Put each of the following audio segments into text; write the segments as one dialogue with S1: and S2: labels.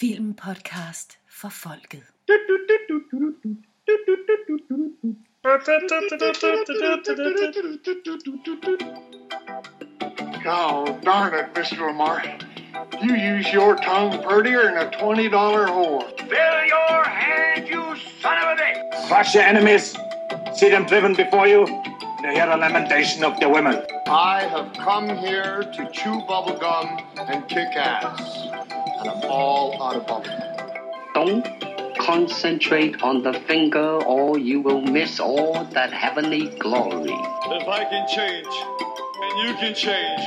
S1: Filmpodcast for folket.
S2: Oh, darn it, Mr. Lamar. You use your tongue prettier than a $20 whore.
S3: Fill your hand, you son of a bitch!
S4: Crush your enemies. See them driven before you. And hear the lamentation of their women.
S2: I have come here to chew bubblegum and kick ass. And I'm all out of bubblegum.
S5: Don't concentrate on the finger or you will miss all that heavenly glory.
S6: If I can change, and you can change,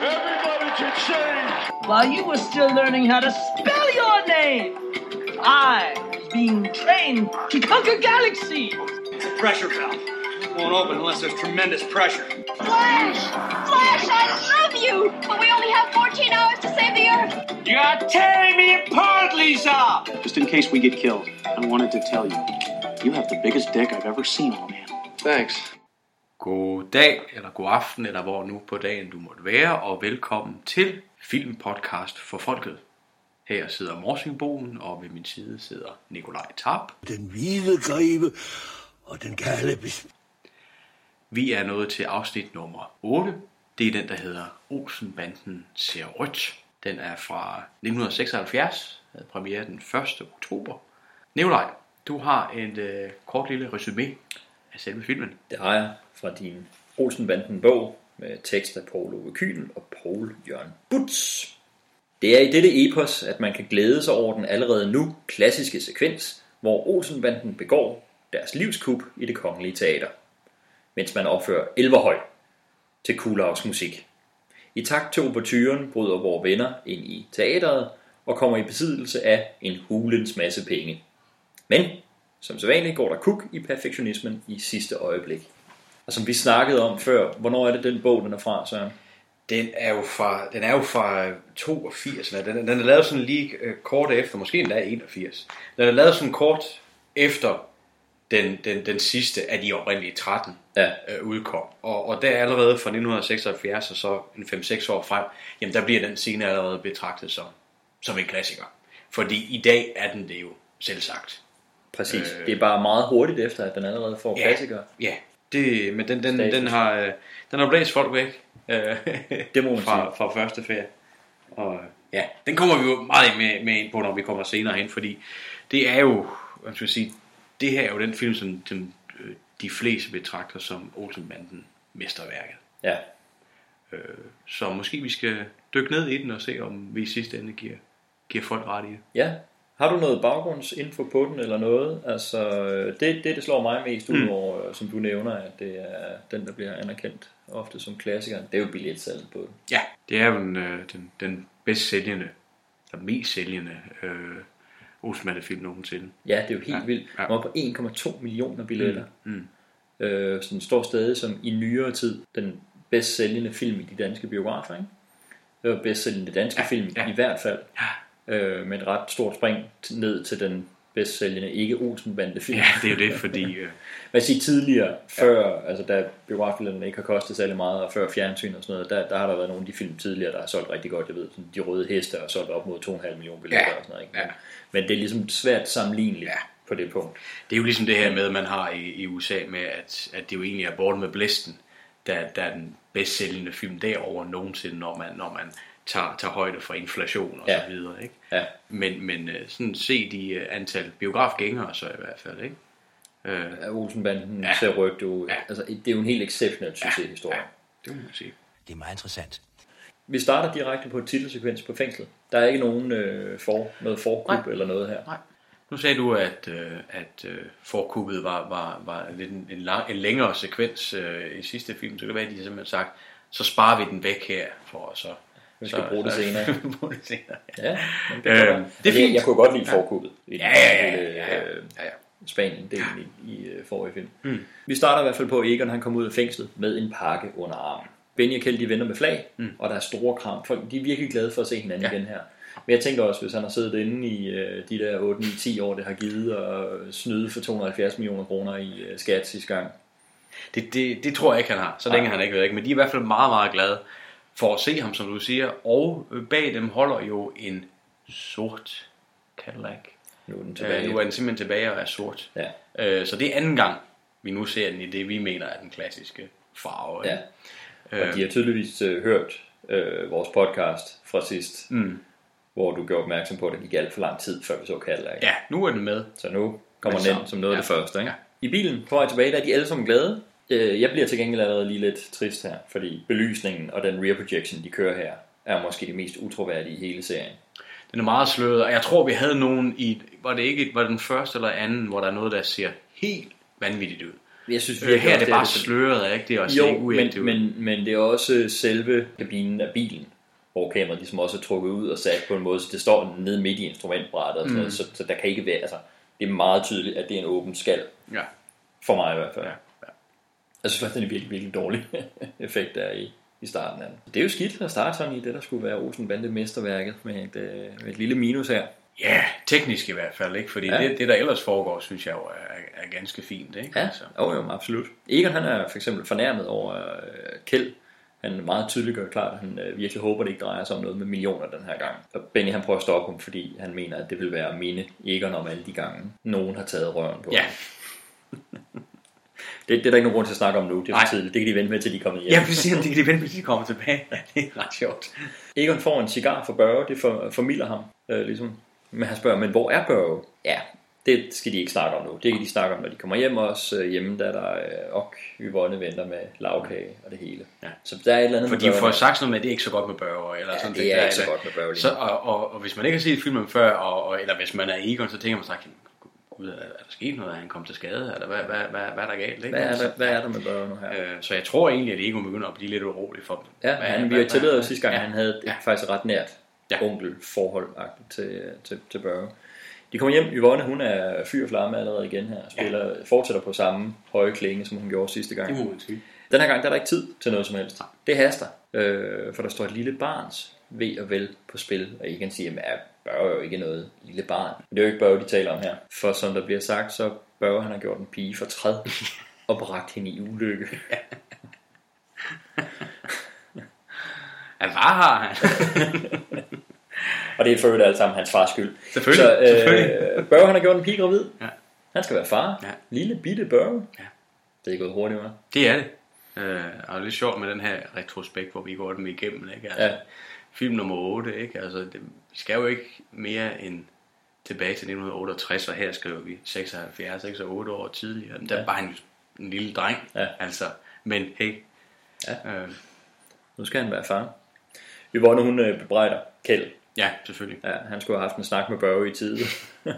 S6: everybody can change.
S7: While you were still learning how to spell your name, I was being trained to conquer galaxies.
S8: pressure valve. Won't open unless there's tremendous pressure.
S9: Flash! Flash, I love you! But we only have 14 hours to save the Earth!
S8: You're tearing me apart, Lisa!
S10: Just in case we get killed, I wanted to tell you, you have the biggest dick I've ever seen a man.
S2: Thanks.
S11: God dag, eller god aften, eller hvor nu på dagen du måtte være, og velkommen til Filmpodcast for Folket. Her sidder Morsingbogen, og ved min side sidder Nikolaj Tarp.
S12: Den hvide greve og den kalde bisp.
S11: Vi er nået til afsnit nummer 8. Det er den, der hedder Olsenbanden ser rødt. Den er fra 1976, havde premiere den 1. oktober. Nikolaj, du har et øh, kort lille resume af selve filmen.
S13: Det har jeg fra din Olsenbanden-bog med tekst af Paul Ove Kyhn og Paul Jørgen Butz. Det er i dette epos, at man kan glæde sig over den allerede nu klassiske sekvens, hvor Olsenbanden begår deres livskup i det kongelige teater, mens man opfører Elverhøj til Kulavs musik. I takt til overturen bryder vores venner ind i teateret og kommer i besiddelse af en hulens masse penge. Men, som sædvanligt går der kuk i perfektionismen i sidste øjeblik. Og som vi snakkede om før, hvornår er det den bog, den er fra, Søren?
S11: Den er jo fra, den er jo fra øh, 82, eller den, den er lavet sådan lige øh, kort efter, måske endda 81. Den er lavet sådan kort efter den, den, den sidste af de oprindelige 13
S13: Ja.
S11: øh, udkom. Og, og der er allerede fra 1976 og så en 5-6 år frem, jamen der bliver den scene allerede betragtet som, som en klassiker. Fordi i dag er den det jo selv sagt.
S13: Præcis. Øh, det er bare meget hurtigt efter, at den allerede får
S11: Ja.
S13: klassikere.
S11: Ja, det, men den, den,
S13: Status.
S11: den, har, øh, den har blæst folk væk øh,
S13: Det må man
S11: fra,
S13: sige.
S11: fra første ferie. Og ja, den kommer vi jo meget med, med ind på, når vi kommer senere hen, fordi det er jo, hvad skal jeg sige, det her er jo den film, som, som øh, de fleste betragter som Olsenbanden mesterværket.
S13: Ja.
S11: Øh, så måske vi skal dykke ned i den og se, om vi i sidste ende giver, giver folk ret i det.
S13: ja. Har du noget baggrundsinfo på den eller noget? Altså, øh, det, det, det slår mig mest ud
S11: Mm.
S13: over, som du nævner, at det er den, der bliver anerkendt ofte som klassiker. Det er jo billetsalget på den.
S11: Ja, det er jo den, den, den bedst sælgende, der mest sælgende øh, Olsenbanden-film nogensinde.
S13: Ja, det er jo helt
S11: Ja,
S13: vildt.
S11: ja.
S13: Var på 1,2 millioner billetter.
S11: Mm.
S13: Øh, så den står stadig som i nyere tid den bedst sælgende film i de danske biografer. Ikke? Det var bedst sælgende danske
S11: Ja,
S13: film
S11: ja.
S13: i hvert fald.
S11: Ja.
S13: Øh, med et ret stort spring ned til den bedst sælgende ikke Olsenbande film.
S11: Ja, det er jo det, fordi... Øh,
S13: Hvad siger tidligere, før, ja. altså da biografbilletterne ikke har kostet særlig meget, og før fjernsyn og sådan noget, der, der har der været nogle af de film tidligere, der har solgt rigtig godt, jeg ved, sådan De Røde Heste har solgt op mod 2,5 millioner billetter
S11: Ja.
S13: og sådan noget, ikke?
S11: Ja.
S13: Men, det er ligesom svært sammenligneligt
S11: Ja.
S13: på det punkt.
S11: det er jo ligesom det her med, man har i, i USA med, at, at det jo egentlig er Borten med Blæsten, der, der er den bedst sælgende film derover nogensinde, når man, når man tager, tager højde for inflation og
S13: Ja.
S11: så videre. Ikke?
S13: Ja.
S11: Men, men øh, sådan se de øh, antal biografgængere så i hvert fald. Ikke? Øh,
S13: Ja, Olsenbanden
S11: Ja.
S13: ser rødt jo,
S11: Ja.
S13: altså det er jo en helt exceptionel succeshistorie.
S11: ja,
S13: Ja.
S11: det må man sige.
S12: Det er meget interessant.
S13: Vi starter direkte på et titelsekvens på fængslet. Der er ikke nogen øh, for, noget forkub
S11: Nej.
S13: eller noget her.
S11: Nej. Nu sagde du, at, øh, at øh, forkuppet var, var, var lidt en, en, lang, en længere sekvens øh, i sidste film, så kan det være, at de simpelthen sagt, så sparer vi den væk her, for så...
S13: Vi skal
S11: så,
S13: bruge det
S11: så-
S13: senere.
S11: bruge det senere.
S13: Ja, det,
S11: Øh, det er
S13: er
S11: fint.
S13: jeg, jeg kunne godt lide forkuppet
S11: Ja, ja, ja,
S13: den
S11: ja, ja,
S13: øh,
S11: ja, ja.
S13: Spanien-delen i, i øh, forrige film.
S11: Mm.
S13: Vi starter i hvert fald på, at Egon han kommer ud af fængslet med en pakke under armen. Benny og Kjeld de venter med flag,
S11: Mm.
S13: og der er store kram. Folk de er virkelig glade for at se hinanden
S11: Ja.
S13: ja. igen her. Men jeg tænker også, hvis han har siddet inde i øh, de der 8-9-10 år, det har givet og snyde for 270 millioner kroner i øh, skat sidste gang.
S11: Det, det, det tror jeg ikke, han har, så længe
S13: Nej.
S11: han ikke ved ikke. Men de er i hvert fald meget, meget glade for at se ham, som du siger. Og øh, bag dem holder jo en sort Cadillac.
S13: Nu er den
S11: tilbage. Øh, nu er den simpelthen tilbage og er sort.
S13: Ja.
S11: Øh, så det er anden gang, vi nu ser den i det, vi mener er den klassiske farve.
S13: Ja.
S11: ikke?
S13: Og de har tydeligvis øh, hørt øh, vores podcast fra sidst,
S11: Mm.
S13: hvor du gjorde opmærksom på, at det gik alt for lang tid, før vi så Cadillac.
S11: Ja, nu er den med.
S13: Så nu kommer den ind som noget af det
S11: ja.
S13: første. Ikke? I bilen på vej tilbage, der er de alle sammen glade. Øh, Jeg bliver til gengæld allerede lige lidt trist her, fordi belysningen og den rear projection, de kører her, er måske det mest utroværdige i hele serien.
S11: Den er meget sløret, og jeg tror, vi havde nogen i, var det ikke var det den første eller anden, hvor der er noget, der ser helt vanvittigt ud.
S13: Jeg synes
S11: øh,
S13: virkelig
S11: her er det
S13: det
S11: bare
S13: det.
S11: sløret, ikke? Det er også
S13: Jo,
S11: ikke
S13: men,
S11: ud.
S13: men, men det er også selve kabinen af bilen, hvor kameraet ligesom også er trukket ud og sat på en måde, så det står nede midt i instrumentbrættet, og sådan
S11: Mm.
S13: noget, så, så der kan ikke være, altså, det er meget tydeligt, at det er en åben skal,
S11: Ja.
S13: for mig i hvert fald.
S11: Ja,
S13: Jeg synes faktisk, det er en virkelig, virkelig dårlig effekt der i, i starten af den. Det er jo skidt at starte sådan i det, der skulle være Olsen Bande mesterværket med et, øh, med et lille minus her.
S11: Ja, teknisk i hvert fald, ikke? Fordi
S13: Ja.
S11: det, det, der ellers foregår, synes jeg jo er, er ganske fint, ikke?
S13: Ja,
S11: Altså.
S13: jo, jo, absolut. Egon han er for eksempel fornærmet over øh, Kjeld. Han meget tydeligt gør klart, at han øh, virkelig håber, det ikke drejer sig om noget med millioner den her gang. Og Benny han prøver at stoppe ham, fordi han mener, at det vil være at minde Egon om alle de gange, nogen har taget røven på
S11: Ja.
S13: Det, det er der ikke nogen grund til at snakke om nu. Det er for tidligt. Det kan de vente med, til de kommer hjem.
S11: Ja, præcis, det kan de vente, hvis de kommer tilbage. det er ret sjovt.
S13: Egon får en cigar fra Børge, det for, formidler ham, øh, ligesom. Men han spørger, men hvor er Børge? Ja, det skal de ikke snakke om nu. Det kan de snakke om, når de kommer hjem også. Øh, hjemme, der er der øh, og Yvonne venter med lavkage og det hele.
S11: Ja.
S13: Så der er et eller andet
S11: For
S13: med
S11: de
S13: Børge
S11: får
S13: der.
S11: sagt sådan noget med, det er ikke så godt med børger. Eller
S13: Ja,
S11: sådan
S13: det er
S11: der,
S13: ikke så godt med Børge
S11: Så, og, og, og, hvis man ikke har set filmen før, og, og, eller hvis man er Egon, så tænker man straks, Gud, er er der sket noget, er han kom til skade, eller hvad, hvad, hvad, hvad er der galt? Ikke?
S13: Hvad er der, hvad er der med Børge nu her?
S11: Øh, så jeg tror egentlig, at Egon begynder at blive lidt urolig for dem.
S13: Ja,
S11: Hvad-
S13: han, vi har os sidste gang,
S11: ja.
S13: han havde
S11: Ja.
S13: faktisk ret nært
S11: Ja.
S13: onkelforhold til, til, til Børge. De kommer hjem, Yvonne hun er fyr og flamme allerede igen her, spiller, fortsætter på samme høje klinge, som hun gjorde sidste gang.
S11: Det må man sige.
S13: Den her gang der er der ikke tid til noget som helst. Det haster, øh, for der står et lille barns ved og vel på spil, og I kan sige, at Børge er jo ikke noget lille barn. Men det er jo ikke Børge, de taler om her. For som der bliver sagt, så Børge han har gjort en pige for træd og bragt hende i ulykke.
S11: Ja, hvad har han?
S13: Og det er for øvrigt alt sammen hans fars skyld.
S11: Selvfølgelig,
S13: Så øh,
S11: selvfølgelig.
S13: Børge han har gjort en pige gravid.
S11: Ja.
S13: Han skal være far.
S11: Ja.
S13: Lille bitte Børge.
S11: Ja.
S13: Det er gået hurtigt, hva'?
S11: Det er det. Øh, og det er lidt sjovt med den her retrospekt, hvor vi går dem igennem. Ikke? Altså,
S13: Ja.
S11: Film nummer 8, ikke? Altså, det, vi skal jo ikke mere end tilbage til 1968, og her skriver vi 76, 6 og 8 år tidligere. Der
S13: Ja.
S11: var han jo en lille dreng,
S13: Ja.
S11: altså. Men hey,
S13: Ja.
S11: øh,
S13: Nu skal han være far. Yvonne, hun øh, bebrejder Kjeld.
S11: Ja, selvfølgelig.
S13: Ja, han skulle have haft en snak med Børge i tide.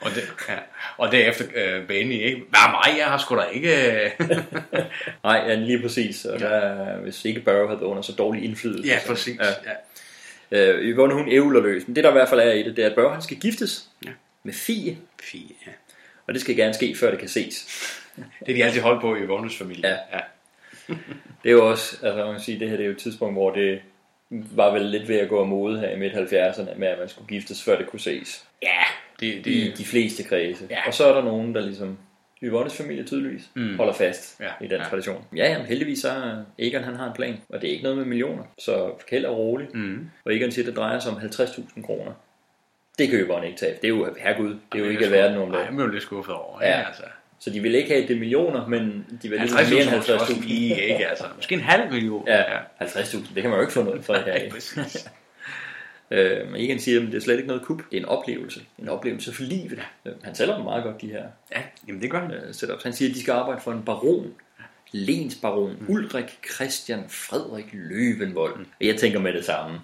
S11: Og, det, ja. og derefter øh, Benny, ikke? Nej, mig, jeg har sgu da ikke...
S13: Nej, ja, lige præcis. Og der, hvis ikke Børge havde været under så dårlig indflydelse.
S11: ja,
S13: så-
S11: præcis.
S13: Ja.
S11: Ja.
S13: Øh, Yvonne, hun ævler løs. Men det der i hvert fald er i det, det er, at Børge han skal giftes
S11: Ja.
S13: med Fie.
S11: Fie, ja.
S13: Og det skal gerne ske, før det kan ses.
S11: Det er de altid holdt på i Vågnes familie.
S13: Ja.
S11: ja.
S13: Det er jo også, altså man kan sige, det her det er jo et tidspunkt, hvor det var vel lidt ved at gå af mode her i midt-70'erne, med at man skulle giftes, før det kunne ses.
S11: Ja, det,
S13: Det... I de fleste kredse.
S11: Ja.
S13: Og så er der nogen, der ligesom, Yvonnes familie tydeligvis, mm. Holder fast
S11: Ja,
S13: i den
S11: ja.
S13: tradition. Ja, jamen, heldigvis så er Egon, han har en plan, og det er ikke noget med millioner, så Kjeld er rolig.
S11: mm.
S13: Og Egon siger, at det drejer sig om 50.000 kroner. Det kan Yvonne ikke tage. Det er jo, herregud, det er jo ikke alverden om
S11: Nej,
S13: det.
S11: jeg blev lidt skuffet over.
S13: Ja.
S11: Ja. Altså.
S13: Så de vil ikke have det er millioner, men de vil
S11: 50
S13: mere end
S11: 50 også
S13: 50.000.
S11: lige, ikke? Altså, måske en halv million.
S13: Ja, 50.000, det kan man jo ikke få noget for her.
S11: Ja, præcis.
S13: Øh, men Egan siger, at det er slet ikke noget kup. Det er en oplevelse. En oplevelse for livet. Øh, Han sælger dem meget godt, de her
S11: Ja, jamen det gør han.
S13: øh, setups. Han siger, at de skal arbejde for en baron. Lensbaron.
S11: Mm.
S13: Ulrik Christian Frederik Løvenvold. Og jeg tænker med det samme.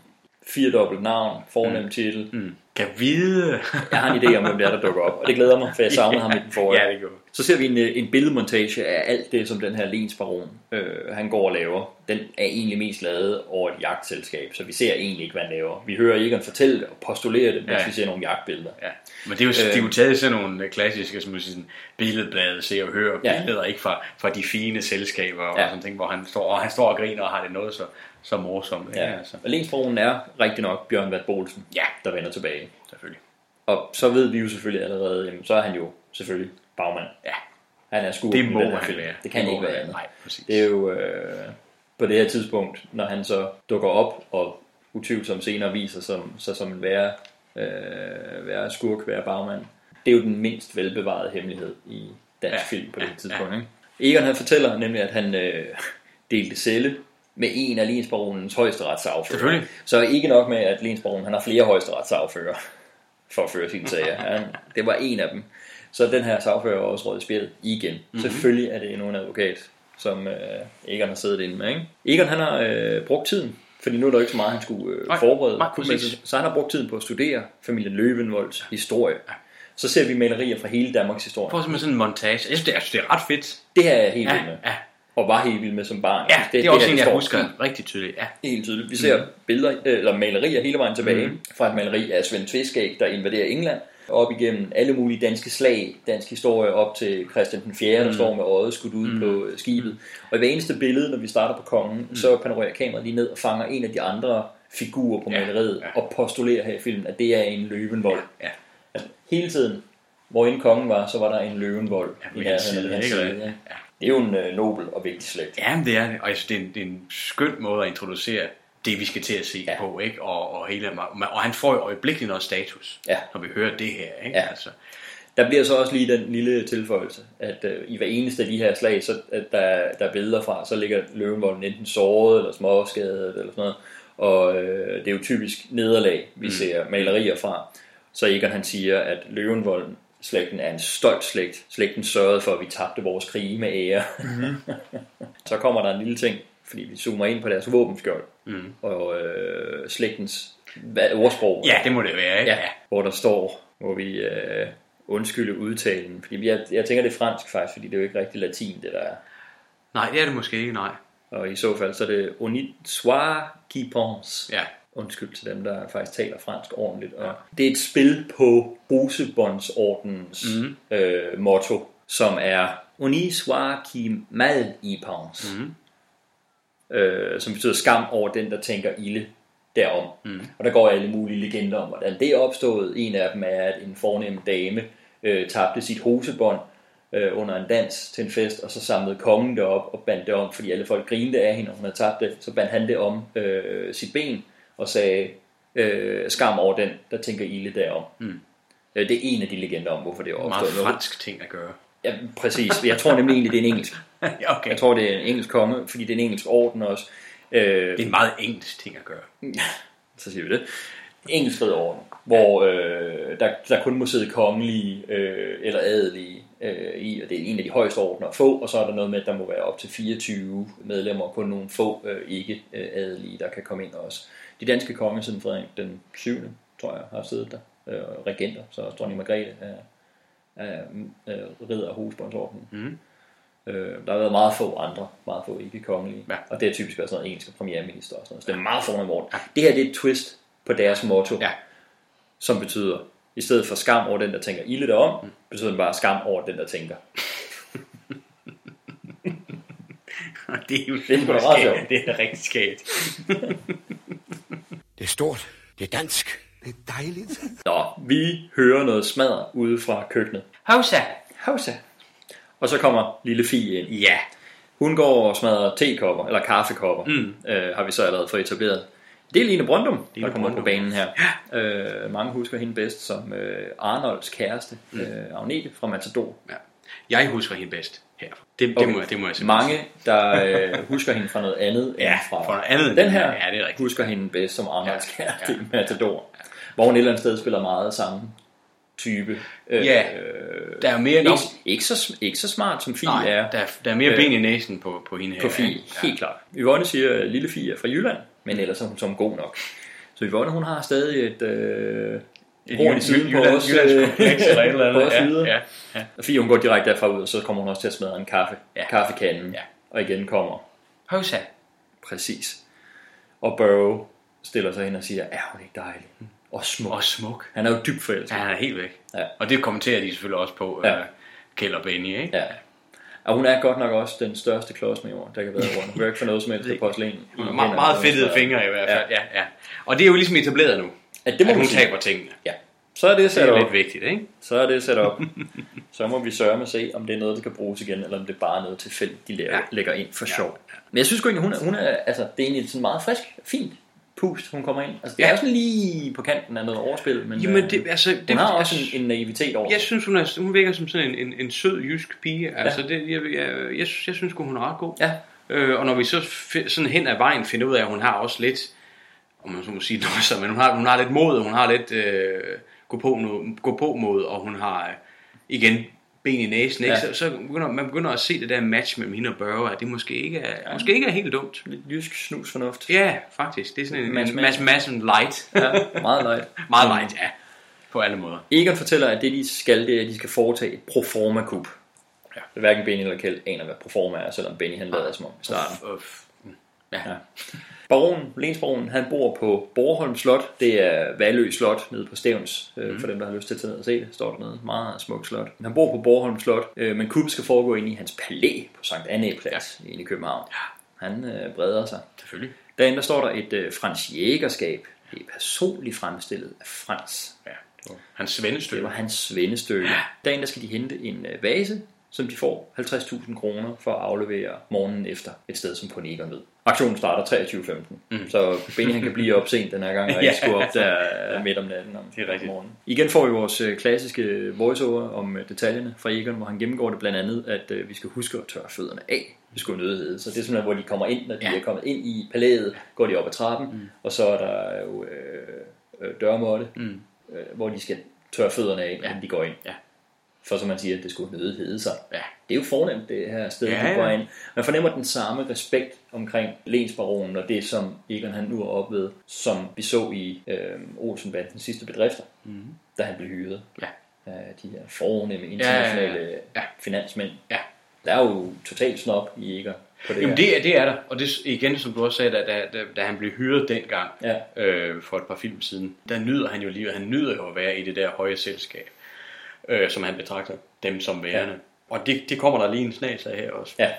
S13: Firedobbelt navn, fornem
S11: Mm.
S13: titel.
S11: Mm. Kan vide.
S13: Jeg har en idé om, hvem det er, der dukker op. Og det glæder mig, for jeg savnede ham i den forrige.
S11: Ja, det gør
S13: Så ser vi en, øh, en billedmontage af alt det, som den her lensbaron, øh, han går og laver. Den er egentlig mest lavet over et jagtselskab, så vi ser egentlig ikke, hvad han laver. Vi hører Egon fortælle det og postulere det, mens
S11: Ja.
S13: vi ser nogle jagtbilleder.
S11: Ja. Men det er jo,
S13: Øh.
S11: de er jo taget sådan nogle øh, klassiske som sådan, billedblade, se og høre
S13: Ja.
S11: billeder, ikke fra, fra de fine selskaber og
S13: Ja.
S11: sådan ting, hvor han står, og han står og griner og har det noget så, så morsomt. Ikke?
S13: Ja.
S11: Altså.
S13: Og lensbaronen er rigtig nok Bjørn Vat Bolsen,
S11: Ja.
S13: der vender tilbage.
S11: Selvfølgelig.
S13: Og så ved vi jo selvfølgelig allerede, jamen, så er han jo selvfølgelig bagmand.
S11: Ja.
S13: Han er skurken
S11: Det må han
S13: film.
S11: være.
S13: Det kan
S11: Det
S13: ikke være andet.
S11: Nej, præcis.
S13: Det er jo øh, på det her tidspunkt, når han så dukker op og utvivlsomt senere viser som, sig som en være øh, være skurk, være bagmand. Det er jo den mindst velbevarede hemmelighed i dansk ja, film på det ja, tidspunkt. Ja. Ikke? Egon han fortæller nemlig, at han øh, delte celle med en af Lensbaronens højesteretsaffører.
S11: Selvfølgelig.
S13: Så ikke nok med, at Lensbaronen han har flere højesteretsaffører for at føre sine sager. Han, det var en af dem. Så den her sagfører er også råd spil igen. Mm-hmm. Selvfølgelig er det endnu en advokat, som øh, Egon har siddet inde med. Ikke? Egon han har øh, brugt tiden, fordi nu er der ikke så meget, han skulle øh,
S11: Nej,
S13: forberede.
S11: nej, præcis.
S13: så han har brugt tiden på at studere familien Løvenvolds historie. Så ser vi malerier fra hele Danmarks historie.
S11: Får simpelthen sådan en montage. Jeg synes, det er, det er ret fedt.
S13: Det er helt
S11: Ja,
S13: med.
S11: ja.
S13: Og var helt vild med som barn.
S11: Ja,
S13: synes,
S11: det, det er også
S13: her,
S11: en, jeg husker
S13: fint.
S11: rigtig tydeligt. Ja.
S13: Helt tydeligt. Vi ser
S11: Mhm.
S13: mm. billeder, øh, eller malerier hele vejen tilbage
S11: Mhm.
S13: mm. fra et maleri af Svend Tviskæg, der invaderer England, op igennem alle mulige danske slag, dansk historie op til Christian den 4., der
S11: Mhm.
S13: står med øjet skudt ud mm. på øh, skibet. Og i hver eneste billede, når vi starter på kongen, mm. så panorerer kameraet lige ned og fanger en af de andre figurer på
S11: Ja,
S13: maleriet,
S11: ja.
S13: og postulerer her i filmen, at det er en løvenvold.
S11: Ja.
S13: Altså, hele tiden, hvor inden kongen var, så var der en løvenvold
S11: Ja,
S13: i nærheden af hans
S11: ikke?
S13: side. Ja.
S11: Ja.
S13: Det er jo en øh, nobel og vigtig slægt.
S11: Ja, det er det. Og jeg synes, det er en, det er en skøn måde at introducere det, vi skal til at se
S13: ja.
S11: på. Ikke? Og, og, hele, og han får jo øjeblikkeligt noget status,
S13: Ja.
S11: når vi hører det her. Ikke?
S13: Ja.
S11: Altså,
S13: Der bliver så også lige den lille tilføjelse, at øh, i hver eneste af de her slag, så, at der, der er billeder fra, så ligger løvenvolden enten såret eller småskadet eller sådan noget. Og øh, det er jo typisk nederlag, vi mm. ser malerier fra. Så Egon han siger, at løvenvolden slægten er en stolt slægt. Slægten sørgede for, at vi tabte vores krige med ære.
S11: Mhm.
S13: så kommer der en lille ting, fordi vi zoomer ind på deres våbenskjold.
S11: mm.
S13: Og øh, slægtens hvad, ordsprog.
S11: Ja, det må det være. Ikke?
S13: Ja, hvor der står, hvor vi øh, undskylde udtalen. Fordi jeg, jeg tænker, det er fransk faktisk, fordi det er jo ikke rigtig latin, det der er.
S11: Nej, det er det måske ikke, nej.
S13: Og i så fald, så er det on y soit qui pense.
S11: Ja.
S13: Undskyld til dem, der faktisk taler fransk ordentligt. Og det er et spil på Brusebåndsordens mm. øh, motto, som er on y soit qui mal y pense.
S11: Mhm.
S13: Øh, som betyder skam over den, der tænker ilde derom.
S11: Mhm.
S13: Og der går alle mulige legender om, hvordan det er opstået. En af dem er, at en fornem dame øh, tabte sit hosebånd øh, under en dans til en fest, og så samlede kongen det op og bandt det om, fordi alle folk grinede af hende, og hun havde tabt det. Så bandt han det om øh, sit ben og sagde, øh, skam over den, der tænker ilde derom.
S11: Mm.
S13: Øh, det er en af de legender om, hvorfor det er
S11: Meget
S13: opstået.
S11: fransk ting at gøre.
S13: Ja, præcis. Jeg tror nemlig egentlig, det er en engelsk.
S11: okay.
S13: Jeg tror, det er en engelsk konge, fordi det er en engelsk orden også. Øh,
S11: Det er en meget engelsk ting at gøre.
S13: så siger vi det. Engelsk orden, hvor øh, der, der kun må sidde kongelige øh, eller adelige øh, i, og det er en af de højeste ordener at få, og så er der noget med, at der må være op til 24 medlemmer, og kun nogle få øh, ikke øh, adelige, der kan komme ind også. De danske konger siden Frederik den 7. tror jeg, har siddet der, øh, regenter, så også dronning Margrethe er, er øh, ridder af husbåndsordenen.
S11: Mm.
S13: Øh, der har været meget få andre, meget få ikke kongelige.
S11: Ja.
S13: Og det er typisk også noget engelsk premierminister og sådan noget. Så det er meget fornemt ord. Det her det er et twist på deres motto,
S11: Ja.
S13: som betyder, i stedet for skam over den, der tænker ilde derom, mm. betyder det bare skam over den, der tænker.
S11: det er jo
S13: Det er.
S11: Det er rigtig skægt.
S12: Det er stort. Det er dansk. Det er dejligt.
S13: Nå, vi hører noget smadret ude fra køkkenet.
S11: Hausa.
S13: Hausa. Og så kommer lille Fie ind.
S11: Ja.
S13: Hun går og smadrer tekopper, eller kaffekopper,
S11: Mm.
S13: øh, har vi så allerede fået etableret. Det er Line Brøndum,
S11: Line
S13: der kommer på
S11: Brøndum.
S13: banen her. Øh, mange husker hende bedst som øh, Arnolds kæreste, mm. øh, Agnete fra Matador.
S11: ja. Jeg husker hende bedst her. Det, det,
S13: Okay.
S11: må, jeg- det må jeg simpelthen
S13: Mange, der øh, husker hende fra noget andet
S11: Ja,
S13: end fra
S11: fra noget andet
S13: den her.
S11: Ja, det er rigtigt.
S13: husker hende bedst som Arnolds
S11: Ja,
S13: kæreste
S11: ja,
S13: i Matador. Hvor hun et eller andet sted spiller meget samme type. Øh,
S11: Ja, Der er jo mere...
S13: ikke, ikke, så, ikke så smart som Fie
S11: Nej,
S13: er.
S11: der, er- der er mere
S13: Øh,
S11: ben i næsen på, på hende her.
S13: På Fie,
S11: ikke?
S13: helt klart. Yvonne siger, at lille Fie er fra Jylland, men ellers er hun som god nok. Så Yvonne, hun har stadig et, øh,
S11: Jylland-
S13: siden på os.
S11: Jyllandskompleks eller et eller andet.
S13: på os
S11: Ja, ja, ja.
S13: Og Fie, hun går direkte derfra ud, og så kommer hun også til at smadre en kaffe,
S11: Ja.
S13: kaffekanden.
S11: Ja.
S13: Og igen kommer
S11: Hausa.
S13: Præcis. Og Burrow stiller sig ind og siger, er hun ikke dejlig? Og smuk.
S11: Og smuk.
S13: Han er jo dybt forelsket.
S11: Ja, han er helt væk.
S13: Ja.
S11: Og det kommenterer de selvfølgelig også på,
S13: Ja.
S11: ja. uh, Kjeld og Benny, ikke?
S13: Ja. Og hun er godt nok også den største klodsmajor, der kan være rundt. Hun kan ikke få noget som helst af porcelæn.
S11: Hun har meget, meget fedtede fingre i hvert fald. Ja. Ja, ja. Og det er jo ligesom etableret nu,
S13: Ja, det må
S11: at hun
S13: sige.
S11: taber tingene.
S13: Ja. Så er det
S11: Det er
S13: op.
S11: lidt vigtigt, ikke?
S13: Så er det sat op. så må vi sørge med at se, om det er noget, der kan bruges igen, eller om det er bare noget tilfældigt, de lægger,
S11: Ja.
S13: lægger ind for sjov. Men jeg synes egentlig, hun er, hun er, altså, det er egentlig sådan meget frisk, fint pust, hun kommer ind. Altså, det
S11: Ja.
S13: er sådan lige på kanten af noget overspil, men
S11: Jamen,
S13: øh,
S11: det, altså, det,
S13: hun har også en, en naivitet over
S11: Jeg synes, hun, er, hun virker som sådan en, en, en sød jysk pige. Altså, det, jeg, jeg, jeg, jeg, jeg synes, hun er ret god.
S13: Ja.
S11: Øh, og når vi så fi- sådan hen ad vejen finder ud af, at hun har også lidt, om man så må sige noget, så, men hun har, hun har lidt mod, og hun har lidt øh, gå, på, gå på mod, og hun har øh, igen ben i næsen, ikke?
S13: Ja.
S11: Så, så begynder, man begynder at se det der match mellem hende og Børge, at det måske ikke er, ja. måske ikke er helt dumt.
S13: Lidt jysk snus fornuft.
S11: Ja, faktisk. Det er sådan en
S13: Mads
S11: Mads Madsen light.
S13: Ja, meget light.
S11: Meget light, ja. På alle måder.
S13: Egon fortæller, at det de skal, det er, at de skal foretage et proforma-kup. Ja. Hverken Benny eller Kjeld aner, hvad proforma er, selvom Benny han lader som om i starten.
S11: Uff, uff. Ja.
S13: Ja. Baron, Lensbaron, han bor på Borholm Slot. Det er Valø Slot nede på Stævns. Mm.
S11: Mhm.
S13: For dem, der har lyst til at tage ned og se det, står dernede. Meget smukt slot. Han bor på Borholm Slot, øh, men kuppet skal foregå inde i hans palæ på Sankt Anne Plads ja. inde i København. Ja. Han øh, breder sig.
S11: Selvfølgelig.
S13: Derinde der står der et øh, Frans Jægerskab. Det er personligt fremstillet af Frans.
S11: Ja. Det var hans svendestykke.
S13: Det var hans svendestykke. Ja. Derinde der skal de hente en øh, vase, som de får 50.000 kroner for at aflevere morgenen efter et sted som på Egon ved. Aktionen starter 23.15, mm. så Benny han kan blive op sent den her gang, og ikke
S11: Ja.
S13: skulle op der ja. midt om natten om
S11: Det er rigtigt.
S13: morgenen. Igen får vi vores øh, klassiske voiceover om øh, detaljerne fra Egon, hvor han gennemgår det blandt andet, at øh, vi skal huske at tørre fødderne af. Vi skulle. Så det er simpelthen, hvor de kommer ind, når de
S11: Ja.
S13: er kommet ind i palæet, går de op ad trappen, mm. og så er der jo øh, øh, dørmåtte,
S11: Mm.
S13: øh, hvor de skal tørre fødderne af,
S11: Ja.
S13: inden de går ind.
S11: Ja.
S13: For som man siger, at det skulle nødigt hedde sig.
S11: Ja.
S13: Det er jo fornemt, det her sted,
S11: Ja,
S13: ja, de går
S11: ja.
S13: ind. Man fornemmer den samme respekt omkring Lensbaronen og det, som Egon han nu er opved, som vi så i øh, Olsenbandens sidste bedrifter,
S11: Mhm.
S13: da han blev hyret
S11: Ja.
S13: af de her fornemme internationale
S11: Ja, ja, ja.
S13: finansmænd.
S11: Ja.
S13: Der er jo totalt snop i Egon på det
S11: Jamen
S13: her.
S11: det, er- det er der, og det igen, som du også sagde, da, da, da, da han blev hyret dengang,
S13: Ja.
S11: øh, for et par film siden, der nyder han jo livet. Han nyder jo at være i det der høje selskab, øh, som han betragter dem som værende. Ja. Og det, det kommer der lige en snas af her også.
S13: Ja.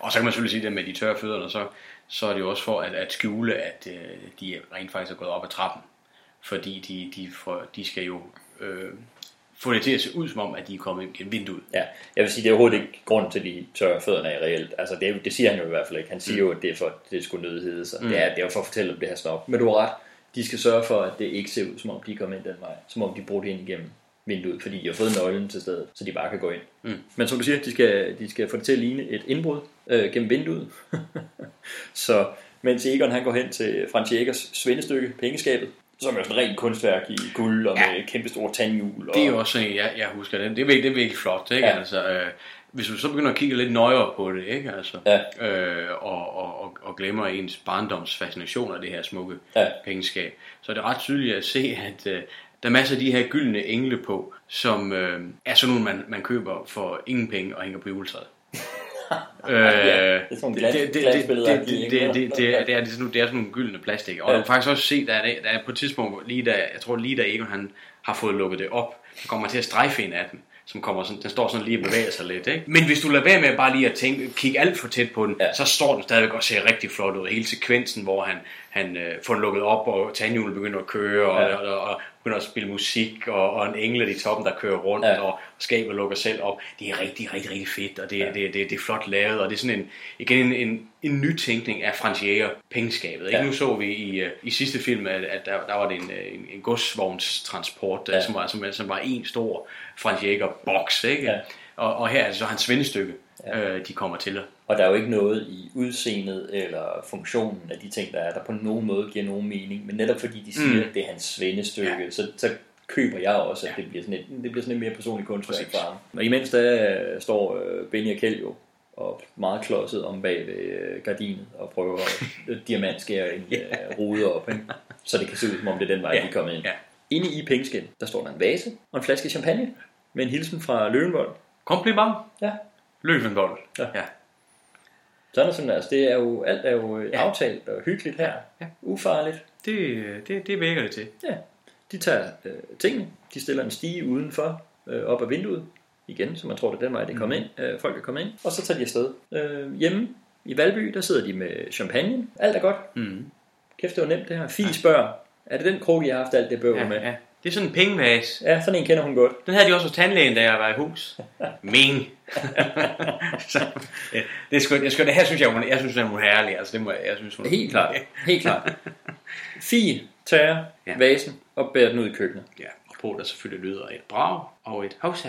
S11: Og så kan man selvfølgelig sige det med de tørre fødderne, så, så er det jo også for at, at skjule, at øh, de rent faktisk er gået op ad trappen. Fordi de, de, får, de skal jo øh, få det til at se ud som om, at de er kommet ind gennem vinduet.
S13: Ja, jeg vil sige, det er overhovedet ikke grund til, at de tørrer fødderne af reelt. Altså, det, er, det siger han jo i hvert fald ikke. Han siger jo, at det er for, det skulle nødighed sig.
S11: Mm.
S13: Mm. Det, er, det er jo for at fortælle om det her snop. Men du har ret. De skal sørge for, at det ikke ser ud, som om de er kommet ind den vej. Som om de bruger det ind igennem vinduet, fordi de har fået nøglen til stedet, så de bare kan gå ind.
S11: Mm.
S13: Men som du siger, de skal, de skal få det til at ligne et indbrud øh, gennem vinduet. så mens Egon han går hen til Frans Jægers svendestykke, pengeskabet, som er sådan et rent kunstværk i guld og
S11: Ja.
S13: med kæmpe store tandhjul. Og,
S11: Det er også sådan, jeg, jeg husker den. Det er virkelig, det er virkelig flot, ikke?
S13: Ja.
S11: Altså, øh, hvis du så begynder at kigge lidt nøjere på det, ikke? Altså,
S13: Ja.
S11: øh, og, og, og, og glemmer ens barndoms fascination af det her smukke
S13: Ja.
S11: pengeskab, så er det ret tydeligt at se, at øh, der er masser af de her gyldne engle på, som øh, er sådan nogle, man, man køber for ingen penge og hænger på juletræet. øh,
S13: Ja, det er sådan nogle
S11: det, det, det, er- sådan, det er sådan nogle gyldne plastik. Og
S13: Ja.
S11: du kan faktisk også se, der er, der er på et tidspunkt, lige da, jeg tror lige da Egon han har fået lukket det op, så kommer man til at strejfe en af dem som kommer sådan, den står sådan lige og bevæger sig lidt, ikke? Men hvis du lader være med bare lige at tænke, kigge alt for tæt på den,
S13: ja.
S11: så står den stadigvæk og ser rigtig flot ud. Hele sekvensen, hvor han, han øh, får den lukket op, og tandhjulet begynder at køre, og,
S13: Ja.
S11: og, og, begynder at spille musik, og, og en engel i toppen, der kører rundt,
S13: Ja.
S11: og skabet lukker selv op. Det er rigtig, rigtig, rigtig fedt, og det,
S13: Ja.
S11: det, det, det er flot lavet, og det er sådan en, igen en, en, en nytænkning af Frans Jæger pengeskabet. Ikke?
S13: Ja.
S11: Nu så vi i, øh, i sidste film, at, at der, der var det en, øh, en, en godsvognstransport,
S13: Ja.
S11: som, var, som, som var en stor Frans Jæger boks, ikke?
S13: Ja.
S11: Og, og her er det så hans svendestykke,
S13: Ja.
S11: ja. øh, de kommer til.
S13: Og der er jo ikke noget i udseendet eller funktionen af de ting, der er, der på nogen måde giver nogen mening. Men netop fordi de siger,
S11: Mm.
S13: at det er hans svendestykke, ja. så, så køber jeg også, at
S11: Ja.
S13: det bliver sådan et, det bliver sådan et mere personligt kunstværk for ham. Og imens der øh, står øh, Benny og Kjeld jo og meget klodset om bag ved øh, gardinet og prøver at diamantskære en øh, rude op, ikke? så det kan se ud som om det er den vej,
S11: Ja.
S13: de er kommet ind.
S11: Ja.
S13: Inde i pengeskin, der står der en vase og en flaske champagne med en hilsen fra Løvenvold.
S11: Kompliment.
S13: Ja.
S11: Løvenvold.
S13: Ja.
S11: ja.
S13: Sådan er sådan, altså det er jo, alt er jo ja.
S11: Ja.
S13: aftalt og hyggeligt her.
S11: Ja.
S13: Ufarligt.
S11: Det, det, det virker det til.
S13: Ja. De tager øh, tingene, de stiller en stige udenfor, øh, op ad vinduet, igen, så man tror, det er den vej, det er kommet ind, øh, folk er kommet ind, og så tager de afsted. Øh, hjemme i Valby, der sidder de med champagne, alt er godt.
S11: Mm.
S13: Kæft, det var nemt det her. Fie spørger, er det den krukke, jeg har haft alt det bøvl
S11: Ja,
S13: med?
S11: ja. Det er sådan en pengevase.
S13: Ja, sådan en kender hun godt.
S11: Den havde de også hos tandlægen, da jeg var i hus. Ming. så, ja, det er sgu, det er sgu, det her synes jeg, hun, jeg synes, hun er herlig. Altså, det må, jeg, jeg synes, hun,
S13: Helt klart. Helt klart. Fie tager ja. vasen og bærer den ud i køkkenet.
S11: Ja, og på der selvfølgelig lyder et brag og et hovsa.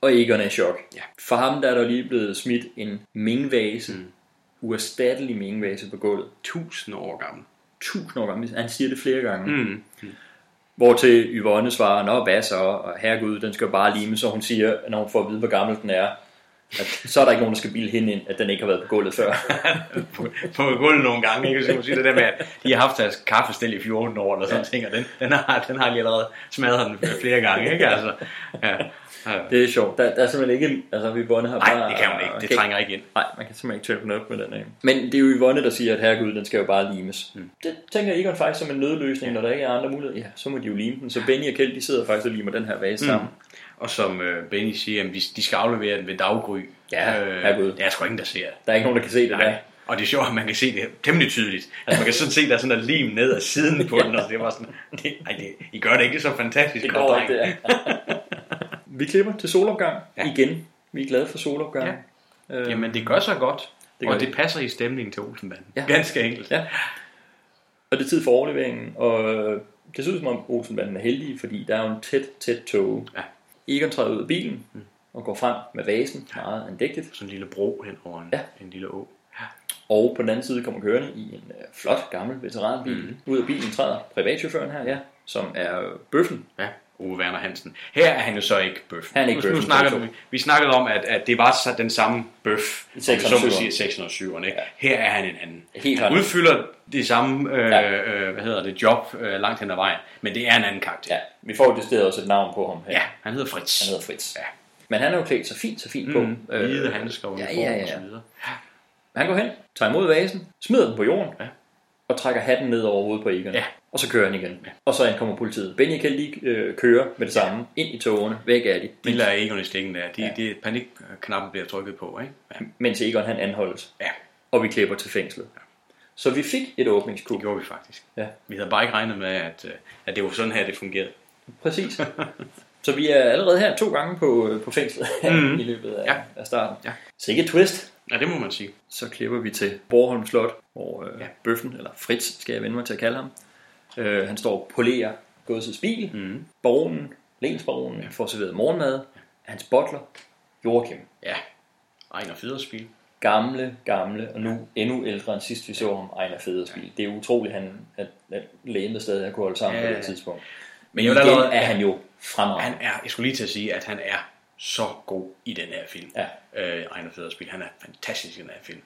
S13: Og Egon er i chok.
S11: Ja.
S13: For ham der er der lige blevet smidt en mingvase, mm. uerstattelig mingvase på gulvet.
S11: Tusind år gammel.
S13: Tusind år gammel. Han siger det flere gange.
S11: Mm. Mm.
S13: Hvor til Yvonne svarer, Nå, hvad så? Og herregud, den skal jo bare lime. Så hun siger, når hun får at vide, hvor gammel den er, at så er der ikke nogen, der skal bilde hende ind, at den ikke har været på gulvet før.
S11: på, på gulvet nogle gange, ikke? Så man sige det der med, at de har haft deres kaffestil i 14 år, eller sådan ja. ting, og den, den, har, den har de allerede smadret den flere gange, ikke? Altså, ja. Ja.
S13: Det er sjovt. Der, der er simpelthen ikke... Altså, Yvonne har bare...
S11: Nej, det kan hun ikke. Det
S13: kan,
S11: trænger ikke ind.
S13: Nej, man kan simpelthen ikke tømme den op med den af. Men det er jo Yvonne, der siger, at herregud, den skal jo bare limes. Mm. Det tænker Egon faktisk som en nødløsning, når der ikke er andre muligheder. Ja, så må de jo lime den. Så Benny og Kjeld, de sidder faktisk og limer den her vase sammen.
S11: Mm. Og som øh, Benny siger, at de, de skal aflevere den ved daggry.
S13: Ja,
S11: øh,
S13: herregud.
S11: Det er sgu ingen, der ser.
S13: Der er ikke nogen, der kan se det
S11: Nej.
S13: der.
S11: Og det er sjovt, at man kan se det temmelig tydeligt. Altså man kan sådan se, der er sådan en lim ned ad siden på den, og det var sådan, det, ej, det, I gør det ikke så fantastisk.
S13: Det går ikke, det. Vi klipper til solopgang
S11: Ja.
S13: igen. Vi er glade for solopgang.
S11: Ja.
S13: Øh,
S11: Jamen det gør så godt,
S13: Det gør
S11: og
S13: det.
S11: det passer i stemningen til Olsenbanden.
S13: Ja.
S11: Ganske enkelt.
S13: Ja. Og det er tid for overleveringen, og øh, det ser ud som om Olsenbanden er heldige, fordi der er jo en tæt, tæt tog.
S11: Ja.
S13: Egon træder ud af bilen og går frem med vasen, meget andægtigt.
S11: Sådan en lille bro hen over en,
S13: Ja.
S11: en lille å.
S13: Og på den anden side kommer kørende i en øh, flot gammel veteranbil. Mm. Ud af bilen træder privatchaufføren her, ja, som er øh, bøffen.
S11: Ja, Ove Werner Hansen. Her er han jo så ikke bøf.
S13: Han er ikke
S11: nu, nu snakker vi, vi snakkede om, at, at det var så den samme bøf,
S13: I
S11: om vi så må
S13: 607'eren.
S11: sige 607'eren. Ikke? Her er han en anden.
S13: Helt
S11: han udfylder det samme øh,
S13: Ja.
S11: øh, hvad hedder det, job øh, langt hen ad vejen, men det er en anden karakter.
S13: Ja, vi får jo det også et navn på ham her.
S11: ja han hedder Fritz.
S13: Han hedder Fritz.
S11: Ja.
S13: Men han er jo klædt så fint, så fint på.
S11: Mm, hvide handsker og
S13: ja, ja, ja.
S11: og så videre.
S13: Han går hen, tager imod vasen, smider den på jorden,
S11: Ja.
S13: Og trækker hatten ned over hovedet på Egon.
S11: Ja.
S13: Og så kører han igen. Ja. Og så ankommer politiet. Benny kan lige øh, køre med det samme. Ind i togene. Væk er de.
S11: De lader Egon i stikken der. De,
S13: Ja.
S11: ja. det panikknappen bliver trykket på, ikke? Ja.
S13: Mens Egon han anholdes.
S11: ja,
S13: Og vi klipper til fængslet. Så vi fik et åbningskub.
S11: det gjorde vi faktisk.
S13: Ja.
S11: Vi havde bare ikke regnet med, at, øh, at det var sådan her, det fungerede.
S13: Præcis. så vi er allerede her to gange på, øh, på fængslet
S11: Mhm.
S13: i løbet af,
S11: Ja.
S13: af starten.
S11: Ja.
S13: Så ikke et twist.
S11: Ja, det må man sige.
S13: Så klipper vi til Borholm Slot, hvor øh, ja.
S11: Ja.
S13: bøffen, eller Fritz skal jeg vende mig til at kalde ham, øh, han står og polerer godsets bil.
S11: Mm.
S13: Baronen, lensbaronen, ja. får serveret morgenmad. Hans butler, Joachim.
S11: Ja. Ejner Federspil.
S13: Gamle, gamle, og nu endnu ældre end sidst vi så ham, Ejner Federspil. Det er utroligt, han, at, at lægemet stadig har kunne holde sammen
S11: Ja,
S13: på
S11: ja.
S13: det tidspunkt.
S11: Men vil allerede-
S13: er
S11: ja.
S13: han jo fremragende.
S11: Han er, jeg skulle lige til at sige, at han er så god i den her film.
S13: Ja.
S11: Øh, Ejner Federspil. Han er fantastisk i den her film.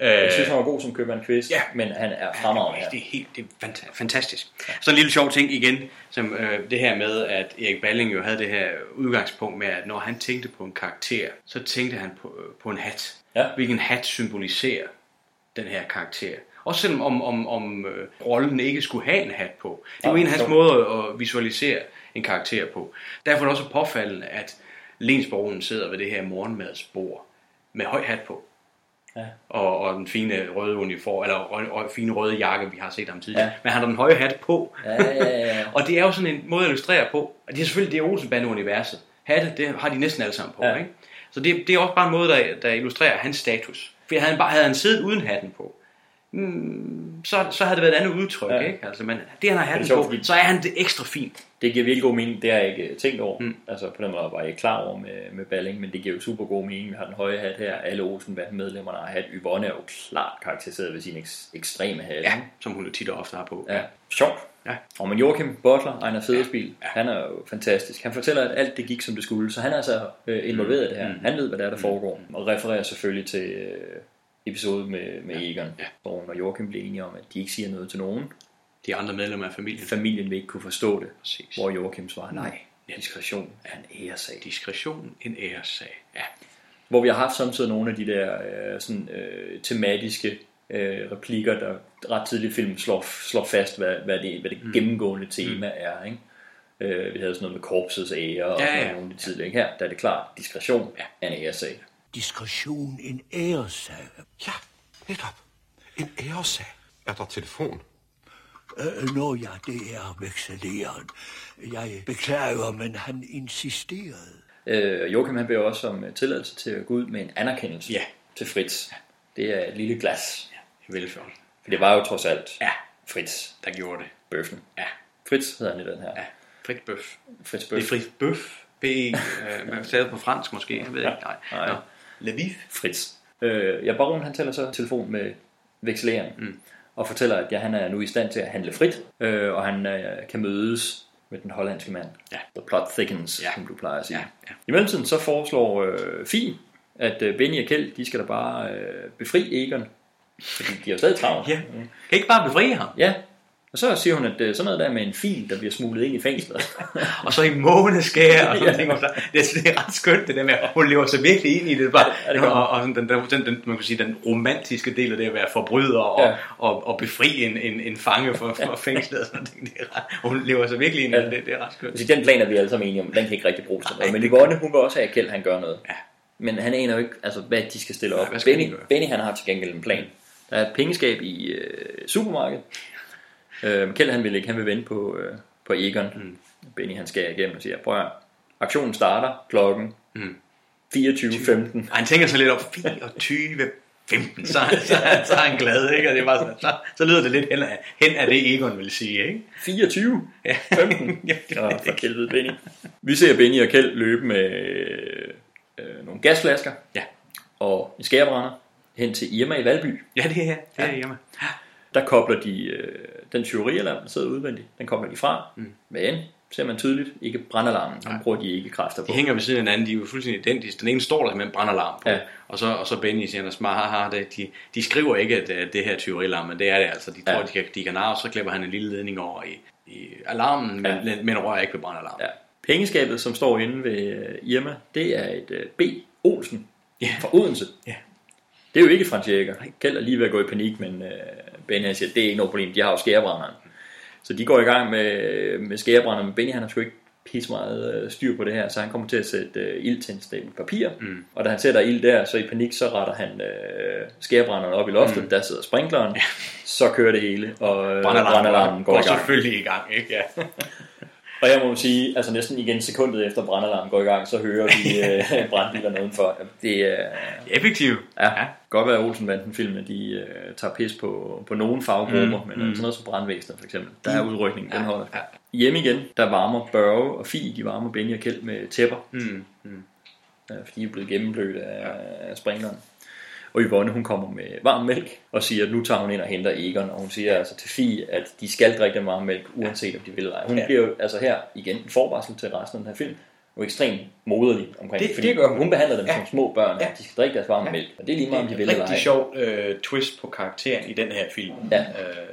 S13: Ja. Jeg synes, han var god som købmand quiz,
S11: ja.
S13: men han er fremragende her.
S11: Det er helt det er fanta- fantastisk. Så en lille sjov ting igen, som øh, det her med, at Erik Balling jo havde det her udgangspunkt med, at når han tænkte på en karakter, så tænkte han på, øh, på en hat.
S13: Ja.
S11: Hvilken hat symboliserer den her karakter. Også selvom om, om, om øh, rollen ikke skulle have en hat på. Det er jo
S13: Ja,
S11: en af hans
S13: så-
S11: måder at visualisere en karakter på. Derfor er det også påfaldende, at Lensborgen sidder ved det her morgenmadsbord med høj hat på
S13: Ja.
S11: og, og den fine røde uniform, eller rød, rød, fine røde jakke, vi har set ham tidligere.
S13: Ja.
S11: Ja. Men han har den høje hat på.
S13: Ja, ja, ja.
S11: og det er jo sådan en måde at illustrere på. Og det er selvfølgelig det er Olsenbande-universet. Hatte, det har de næsten alle sammen på.
S13: Ja.
S11: Ja. Ikke? Så det, det er også bare en måde, der, der illustrerer hans status. For havde han, bare, havde han siddet uden hatten på, mm, så, så havde det været et andet udtryk.
S13: Ja.
S11: Ja. Ikke? Altså, men det han har hatten
S13: sjovt,
S11: på,
S13: fordi-
S11: så er han det ekstra fint.
S13: Det giver virkelig god mening, det har jeg ikke øh, tænkt over. Mm.
S11: Mm.
S13: Altså på den måde var jeg ikke klar over med, med Balling, men det giver jo super god mening. Vi har den høje hat her, alle Olsenbanden medlemmerne har hat. Yvonne er jo klart karakteriseret ved sin eks- ekstreme hat.
S11: Ja, som hun jo tit og ofte har på.
S13: ja. Sjovt.
S11: Ja.
S13: Og men Joachim Butler, Ejner Federspil, ja. han er jo fantastisk. Han fortæller, at alt det gik som det skulle, så han er altså øh, involveret i det her.
S11: Mm.
S13: Han ved, hvad der er, der foregår, og refererer selvfølgelig til øh, episode med, med Egon,
S11: Ja.
S13: hvor hun og Joachim blev enige om, at de ikke siger noget til nogen.
S11: De andre medlemmer af familien.
S13: Familien vil ikke kunne forstå det,
S11: Præcis.
S13: hvor Joachim svarer, nej, diskretion er en æresag.
S11: Diskretion, en æressag. Ja.
S13: hvor vi har haft samtidig nogle af de der øh, sådan, øh, tematiske øh, replikker, der ret tidligt i filmen slår, slår fast, hvad, hvad det, hvad det mm. gennemgående tema mm. er. Ikke? Øh, vi havde sådan noget med korpsets ære og
S10: Ja,
S13: sådan
S10: ja.
S13: noget, nogle af de tidligere. Ikke? Her der er det klart, diskretion ja. er en æresag.
S12: Diskretion en æressag.
S1: Ja, netop. En æresag. Er der telefon?
S12: Øh, Nå ja, det er vekseleren. Jeg beklager, men han insisterede.
S13: Øh, Joachim han beder også om øh, tilladelse til at gå ud med en anerkendelse
S11: Ja.
S13: til Fritz. Det er et lille glas.
S11: Velfærd.
S13: For det var jo trods alt
S11: Ja.
S13: Fritz
S11: Der gjorde det.
S13: Bøffen.
S11: Ja.
S13: Fritz hedder han i den her.
S11: Ja. Frit bøf.
S13: Fritz
S11: Det er
S13: Bøf.
S11: frit bøf. B, øh, man taget på fransk måske, jeg ved ikke. Nej.
S13: Nej.
S11: Nå. Lviv.
S13: Fritz. Øh, ja, baron han taler så telefon med vekseleren mm. Og fortæller, at ja, han er nu i stand til at handle frit, øh, og han øh, kan mødes med den hollandske mand.
S11: Ja.
S13: The plot thickens,
S11: Ja.
S13: som du plejer at sige.
S11: Ja, ja.
S13: I mellemtiden så foreslår øh, Fie, at øh, Benny og Kjeld, de skal da bare øh, befri Egon, fordi de har jo stadig travlt.
S11: Ja. Kan ikke bare befri ham?
S13: ja. Og så siger hun, at øh, sådan noget der med en fil, der bliver smuglet ind i fængslet.
S11: Og så i måneskær og sådan
S13: Ja.
S11: ja. ting. og så- Det, er- det er ret skønt det der med, at hun lever sig virkelig ind i det. Bare,
S13: Ja, det
S11: og, og sådan den, den, den, man kan sige, den romantiske del af det at være forbryder og,
S13: Ja.
S11: ja. og, og befri en, en, en fange for, for fængslet. Og sådan. Det er ret, hun lever sig virkelig ind i
S13: Ja.
S11: det. Det er ret skønt.
S13: Så den plan er vi alle sammen enige om, den kan ikke rigtig bruges til noget. Men Yvonne, hun vil også have, at Kjeld han gør noget.
S11: Ja.
S13: Men han aner jo ikke, altså, hvad de skal stille op.
S11: Skal
S13: Benny,
S11: gøre?
S13: Benny, han har til gengæld en plan. Der er et pengeskab i øh, supermarkedet. Øh, Kjeld, han vil ikke, han vil vente på, øh, på Egon. Mm. Benny, han skal igennem og siger, prøv at aktionen starter klokken
S11: Mm.
S13: 24.15.
S11: Og han tænker så lidt op, 24, 15, så, så, så, så er han glad, ikke? Og det er bare sådan, så, så lyder det lidt hen af, hen af det, Egon vil sige, ikke?
S13: 24?
S11: Ja.
S13: 15?
S11: Ja,
S13: Nå, for helvede, Benny. Vi ser Benny og Kjeld løbe med øh, nogle gasflasker
S11: Ja.
S13: og en skærebrænder hen til Irma i Valby.
S11: Ja, det er det er Irma.
S13: Der kobler de øh, den tyverialarm, der sidder udvendigt, den kobler de fra. Mm. Men ser man tydeligt, ikke brandalarmen. Den bruger de ikke kræfter på.
S11: De hænger ved siden af hinanden, de er jo fuldstændig identiske. Den ene står der med en brandalarm på,
S13: Ja.
S11: og, så, og så Benny siger, smart, haha, det, de, de skriver ikke, at øh, det her er tyverialarm, men det er det altså. De tror,
S13: Ja.
S11: de, kan, de kan narre, og så klipper han en lille ledning over i, i alarmen, men,
S13: Ja.
S11: men rører ikke ved brandalarmen.
S13: Ja. Pengeskabet, som står inde ved øh, Irma, det er et øh, B. Olsen
S11: Ja.
S13: fra Odense.
S11: Ja.
S13: Det er jo ikke Frans Jæger. Kjeld er lige ved at gå i panik, men øh, Benny han siger, det er ikke noget problem, de har jo skærebrænderen. Så de går i gang med, med skærebrænderen, men Benny han har sgu ikke pisse meget øh, styr på det her, så han kommer til at sætte øh, ild til en stabel papir, mm. og da han sætter ild der, så i panik, så retter han øh, skærebrænderen op i loftet, mm. der sidder sprinkleren, så kører det hele, og øh, brandalarmen går,
S11: går
S13: i gang.
S11: selvfølgelig i gang, ikke? Ja.
S13: Og jeg må jo sige, altså næsten igen sekundet efter brandalarmen går i gang, så hører vi øh, brandbilerne udenfor. Det er
S11: Effektiv.
S13: ja, ja. godt være Olsenbanden filmene, de øh, tager pis på, på nogle faggrupper, mm, men mm. sådan noget som brandvæsenet for eksempel, der er udrykningen, den
S11: Ja,
S13: holder.
S11: ja.
S13: Hjem igen, der varmer Børge og Fie, de varmer Benny og Kjeld med tæpper,
S11: Mm. Mm.
S13: ja, fordi de er blevet gennemblødt af, af sprinkleren. Og Yvonne, hun kommer med varm mælk og siger, at nu tager hun ind og henter Egon, og hun siger altså til Fie, at de skal drikke den varme mælk, uanset om de vil eller ej. Hun
S11: Ja.
S13: bliver jo altså her igen en forvarsel til resten af den her film, og ekstremt moderlig omkring
S11: Det-
S13: fordi
S11: det gør hun.
S13: hun behandler dem
S11: Ja.
S13: som små børn,
S11: Ja.
S13: ja. de skal drikke deres varme mælk, og det er lige meget, om de vil
S11: Det er
S13: eller
S11: en
S13: ej.
S11: rigtig sjov øh, twist på karakteren i den her film,
S13: Ja.
S11: øh,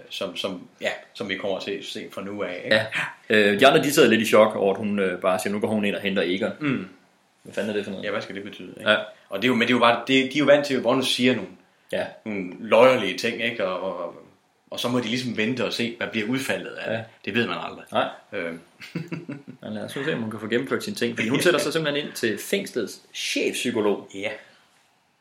S11: som, som, ja, som vi kommer til at se fra nu af. Ikke?
S13: Ja. Øh, de andre, de sidder lidt i chok over, at hun øh, bare siger, nu går hun ind og henter Egon.
S11: Mm.
S13: Hvad fanden er det for noget?
S11: Ja, hvad skal det betyde? Ikke?
S13: Ja.
S11: Og det er jo, men det er jo bare, det, de er jo vant til, hvor du siger nogle,
S13: Ja.
S11: nogle løjerlige ting, ikke? Og, og, og, så må de ligesom vente og se, hvad bliver udfaldet af det.
S13: Ja.
S11: Det ved man aldrig.
S13: Nej.
S11: Øh,
S13: Men lad os se, om hun kan få gennemført sine ting. Fordi hun sætter sig simpelthen ind til fængslets chefpsykolog.
S11: ja.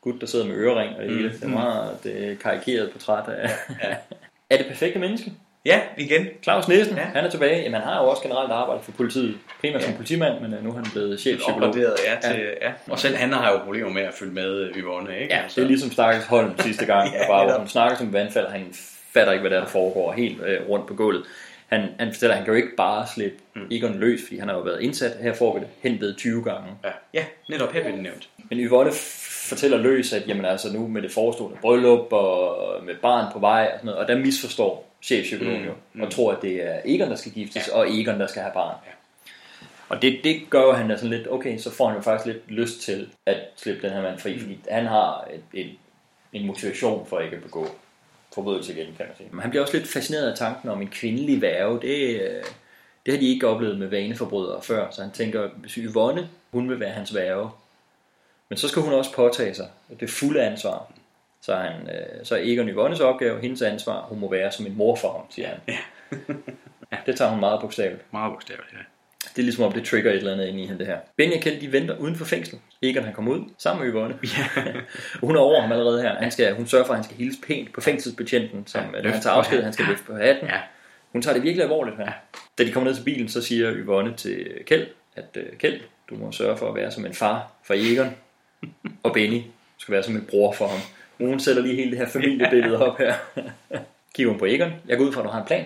S13: Gut, der sidder med ørering og det hele. Det er meget det er karikeret portræt af... er det perfekte menneske?
S11: Ja, igen.
S13: Claus Nielsen,
S11: Ja.
S13: ja. han er tilbage. Jamen, han har jo også generelt arbejdet for politiet. Primært ja. som politimand, men øh, nu er han blevet chefpsykolog.
S11: Ja, til, ja. Og selv han har jo problemer med at følge med øh, Yvonne, ikke?
S13: Ja, det er ligesom Stakkels Holm sidste gang,
S11: Ja,
S13: ja, bare, hvor hun snakker som vandfald, og han fatter ikke, hvad der, er, der foregår helt øh, rundt på gulvet. Han, han fortæller, at han kan jo ikke bare slippe mm. Egon løs, fordi han har jo været indsat. Her får vi det hentet 20 gange.
S11: Ja, ja netop her blev det nævnt.
S13: Men Yvonne fortæller løs, at jamen, altså nu med det forestående bryllup og med barn på vej og sådan noget, og der misforstår chefpsykologen
S11: Mm,
S13: jo,
S11: mm.
S13: og tror, at det er Egon, der skal giftes,
S11: Ja.
S13: og Egon, der skal have barn.
S11: Ja.
S13: Og det, det gør han er sådan lidt, okay, så får han jo faktisk lidt lyst til at slippe den her mand fri, fordi han har et, et, en motivation for ikke at begå forbrydelse igen, kan man sige. Men han bliver også lidt fascineret af tanken om en kvindelig værve. Det, øh, det har de ikke oplevet med vaneforbrydere før, så han tænker, hvis Yvonne, hun vil være hans værve, men så skal hun også påtage sig det fulde ansvar. Så, er han, øh, så er Egon Yvonnes opgave, hendes ansvar, hun må være som en mor for ham, siger han. Ja. det tager hun meget bogstaveligt.
S11: Meget bogstaveligt, ja.
S13: Det er ligesom om det trigger et eller andet ind i hende det her. Benny og Kjeld, de venter uden for fængsel. Egon han kommer ud sammen med Yvonne. Og hun er over ham allerede her. Han skal, hun sørger for, at han skal hilse pænt på fængselsbetjenten, som
S11: Ja,
S13: ja, når han tager afsked, han skal løfte på hatten.
S11: Ja.
S13: Hun tager det virkelig alvorligt her. Da de kommer ned til bilen, så siger Yvonne til Kjeld, at øh, Kjeld, du må sørge for at være som en far for Egon, og Benny skal være som en bror for ham. Hun sætter lige hele det her familiebillede op her. Kigger hun på Egon. Jeg går ud fra, at du har en plan.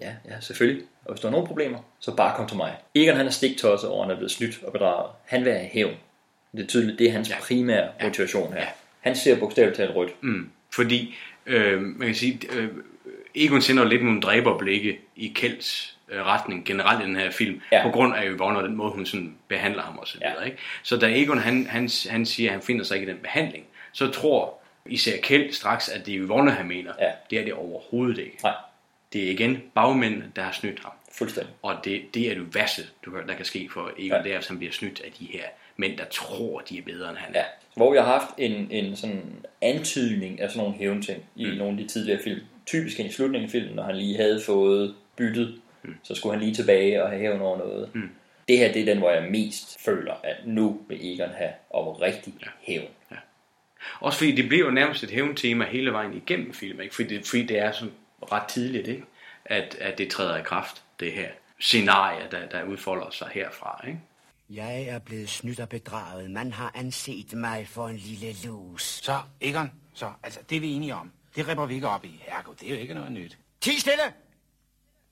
S13: Ja, ja, selvfølgelig. Og hvis der er nogle problemer, så bare kom til mig. Egon han er stiktosset over, at han er blevet snydt og bedraget. Han vil have hævn. Det er tydeligt, det er hans ja. primære motivation her. Ja. Han ser bogstaveligt talt rødt.
S11: Mm. Fordi, øh, man kan sige, øh, Egon sender lidt nogle dræberblikke i Kjelds øh, retning generelt i den her film, ja. på grund af Yvonne og den måde, hun sådan behandler ham og så videre. Ja. Ikke? Så da Egon han, han, han siger, at han finder sig ikke i den behandling, så tror især Kjeld straks, at det er Yvonne, han mener.
S13: Ja.
S11: Det er det overhovedet ikke.
S13: Nej.
S11: Det er igen bagmændene, der har snydt ham.
S13: Fuldstændig.
S11: Og det, det er det værste, der kan ske for Egon, ja. er, at han bliver snydt af de her mænd, der tror, de er bedre end han er.
S13: Ja. Hvor vi har haft en, en sådan antydning af sådan nogle hævnting i mm. nogle af de tidligere film. Typisk i slutningen af filmen, når han lige havde fået byttet, mm. så skulle han lige tilbage og have hævn over noget.
S11: Mm.
S13: Det her det er den, hvor jeg mest føler, at nu vil Egon have oprigtig ja. hævn.
S11: Ja. Også fordi det bliver jo nærmest et hævntema hele vejen igennem filmen, ikke? Fordi, det, fordi det er sådan ret tidligt, ikke? At, at det træder i kraft, det her scenarie, der, der udfolder sig herfra. Ikke?
S1: Jeg er blevet snydt og bedraget. Man har anset mig for en lille lus.
S14: Så, Egon, så, altså, det er vi enige om. Det ripper vi ikke op i. Herregud, det er jo ikke noget nyt.
S1: Ti stille!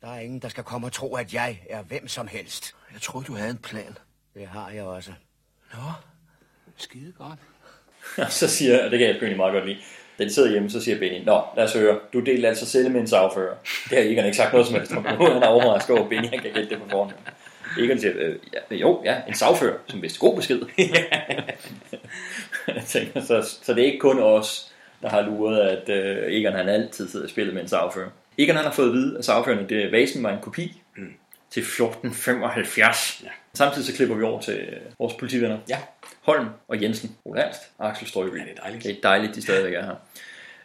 S1: Der er ingen, der skal komme og tro, at jeg er hvem som helst.
S12: Jeg troede, du havde en plan.
S1: Det har jeg også.
S14: Nå, skide godt.
S13: Og så siger, og det kan jeg egentlig meget godt lide, da de sidder hjemme, så siger Benny, Nå, lad os høre, du delte altså selv med en sagfører. Det har Egon ikke sagt noget som helst om. Nu er han overrasket over, at Benny han kan gætte det på forhånd. Egon siger, øh, ja, jo, ja, en sagfører, som vidste god besked. jeg tænker, så, så det er ikke kun os, der har luret, at øh, Egon han altid sidder og spillet med en sagfører. Egon han har fået at vide, at sagføreren, det vasen var en kopi. Til 1475. Ja. Samtidig så klipper vi over til øh, vores politivenner.
S11: Ja.
S13: Holm og Jensen, Ole Ernst, Axel Strøby.
S11: Ja, det er dejligt.
S13: Det er dejligt, de stadigvæk er her.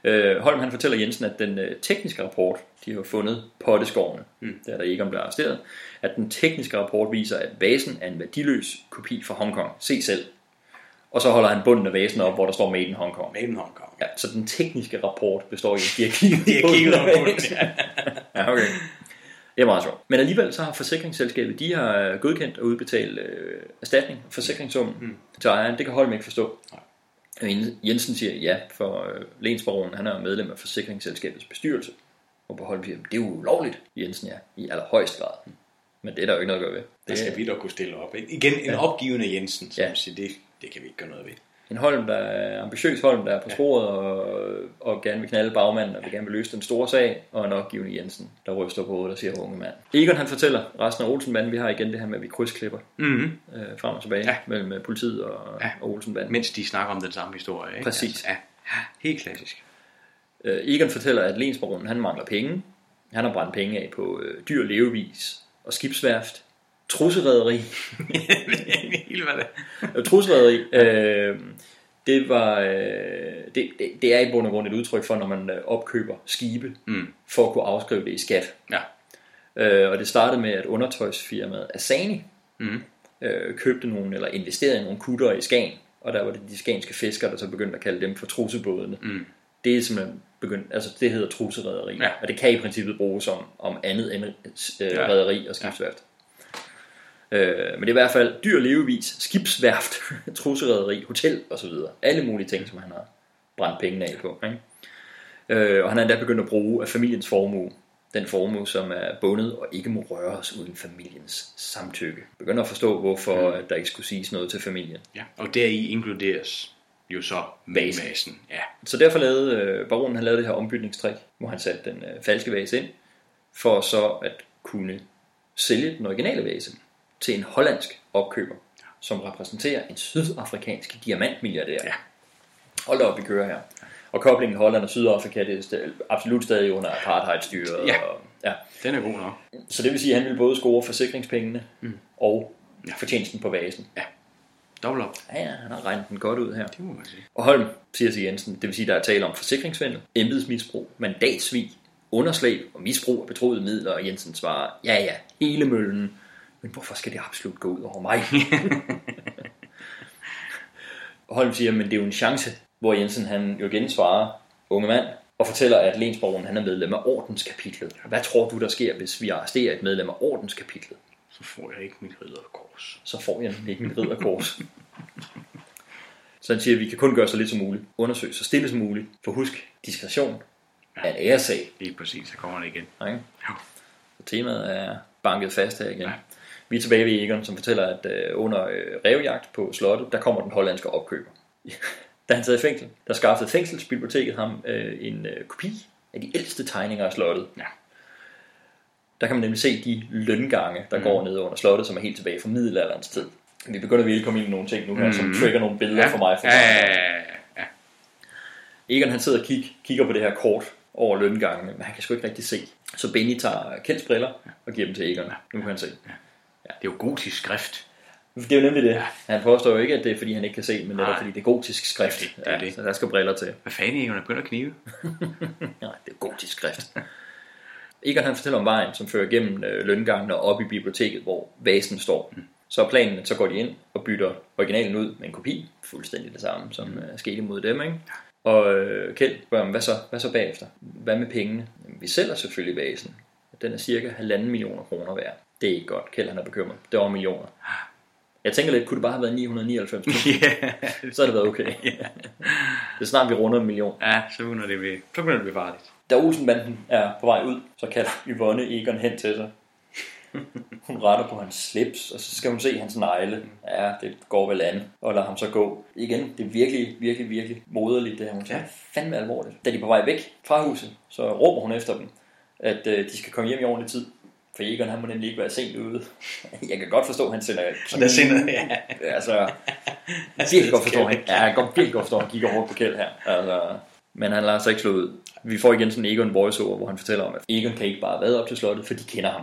S13: Øh, Holm han fortæller Jensen, at den øh, tekniske rapport, de har fundet potteskovene, mm. der der Egon blev arresteret, at den tekniske rapport viser, at vasen er en værdiløs kopi fra Hongkong. Se selv. Og så holder han bunden af vasen op, hvor der står Made in Hongkong.
S11: Made in Hongkong.
S13: Ja, så den tekniske rapport består i, at de har kigget,
S11: De har kigget
S13: på vasen. ja, okay. Det er meget sjovt. Men alligevel så har forsikringsselskabet, de har godkendt at udbetale øh, erstatning, forsikringssummen mm. til ejeren. Det kan Holm ikke forstå. Og Jensen siger ja, for øh, Lensbaronen, han er medlem af forsikringsselskabets bestyrelse. Og på Holm siger, det er jo ulovligt. Jensen ja, i allerhøjeste grad. Men det er der jo ikke noget at gøre ved.
S11: Det skal vi dog kunne stille op. Ikke? Igen en
S13: Ja.
S11: opgivende Jensen, som
S13: ja.
S11: siger, det, det kan vi ikke gøre noget ved.
S13: En Holm, der er ambitiøs Holm, der er på sporet og, og gerne vil knalde bagmanden og vil gerne vil løse den store sag, og en opgivende Jensen, der ryster på hovedet og siger unge mand. Egon han fortæller resten af Olsenbanden, vi har igen det her med, at vi krydsklipper
S11: Mhm.
S13: øh, frem og tilbage
S11: Ja.
S13: mellem øh, politiet og,
S11: Ja.
S13: og Olsenbanden.
S11: Mens de snakker om den samme historie. Ikke?
S13: Præcis.
S11: Altså, ja, helt klassisk.
S13: Øh, Egon fortæller, at Lensbaronen han mangler penge. Han har brændt penge af på øh, dyr levevis og skibsværft, trusserederi.
S11: Helt hvad det
S13: Trusserederi, øh, det, var, øh, det, det, det er i bund og grund et udtryk for, når man øh, opkøber skibe,
S11: Mm.
S13: for at kunne afskrive det i skat.
S11: Ja.
S13: Øh, og det startede med, at undertøjsfirmaet Asani
S11: Mm.
S13: øh, købte nogle, eller investerede i nogle kutter i Skagen, og der var det de skanske fiskere, der så begyndte at kalde dem for trussebådene.
S11: Mm.
S13: Det er simpelthen begyndt, altså det hedder trusserederi,
S11: Ja.
S13: og det kan i princippet bruges om, om andet end øh,
S11: Ja.
S13: rederi og skibsværft. Øh, men det er i hvert fald dyr levevis, skibsværft, trusserederi, hotel og så videre. Alle mulige ting, som han har brændt pengene af på. Ikke? Øh, og han er endda begyndt at bruge af familiens formue. Den formue, som er bundet og ikke må røres uden familiens samtykke. Begynder at forstå, hvorfor
S11: Mm.
S13: mm. der ikke skulle siges noget til familien.
S11: Ja. Og deri inkluderes jo så
S13: Vasen.
S11: vasen. Ja.
S13: Så derfor lavede øh, baronen han lavede det her ombytningstrik, hvor han satte den øh, falske vase ind, for så at kunne sælge den originale vase til en hollandsk opkøber, som repræsenterer en sydafrikansk diamantmilliardær.
S11: Ja.
S13: Hold da op, vi kører her. Og koblingen Holland og Sydafrika, det er absolut stadig under apartheidstyret.
S11: Ja.
S13: Og, ja.
S11: Den er god nok.
S13: Så det vil sige, at han ville både score forsikringspengene
S11: Mm.
S13: og
S11: Ja.
S13: fortjenesten på vasen.
S11: Ja. Dobbelt op.
S13: Ja, ja, han har regnet den godt ud her.
S11: Det må man sige.
S13: Og Holm siger til Jensen, det vil sige, der er tale om forsikringsvindel, embedsmisbrug, mandatsvig, underslæb og misbrug af betroede midler, og Jensen svarer, ja ja, hele møllen, men hvorfor skal det absolut gå ud over mig? Holm siger, men det er jo en chance, hvor Jensen han jo igen svarer, unge mand, og fortæller, at Lensborgen han er medlem af ordenskapitlet. Hvad tror du, der sker, hvis vi arresterer et medlem af ordenskapitlet?
S11: Så får jeg ikke mit ridderkors.
S13: Så får jeg ikke mit ridderkors. så han siger, at vi kan kun gøre så lidt som muligt. Undersøg så stille som muligt. For husk, diskretion er en æresag.
S11: Lige præcis, så kommer han igen.
S13: Okay? Så temaet er banket fast her igen. Ja. Vi er tilbage ved Egon, som fortæller, at øh, under øh, revjagt på slottet, der kommer den hollandske opkøber. da han sad i fængsel, der skaffede fængselsbiblioteket ham øh, en øh, kopi af de ældste tegninger af slottet.
S11: Ja.
S13: Der kan man nemlig se de løngange, der mm. går ned under slottet, som er helt tilbage fra middelalderens tid. Vi begynder virkelig at komme ind i nogle ting nu her, mm. som trigger nogle billeder
S11: Ja.
S13: for mig. For
S11: Ja, ja, ja, ja.
S13: Egon han sidder og kig, kigger på det her kort over løngangene, men han kan sgu ikke rigtig se. Så Benny tager Kjelds briller og giver dem til Egon. Nu kan han se.
S11: Det er jo gotisk skrift.
S13: Det er jo nemlig det. Han påstår jo ikke, at det er fordi han ikke kan se, men netop fordi det er gotisk skrift.
S11: Det, det er det.
S13: Så der skal briller til.
S11: Hvad fanden, Egon er begyndt at knive?
S13: Nej, det er gotisk skrift. Egon han fortæller om vejen, som fører gennem øh, løngangene og op i biblioteket, hvor vasen står.
S11: Mm.
S13: Så er planen, så går de ind og bytter originalen ud med en kopi. Fuldstændig det samme, som
S11: Mm.
S13: øh, skete mod dem, ikke? Og øh, Kjeld spørger hvad så, hvad så bagefter? Hvad med pengene? Jamen, vi sælger selvfølgelig vasen. Den er cirka halvanden millioner kroner værd. Det er ikke godt. Kjeld han er bekymret. Det er over millioner. Jeg tænker lidt, kunne det bare have været 999
S11: Ja.
S13: Så har det været okay. det er snart, vi runder en million.
S11: Ja, så begynder det, blive, så begynder det blive farligt.
S13: Da Olsenbanden er på vej ud, så kalder Yvonne Egon hen til sig. Hun retter på hans slips, og så skal hun se hans negle. Ja, det går vel an, og lader ham så gå. Igen, det er virkelig, virkelig, virkelig moderligt, det her. Hun tager
S11: Ja.
S13: fandme alvorligt. Da de er på vej væk fra huset, så råber hun efter dem, at øh, de skal komme hjem i ordentlig tid. For Egon, han må nemlig ikke være sent ude. Jeg kan godt forstå, at han sender...
S11: Han er sindet, ja.
S13: Altså, virkelig godt forstå, han, ja, jeg kan godt, virkelig godt forstå, at han kigger hårdt på Kjeld her. Altså, men han lader sig ikke slå ud. Vi får igen sådan en Egon voiceover, hvor han fortæller om, at Egon kan ikke bare være op til slottet, for de kender ham.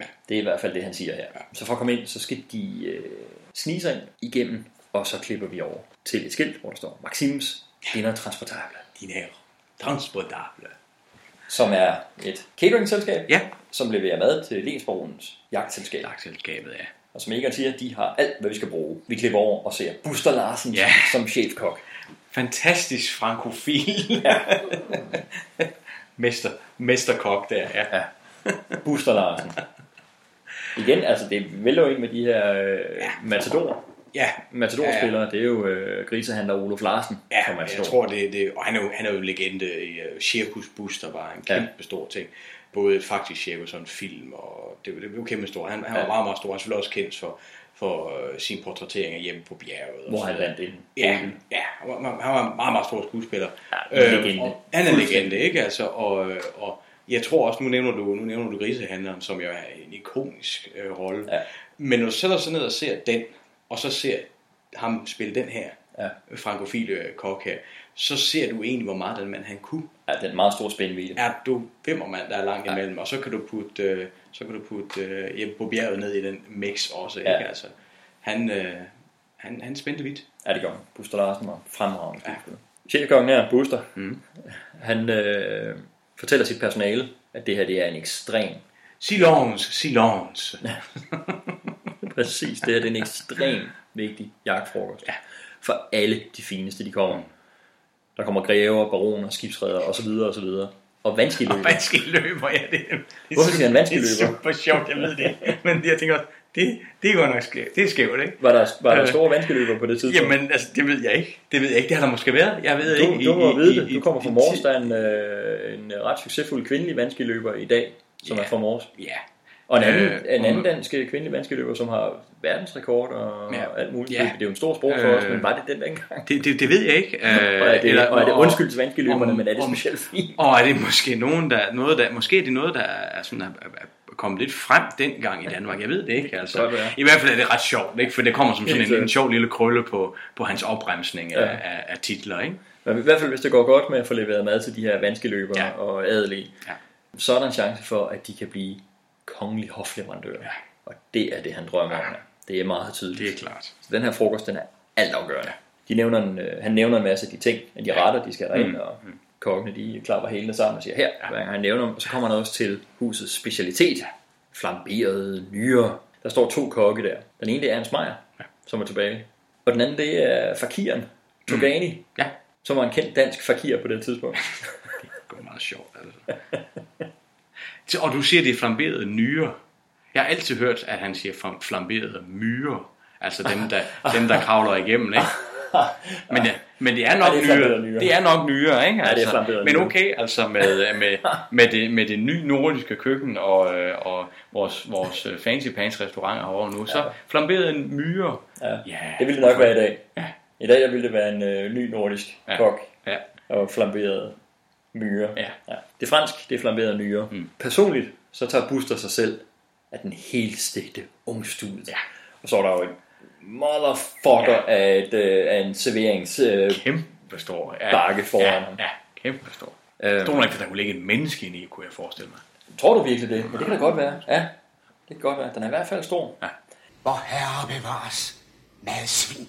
S11: Ja.
S13: Det er i hvert fald det, han siger her. Så for at komme ind, så skal de øh, snige sig ind igennem, og så klipper vi over til et skilt, hvor der står Maxims Dinner Transportable,
S11: Diner transportable.
S13: Som er et cateringselskab,
S11: Ja.
S13: som leverer mad til Lensborgens jagtselskab.
S11: Jagtselskabet, ja.
S13: Og som Egon siger, de har alt, hvad vi skal bruge. Vi klipper over og ser Buster Larsen
S11: Ja.
S13: som chefkok.
S11: Fantastisk frankofil. Ja. Mester, mesterkok der, ja.
S13: Ja. Buster Larsen. Igen, altså det vælger ind med de her øh, Matador.
S11: Ja,
S13: Matador-spillere, det er jo øh, grisehandler Olof Larsen
S11: Ja, jeg tror, det, det og han er jo, han er jo legende i uh, Circus Buster, var en
S13: Ja.
S11: kæmpe stor ting. Både faktisk cirkus og en film, og det, det blev kæmpe stor. Han, han var
S13: Ja.
S11: meget, meget stor. Han er selvfølgelig også kendt for, for uh, sin portrættering af hjemme på bjerget.
S13: Hvor han vandt ind.
S11: Ja, ja han, var, han var en meget, meget stor skuespiller.
S13: Ja, en legende.
S11: og han er legende, ikke? Altså, og, øh, og jeg tror også, nu nævner du, nu nævner du grisehandleren, som jo er en ikonisk øh, rolle.
S13: Ja.
S11: Men når du sætter sig ned og ser den, og så ser ham spille den her,
S13: Ja.
S11: frankofile kok her, så ser du egentlig, hvor meget den mand han kunne.
S13: Ja, det er en meget stor spændvidde.
S11: Er du femmermand, der er langt imellem, og så kan du putte, øh, så kan du putte øh, hjem på bjerget ned i den mix også,
S13: Ja.
S11: ikke? Altså, han, øh, han, han spændte vidt.
S13: Ja, det gør han. Buster Larsen var fremragende skuespiller. Chefkongen her, Buster,
S11: Mm.
S13: han øh, fortæller sit personale, at det her det er en ekstrem,
S11: Silence, silence.
S13: præcis, det her det er en ekstrem vigtig jagtfrokost. Ja. For alle de fineste, de kommer. Der kommer grever, baroner, skibsredere osv. osv. Og vanskelig
S11: Og vanskelig løber, ja, det, det,
S13: Hvorfor siger han vanskelig
S11: Det er super sjovt, jeg ved det. Men jeg tænker også, det, det er godt nok skævt. Det er skævt, ikke?
S13: Var der, var der
S11: Øh,
S13: store vanskeløber på det tidspunkt?
S11: Jamen, altså, det ved jeg ikke. Det ved jeg ikke. Det har der måske været. Jeg ved
S13: du,
S11: ikke.
S13: du må vide det. Du kommer fra Mors, der er en, øh, en ret succesfuld kvindelig vanskeløber i dag, som
S11: Ja.
S13: er fra Mors.
S11: Ja.
S13: Og en anden,
S11: Øh,
S13: en anden
S11: og-
S13: dansk kvindelig vanskeløber, som har verdensrekord og
S11: Ja.
S13: alt muligt.
S11: Ja.
S13: Det er jo en stor sport for os,
S11: Øh,
S13: men var det den dengang?
S11: Det, det, det ved jeg ikke. Øh,
S13: og, er det,
S11: eller-
S13: og er det undskyld til vanskeløberne,
S11: om-
S13: men er det
S11: om-
S13: specielt fint?
S11: Og er det måske nogen, der, noget, der, måske er det noget, der er, sådan, er, er kommet lidt frem dengang i Danmark. Jeg ved det ikke. Altså.
S13: Være.
S11: I hvert fald er det ret sjovt, ikke? for det kommer som sådan en, en sjov lille krølle på, på hans opbremsning
S13: Ja.
S11: af, af, af titler. Ikke?
S13: Men i hvert fald, hvis det går godt med at få leveret mad til de her vanskeløbere
S11: Ja.
S13: og adelige,
S11: Ja.
S13: så er der en chance for, at de kan blive kongelige hofleverandører.
S11: Ja.
S13: Og det er det, han drømmer om her. Det er meget tydeligt.
S11: Det er klart.
S13: Så den her frokost, den er altafgørende. De nævner en, øh, han nævner en masse af de ting, af de retter, de skal derind,
S11: Mm.
S13: og kokkene, de klapper hælene sammen og siger, her, hver gang han nævner dem. Og så kommer han også til husets specialitet. Flamberede nyrer. Der står to kokke der. Den ene, det er Ernst Meyer, som er tilbage. Og den anden, det er fakiren, Togani,
S11: Ja.
S13: som var en kendt dansk fakir på det tidspunkt.
S11: Det var meget sjovt, altså. Og du siger, det er flamberede nyrer. Jeg har altid hørt, at han siger flam- flamberede myrer. Altså dem, der, dem, der kravler igennem, ikke? Men, ja, men det er nok
S13: Ja, det er flamberede
S11: nyere. Det er nok nyere, ikke?
S13: Ja, det er
S11: Altså,
S13: flamberede
S11: men okay, altså med, med, med, det, med det nye nordiske køkken og, øh, og vores, vores øh, fancy pants restauranter herovre nu, så flamberede myrer.
S13: Ja.
S11: Ja,
S13: Det ville det nok være i dag. I dag der ville det være en øh, ny nordisk
S11: Ja.
S13: kok
S11: Ja.
S13: og flamberet myre.
S11: Ja.
S13: Ja. Det er fransk, det er flamberet nyre. Mm. Personligt, så tager Buster sig selv af den helt stegte ungstue. Ja. Og så er der jo en motherfucker ja. af, et, øh, af en serverings... Øh,
S11: Kæmpe stor. Ja,
S13: bakke foran
S11: ja,
S13: ham.
S11: Ja, kæmpe stor.
S13: Øhm.
S11: Tror ikke, at der kunne ligge et menneske inde i, kunne jeg forestille mig.
S13: Tror du virkelig det? Ja, det kan da godt være. Ja, det kan godt være. Den er i hvert fald stor.
S11: Ja.
S1: Hvor herre bevares madsvin.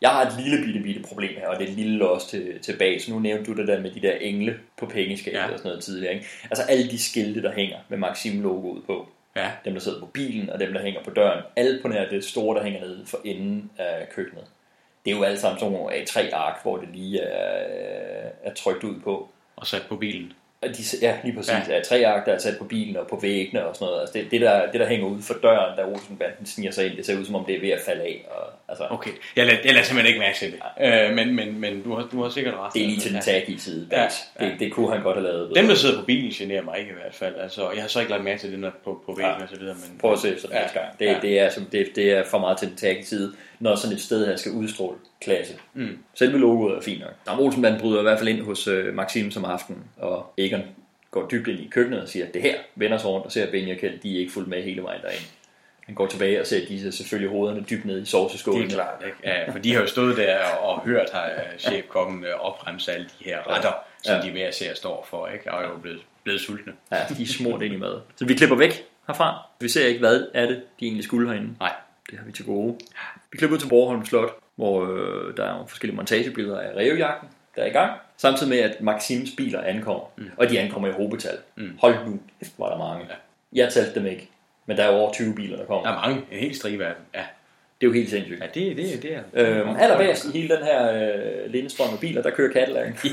S13: Jeg har et lille bitte, bitte problem her, og det er et lille også til, tilbage. Så nu nævnte du det der med de der engle på pengeskabet ja. og sådan noget tidligere. Ikke? Altså alle de skilte, der hænger med Maxim-logoet på.
S11: Ja.
S13: Dem, der sidder på bilen, og dem, der hænger på døren. Alle på nær det store, der hænger nede for enden af køkkenet. Det er jo alt sammen sådan nogle A3-ark, hvor det lige er, er trykt ud på.
S11: Og sat på bilen.
S13: De, ja, lige præcis.
S11: Ja.
S13: Ja. tre ark, der er sat på bilen og på væggene og sådan noget. Altså det, det, der, det, der hænger ud for døren, da Olsenbanden sniger sig ind, det ser ud som om det er ved at falde af. Og, altså,
S11: Okay, jeg lader, jeg lader simpelthen ikke mærke til det. Øh, men, men, men du, har, du har sikkert ret.
S13: Det er lige til den taggige side.
S11: Ja,
S13: Ja. Det, det kunne han godt have lavet.
S11: Dem, der sidder på bilen, generer mig ikke i hvert fald. Altså, jeg har så ikke lagt mærke til det på, på væggen
S13: Ja.
S11: og så videre. Men...
S13: Prøv at se efter ja. næste gang. Det,
S11: Ja.
S13: det, er, som, det, det er for meget til den taggige side, når sådan et sted her skal udstråle klasse.
S11: Mm.
S13: Selve logoet er fint nok. Ram Olsenbanden bryder i hvert fald ind hos øh, Maxim som aften, og Egon går dybt ind i køkkenet og siger, det her vender sig rundt og ser, at Benny og Kjeld, de er ikke fuldt med hele vejen derind. Han går tilbage og ser, at de er selvfølgelig hovederne dybt ned i sovseskålen.
S11: Det er klart, ikke? Ja, for de har jo stået der og, hørt her, øh, chefkokken øh, opremse alle de her retter, som
S13: Ja.
S11: de hver ser står for, ikke? Og er jo blevet, blevet sultne.
S13: Ja, de er smurt ind i mad. Så vi klipper væk herfra. Vi ser ikke, hvad er det, de egentlig skulle herinde.
S11: Nej.
S13: Det har vi til gode. Vi klipper ud til Borgholm Slot, hvor øh, der er nogle forskellige montagebilleder af rævejagten, der er i gang. Samtidig med, at Maxims biler ankommer. Mm. Og de ankommer i hobetal.
S11: Mm.
S13: Hold nu, er der mange. Ja. Jeg talte dem ikke. Men der er over 20 biler, der kommer.
S11: Der er mange, en helt stribe af dem. Ja,
S13: Det er jo helt sindssygt.
S11: ja det, det, det er...
S13: Øhm, allerbærst i hele den her øh, lindestrøm af biler, der kører Cadillac.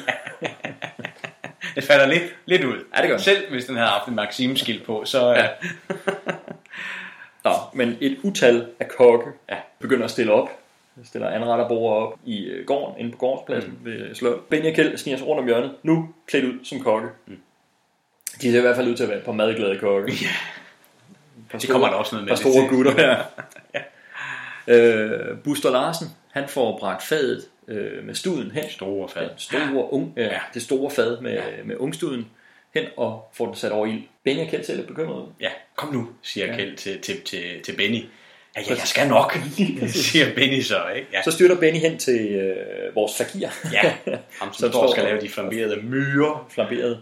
S11: Det falder lidt, lidt ud.
S13: Ja, det gør.
S11: Selv hvis den havde haft en Maxim-skilt på, så... Ja.
S13: Nå, men et utal af kokke
S11: Ja.
S13: begynder at stille op. Stiller anretterbord op i øh, gården, inde på gårdspladsen mm. ved Slot. Benny og Kjeld sniger sig rundt om hjørnet, nu klædt ud som kokke. Mm. De ser i hvert fald ud til at være et par madglade kokke. Ja.
S11: Det kommer der også noget med
S13: par store gutter her. øh, Buster Larsen, han får bragt fadet øh, med studen hen.
S11: Store fad.
S13: Den store, ung, øh, ja. Det store fad med, ja. med ungstuden hen og får den sat over ild. Benny og Kjeld ser lidt bekymret ud.
S11: Ja, kom nu, siger Kjeld til, til, til, til Benny. Ja, ja, jeg skal nok, siger Benny så, ikke? Ja.
S13: Så styrter Benny hen til øh, vores fakir.
S11: Ja, ham som står skal lave de flamberede myrer.
S13: Flamberet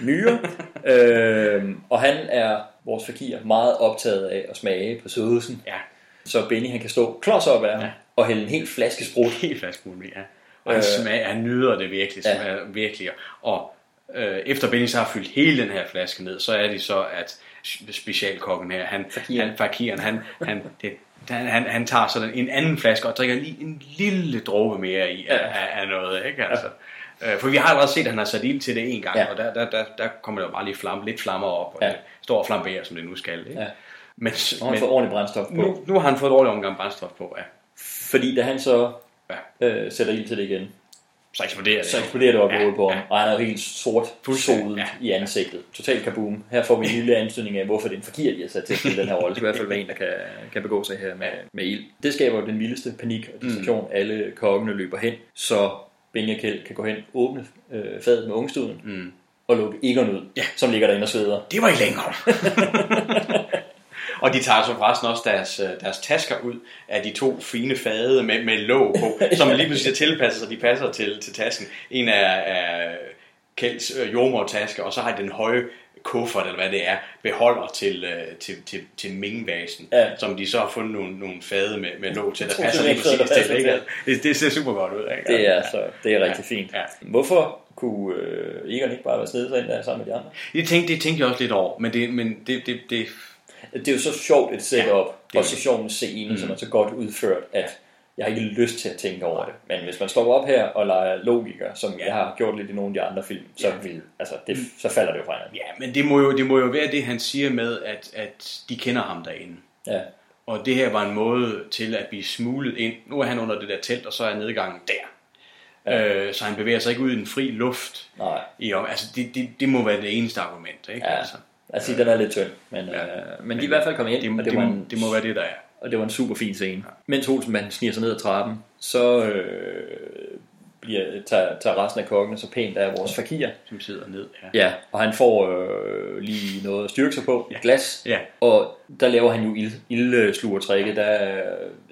S13: myre. øhm, og han er, vores fakir, meget optaget af at smage på sødelsen.
S11: Ja.
S13: Så Benny han kan stå klods op af ham
S11: Ja.
S13: og hælde en hel flaske sprut.
S11: Helt flaske muligt, ja. Og han,
S13: Øh.
S11: smager, han nyder det virkelig,
S13: Ja.
S11: smager virkelig. Og øh, efter Benny så har fyldt hele den her flaske ned, så er det så, at specialkokken her, han,
S13: Fakiren.
S11: han, fakiren, han, han, det, han, han, han tager sådan en anden flaske og drikker lige en lille dråbe mere i af,
S13: Ja.
S11: af, af noget, ikke? Altså. Øh, For vi har allerede set, at han har sat ild til det en gang,
S13: Ja.
S11: og der, der, der, der kommer der bare lige flamme, lidt flammer op, og
S13: Ja.
S11: det står og flamberer, som det nu skal. Ikke?
S13: Ja.
S11: Men,
S13: Og han
S11: men
S13: får ordentligt brændstof på.
S11: nu, nu har han fået et ordentligt omgang brændstof på, ja.
S13: Fordi da han så
S11: Ja.
S13: øh, sætter ild til det igen,
S11: Så eksploderer det.
S13: så eksploderer det op i
S11: Ja,
S13: hovedet på ham.
S11: ja.
S13: Og han er jo helt sort sodet
S11: ja.
S13: i ansigtet. Total kaboom. Her får vi en lille anstødning af, hvorfor det er en fakir, de har sat til at spille den her rolle. Det skal i hvert fald være en, der kan, kan begå sig her med, med ild. Det skaber jo den vildeste panik og distraktion. Mm. Alle kokkene løber hen, så Benja Kjeld kan gå hen, åbne øh, fadet med ungstuden
S11: Mm.
S13: og lukke Egon ud,
S11: Ja.
S13: som ligger derinde og sveder.
S11: Det var i længere. og de tager så forresten også deres, øh, deres tasker ud af de to fine fade med, med låg på, som lige pludselig er tilpasset, så de passer til, til tasken. En er, er Kjelds øh, jordmortaske, og så har de den høje kuffert, eller hvad det er, beholder til, øh, til, til, til mingvasen,
S13: Ja.
S11: som de så har fundet nogle, nogle fade med, med låg til, der passer lige præcis til. Ikke?
S13: til.
S11: Det, det ser super godt ud. Ikke?
S13: Det er, så, det er rigtig
S11: Ja.
S13: fint.
S11: Ja.
S13: Hvorfor kunne øh, Egon ikke bare være snedet sig ind der sammen med de andre?
S11: Det tænkte, det tænkte jeg også lidt over, men det, men det, det, det
S13: Det er jo så sjovt et setup,
S11: er
S13: og så sjov en scene, mm. som er så godt udført, at Jeg har ikke lyst til at tænke over det. Men hvis man står op her og leger logiker, som ja. jeg har gjort lidt i nogle af de andre film, så,
S11: Ja.
S13: vil, altså, det, så falder det jo fra hinanden.
S11: Ja, men det må, jo, det må jo være det, han siger med, at, at de kender ham derinde.
S13: Ja.
S11: Og det her var en måde til at blive smuglet ind. Nu er han under det der telt, og så er nedgangen der. Ja. Øh, så han bevæger sig ikke ud i den fri luft.
S13: Nej.
S11: I, altså, det, det, det må være det eneste argument. Ikke?
S13: Ja.
S11: Altså,
S13: Altså, den er lidt tynd, men, ja. øh, men de er i hvert fald kommet ind,
S11: det,
S13: og det,
S11: det,
S13: var
S11: må,
S13: en,
S11: det må være det, der er.
S13: og det var en super fin scene. Ja. Mens Olsenbanden sniger sig ned ad trappen, så øh, bliver, tager, tager resten af kokkene så pænt af vores fakir.
S11: Som sidder ned. Ja.
S13: Ja, og han får øh, lige noget at styrke sig på, et glas,
S11: Ja.
S13: og der laver han jo ild, ildslugertrækket, der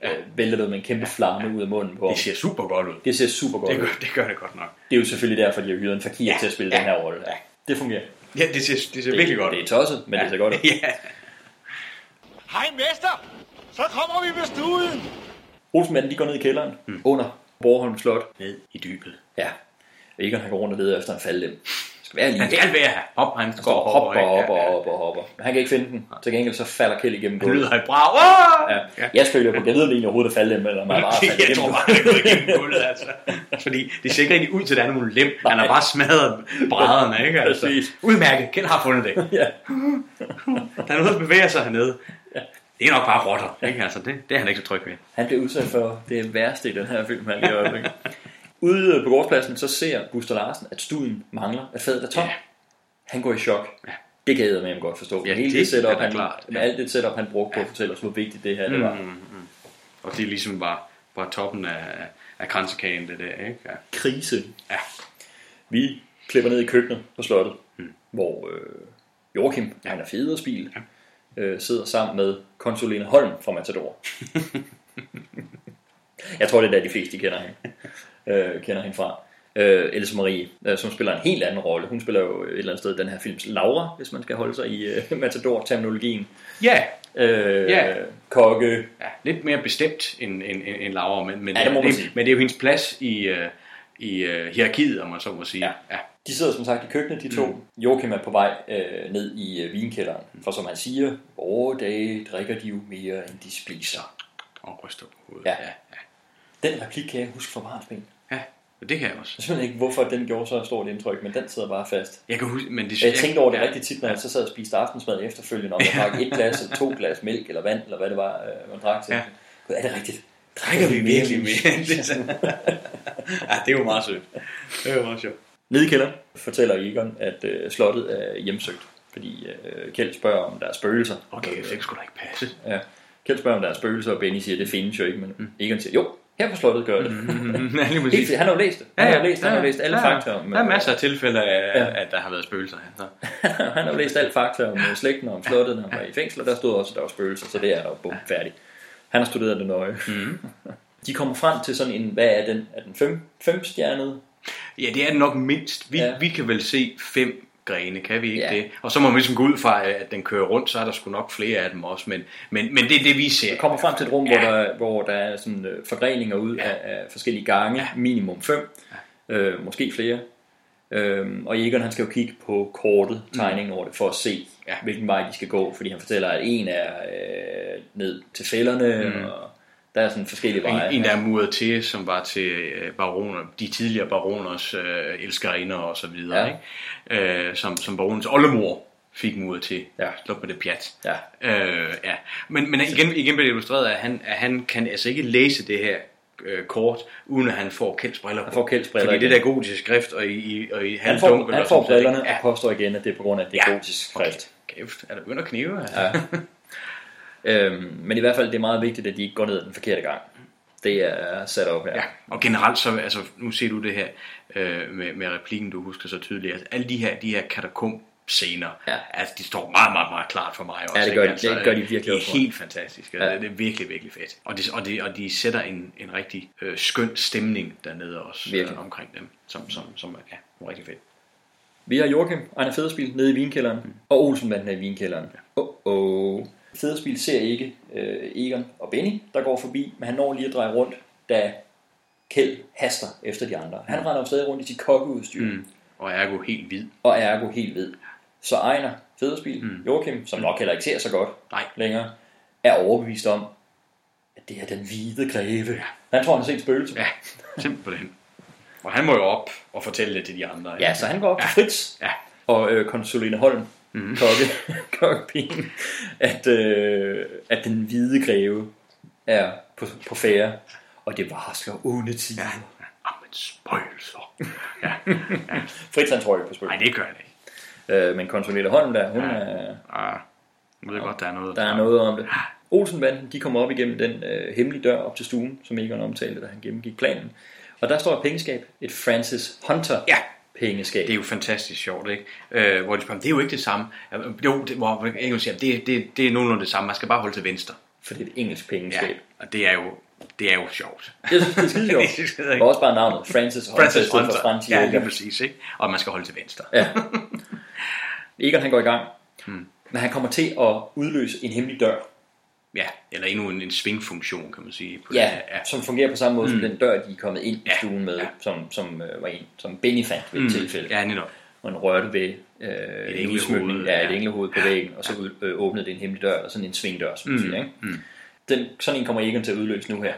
S13: øh, vælter det med en kæmpe flamme ud af munden på ham.
S11: Det ser super godt ud.
S13: Det ser super godt
S11: Det
S13: ud.
S11: gør, det gør det godt nok.
S13: Det er jo selvfølgelig derfor, de har hyret en fakir ja. til at spille ja. den her rolle. Ja. Det fungerer.
S11: Ja, det ser, det ser
S13: Det-
S11: virkelig godt
S13: det er tosset, men det ser godt ud.
S11: Ja.
S3: Hej, mester! Så kommer vi med studen!
S13: Olsenmanden, de går ned i kælderen, mm. under Borgholm Slot.
S11: Ned i dybet.
S13: Ja. Egon han går rundt og leder efter en faldlem. Skal være lige.
S11: Han skal være her. Hop, han
S13: Han
S11: går
S13: står og hopper og hopper
S11: Ja,
S13: og
S11: ja.
S13: hopper hopper. Men han kan ikke finde den. Til gengæld så falder Kjeld igennem
S11: Han lyder
S13: gulvet.
S11: et brag. Ah!
S13: Ja. Jeg spiller på, jeg ved lige overhovedet er faldlem, eller man er bare faldet
S11: jeg
S13: igennem
S11: tror bare, han er gået igennem gulvet, altså. Fordi det ser ikke rigtig ud til, at der er nogen lem. Han har bare smadret brædderne, ikke? Altså.
S13: Præcis.
S11: Udmærket. Ken har fundet det.
S13: Ja.
S11: Der er noget, der bevæger sig hernede. Det er nok bare rotter, ikke? Altså, det, det er han ikke så tryg ved.
S13: Han bliver udsat for det værste i den her film, han lige i øjeblikket. Ude på gårdspladsen, så ser Buster Larsen, at studen mangler, at fadet er tom.
S11: Ja.
S13: Han går i chok. Det kan jeg med ham godt forstå.
S11: Ja,
S13: Hele
S11: det
S13: det setup,
S11: er
S13: han,
S11: klart, ja.
S13: alt det setup, han brugte på at fortælle os, hvor vigtigt det her det var.
S11: Mm, mm. Og det er ligesom bare, bare toppen af, af kransekagen, det der, ikke? Ja.
S13: Krise.
S11: Ja.
S13: Vi klipper ned i køkkenet på slottet, mm. hvor øh, Joachim, ja. han er federspil, ja. øh, sidder sammen med konsulene Holm fra Matador. Jeg tror, det er der, de fleste de kender hende, øh, kender hende fra. Øh, Else Marie, øh, som spiller en helt anden rolle. Hun spiller jo et eller andet sted den her films Laura, hvis man skal holde sig i øh, Matador-terminologien.
S11: Ja,
S13: Øh,
S11: Ja.
S13: Kokke.
S11: ja, lidt mere bestemt end, end, end, end Laura, men, men,
S13: Ja, det må
S11: det,
S13: sige.
S11: men det er jo hendes plads i, uh, i uh, hierarkiet, om man så må sige.
S13: Ja.
S11: ja.
S13: De sidder som sagt i køkkenet, de to. Mm. Joachim er på vej øh, ned i øh, vinkælderen. For som han siger, vore dage drikker de jo mere, end de spiser.
S11: Og ryster på hovedet.
S13: Ja,
S11: ja.
S13: Den replik kan jeg huske fra barnsben.
S11: ja. Og det kan jeg også.
S13: Jeg ved ikke, hvorfor den gjorde så stort indtryk, men den sidder bare fast.
S11: Jeg kan huske, men det,
S13: Og jeg tænkte over det
S11: ja,
S13: rigtig tit, når jeg så sad og spiste aftensmad efterfølgende, om jeg drak et glas eller to glas mælk eller vand, eller hvad det var, øh, man drak til.
S11: Ja.
S13: Gud, er det rigtigt?
S11: Drikker vi virkelig mere? end det? ja, det er jo meget sødt. Det er jo meget sjovt.
S13: Nede i kælderen fortæller Egon, at øh, slottet er hjemsøgt. Fordi øh, Kjeld spørger, om der er spøgelser.
S11: Okay, det skulle da ikke passe.
S13: Ja. Kjeld spørger, om der er spøgelser, og Benny siger, at det findes jo ikke. Men mm. Egon siger, jo, her på slottet gør det.
S11: Mm, ja, lige
S13: Helt, han har jo læst det. Han har jo læst, han har læst alle
S11: ja,
S13: fakta om...
S11: Der er
S13: øh,
S11: masser af tilfælde af,
S13: Ja.
S11: ja. at der har været spøgelser her. Så.
S13: han har jo læst alt fakta om øh, slægten og om slottet, når han var i fængsel, og der stod også, at der var spøgelser, så det er der jo bum, færdigt. Han har studeret det nøje.
S11: Mm.
S13: De kommer frem til sådan en, hvad er den? Er den fem, femstjernede?
S11: Ja, det er det nok mindst. Vi,
S13: Ja.
S11: ja. vi kan vel se fem grene, kan vi ikke
S13: Ja.
S11: ja. det? Og så må man ligesom gå ud fra, at den kører rundt, så er der sgu nok flere af dem også. Men, men, men det er det, vi ser.
S13: Jeg kommer frem til et rum,
S11: Ja.
S13: hvor, der, hvor der er sådan øh, forgreninger ud
S11: Ja.
S13: af, af forskellige gange,
S11: Ja.
S13: minimum fem, øh, måske flere. Øhm, og Egon han skal jo kigge på kortet, tegningen over det, for at se,
S11: Ja.
S13: hvilken vej de skal gå, fordi han fortæller, at en er øh, ned til fælderne, mm. og der er sådan forskellige veje.
S11: En, en, der er muret til, som var til øh, baroner, de tidligere baroners øh, elskerinder og så videre,
S13: Ja.
S11: ikke? Øh, som, som baronens oldemor fik muret til.
S13: Ja.
S11: Slå på det pjat.
S13: Ja.
S11: Øh, ja. Men, men igen, igen bliver det illustreret, at han, at han kan altså ikke læse det her øh, kort, uden at han får kældsbriller på.
S13: Han får kældsbriller
S11: Fordi
S13: igen.
S11: det der gotiske skrift og i, og i
S13: han får,
S11: halvdunkel
S13: han
S11: og
S13: får brillerne
S11: ikke?
S13: og påstår igen, at det er på grund af det
S11: Ja.
S13: gotisk skrift.
S11: Kæft, er der begyndt at knive? Altså?
S13: Ja. øhm, men i hvert fald, det er meget vigtigt, at de ikke går ned den forkerte gang. Det er sat op her.
S11: Ja, og generelt så, altså, nu ser du det her øh, med, med replikken, du husker så tydeligt, altså, alle de her, de her katakomb scener,
S13: Ja.
S11: altså, de står meget, meget, meget klart for mig også.
S13: Ja, det gør de.
S11: Altså,
S13: Det gør de virkelig
S11: Det er helt fantastisk. Ja.
S13: Ja.
S11: Det, er virkelig, virkelig fedt. Og de, og de, og de sætter en, en rigtig øh, skøn stemning dernede også
S13: Virkelig.
S11: øh, omkring dem, som, som, som er ja, rigtig fedt.
S13: Vi har Joachim, Ejner Federspil, nede i vinkælderen, mm. og Olsenbanden er i vinkælderen. Åh, oh, oh. Federspil ser ikke øh, Egon og Benny, der går forbi, men han når lige at dreje rundt, da Kjeld haster efter de andre. Han render jo stadig rundt i sit kokkeudstyr, mm.
S11: Mm. Og ergo helt hvid.
S13: og ergo helt ved. Så Ejner Federspil, mm. Joachim, som nok heller ikke ser så godt
S11: Nej.
S13: længere, er overbevist om, at det er den hvide greve. Han tror, han har set spøgelse.
S11: Ja, simpelthen. Og han må jo op og fortælle det til de andre.
S13: Ja, så han går op ja. til Fritz
S11: ja.
S13: og øh, konsuline Holm. Mm. kokke, kokkepigen, at, øh, at den hvide greve er på, på færre, og det varsler onde tider. Ja.
S11: Jamen, spøgelser. ja. ja.
S13: Fritz han tror ikke på spøgelser.
S11: Nej, det gør han ikke.
S13: Øh, men konsulente Holm der, hun
S11: Ja.
S13: er...
S11: Ah, jeg ved godt, der er noget.
S13: Der er noget om det. Olsenbanden, de kommer op igennem den øh, hemmelige dør op til stuen, som Egon omtalte, da han gennemgik planen. Og der står et pengeskab, et Francis Hunter
S11: ja.
S13: Pengeskab.
S11: Det er jo fantastisk sjovt, ikke? Øh, hvor de spørger, det er jo ikke det samme. Jo, det, hvor Egon siger, det, det, det er nogenlunde det samme. Man skal bare holde til venstre.
S13: For det er et engelsk pengeskab.
S11: Ja, og det er jo, det er jo sjovt.
S13: Det er, det er skide sjovt.
S11: det er
S13: også bare navnet, Francis Hunter,
S11: Francis Hunter.
S13: Frans
S11: Ja, lige præcis, ikke? Og man skal holde til venstre.
S13: Ja. Egon han går i gang,
S11: Hmm.
S13: men han kommer til at udløse en hemmelig dør.
S11: Ja, eller endnu en, en svingfunktion, kan man sige. På
S13: Ja,
S11: den her-
S13: som fungerer på samme måde mm. som den dør, de er kommet ind i stuen med, som, som, øh, var en, som Benny fandt ved et
S11: Mm.
S13: tilfælde.
S11: Ja, netop.
S13: Og han rørte ved øh, en
S11: englehoved,
S13: udsmykning, ja, et
S11: ja.
S13: englehoved på væggen, og så ud, øh, åbnede det en hemmelig dør, eller sådan en svingdør, som man
S11: Mm.
S13: siger. Ikke?
S11: Mm.
S13: Den, sådan en kommer Egon til at udløse nu her.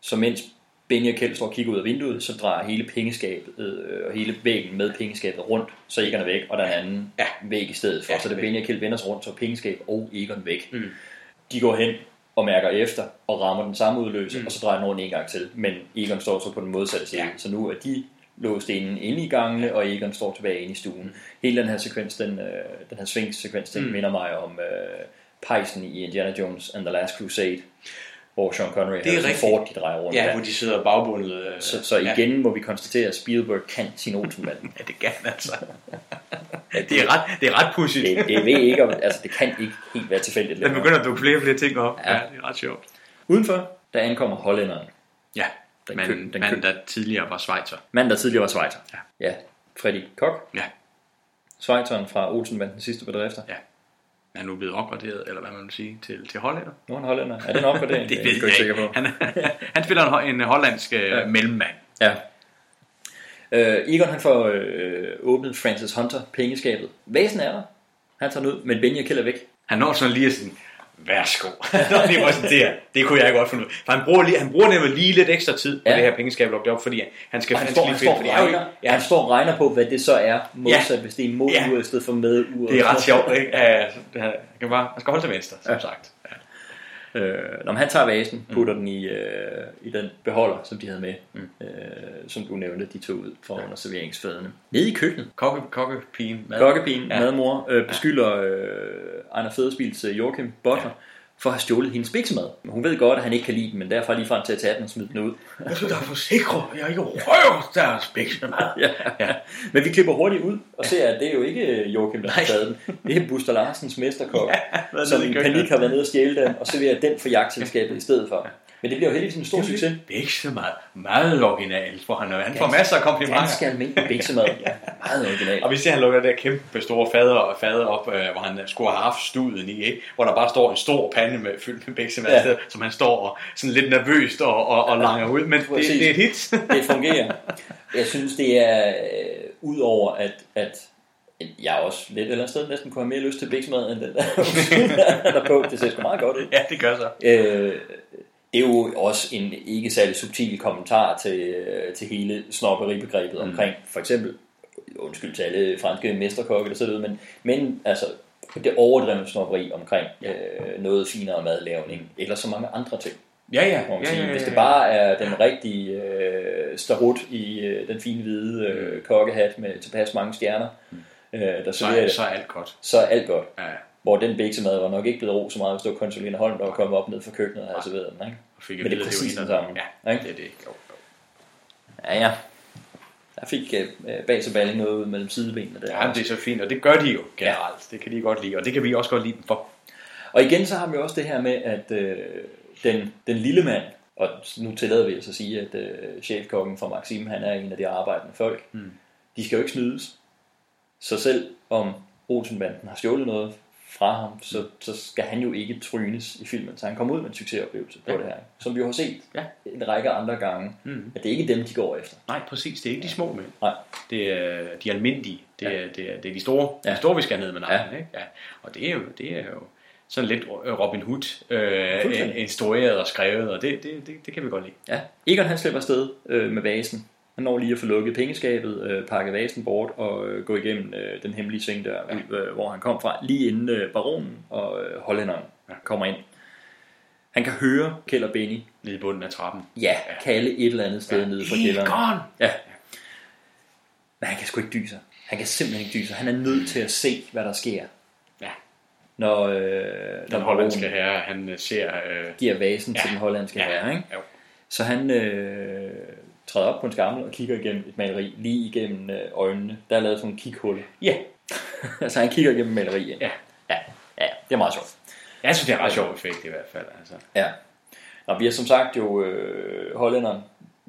S13: Så mens Benny og Kjeld står og kigger ud af vinduet, så drejer hele pengeskabet øh, og hele væggen med pengeskabet rundt, så Egon er væk, og der er en anden ja. væg i stedet for.
S11: Ja,
S13: så
S11: væk.
S13: Benny og Kjeld vender sig rundt, så pengeskab og Egon væk.
S11: Mm.
S13: De går hen og mærker efter og rammer den samme udløser,
S11: Mm.
S13: og så drejer den rundt en gang til. Men Egon står så på den modsatte side. Ja. Så nu er de låst inde, inde i gangene, og Egon står tilbage inde i stuen. Hele den her sekvens, den, øh, den her svingsekvens, den
S11: mm.
S13: minder mig om øh, pejsen i Indiana Jones and the Last Crusade, hvor Sean Connery
S11: Det er
S13: har sådan en
S11: rigtigt.
S13: Ford, de drejer rundt.
S11: Ja,
S13: der.
S11: hvor de sidder bagbundet. Øh,
S13: Så, så igen må vi konstatere, at Spielberg kan sin Olsenband.
S11: ja, det kan altså. det, er ret, det er ret pudsigt.
S13: Det, det ved ikke, om, altså det kan ikke helt være tilfældigt.
S11: Den begynder at dukke flere og flere ting op. Ja.
S13: Ja.
S11: ja, det er ret sjovt.
S13: Udenfor, der ankommer hollænderen.
S11: Ja,
S13: Den
S11: men
S13: kø- den
S11: manden,
S13: kø-
S11: der tidligere var Schweizer.
S13: Manden, der tidligere var Schweizer.
S11: Ja.
S13: ja. Freddy Koch.
S11: Ja.
S13: Schweizeren fra Olsenbanden sidste bedrifter.
S11: Ja. Er han nu blevet opgraderet, eller hvad man vil sige, til, til hollænder?
S13: Nu er han hollænder. Er det en opgradering?
S11: det
S13: er jeg ikke
S11: ikke.
S13: sikker på.
S11: Han, han spiller en, en hollandsk ja.
S13: Ja.
S11: mellemmand.
S13: Ja. Øh, Egon han får øh, åbnet Francis Hunter pengeskabet. Væsen er der. Han tager den ud, men Benny og Kjeld er væk.
S11: Han når sådan lige sådan, værsgo. Når det sådan der, det kunne jeg godt finde ud. For han bruger, lige, han bruger nemlig lige lidt ekstra tid på
S13: Ja.
S11: det her pengeskab op, op fordi han skal,
S13: Og han,
S11: han
S13: står,
S11: skal
S13: han,
S11: lige
S13: står,
S11: finde, fordi er
S13: regner,
S11: ikke-
S13: ja. han står og regner på, hvad det så er, modsat hvis det er mod
S11: Ja.
S13: i stedet for med uret.
S11: det er ret sjovt, ikke? Ja, det her- han, kan bare, han skal holde til venstre, som
S13: Ja.
S11: sagt. Ja.
S13: Øh, når han tager vasen, putter mm. den i, øh, i den beholder, som de havde med,
S11: Mm.
S13: mm. øh, som du nævnte, de tog ud fra under serveringsfadene. Nede i køkkenet,
S11: Kokke, kokkepigen. mad.
S13: kokkepigen,
S11: Ja.
S13: ja. madmor, øh, beskylder øh, Ejner Federspils øh, Joachim Butler for at have stjålet hendes biksemad. Hun ved godt, at han ikke kan lide den, men derfor lige frem til at tage den og smide den ud.
S11: Jeg skal da forsikre, jeg ikke rører deres biksemad.
S13: ja. ja. Men vi klipper hurtigt ud og ser, at det er jo ikke øh, Joachim, der har taget den. Det er Buster Larsens mesterkok,
S11: været
S13: som
S11: i
S13: panik har været nede og stjæle den, og serverer den for jagtselskabet i stedet for. Men det bliver jo heldigvis en stor succes.
S11: Så meget, meget originalt, for han, han får masser af komplimenter.
S13: Ganske almindelig biksemad. ja. Meget original.
S11: Og vi ser, han lukker der kæmpe store fader, fader op, øh, hvor han skulle have haft studen i, ikke? hvor der bare står en stor pande med, fyldt med biksemad,
S13: Ja.
S11: ja. som han står og sådan lidt nervøst og, og, og langer ud. Men det, det er et hit.
S13: det fungerer. Jeg synes, det er øh, ud over, at, at jeg også lidt eller sted næsten kunne have mere lyst til biksemad, end den der, der er på. Det ser sgu meget godt ud.
S11: ja, det gør så.
S13: Øh, det er jo også en ikke særlig subtil kommentar til, øh, til hele snobberibegrebet mm. omkring for eksempel, undskyld til alle franske mesterkokke, der sidder men, men altså det overdrevne snobberi omkring øh, noget finere madlavning, eller så mange andre ting.
S11: Ja, ja.
S13: Må man
S11: ja,
S13: sige.
S11: ja, ja,
S13: Hvis det
S11: ja.
S13: bare er den rigtige øh, starut i øh, den fine hvide øh, kokkehat med tilpas mange stjerner, øh, der
S11: så,
S13: serverer
S11: er,
S13: det,
S11: så er alt godt.
S13: så er alt godt.
S11: Ja.
S13: Hvor den biksemad var nok ikke blevet ro så meget, hvis det var konsulene Holm, der var kommet op ned fra køkkenet og serveret den. Ikke?
S11: Og fik
S13: Men det er præcis den samme.
S11: Ja,
S13: Ikke?
S11: det er det. Jo, jo.
S13: Ja, ja. Der fik øh, bag sig balling noget ud mellem sidebenene der.
S11: Ja, det er så fint, og det gør de jo generelt. Det kan de godt lide, og det kan vi også godt lide dem for.
S13: Og igen så har vi også det her med, at øh, den, den lille mand, og nu tillader vi os at sige, at øh, chefkokken fra Maxim, han er en af de arbejdende folk,
S11: Mm.
S13: de skal jo ikke snydes. Så selv om Olsenbanden har stjålet noget fra ham, så, så skal han jo ikke trynes i filmen. Så han kommer ud med en succesoplevelse på
S11: Ja.
S13: det her. Som vi jo har set
S11: Ja.
S13: en række andre gange.
S11: Mm.
S13: At det er ikke dem, de går efter.
S11: Nej, præcis. Det er ikke de små mænd.
S13: Nej.
S11: Det er de almindelige. Det er,
S13: Ja.
S11: det er, det er de store,
S13: Ja.
S11: de store, vi skal ned med.
S13: Ja.
S11: Ikke? Ja. Og det er jo, det er jo sådan lidt øh, Robin Hood øh, instrueret og skrevet, og det, det, det, det kan vi godt lide.
S13: Ja, Egon han slipper afsted øh, med vasen. Han når lige at få lukket pengeskabet, øh, pakke vasen bort og øh, gå igennem øh, den hemmelige sving der, ja. ud, øh, hvor han kom fra, lige inden øh, baronen og øh, hollænderen ja. kommer ind. Han kan høre Kjeld og Benny.
S11: Nede i bunden af trappen.
S13: Ja, ja. kalde et eller andet sted ja. nede fra kælderen.
S11: Egon!
S13: Ja. Men han kan sgu ikke dyse. Han kan simpelthen ikke dyse. Han er nødt til at se, hvad der sker.
S11: Ja.
S13: Når, øh,
S11: Den
S13: når
S11: hollandske herre, han øh, ser... Øh,
S13: giver vasen
S11: Ja.
S13: til den hollandske
S11: Ja.
S13: herre. Ikke?
S11: Jo.
S13: Så han øh, træder op på en skammel og kigger igennem et maleri, lige igennem øh, øjnene. Der er lavet sådan en kighulle.
S11: Ja.
S13: så han kigger igennem maleriet.
S11: Ja.
S13: ja. Ja, det er meget sjovt.
S11: Jeg synes, det er en ret sjov effekt i hvert fald. Altså.
S13: Ja. Nå, vi har som sagt jo øh, hollænderen,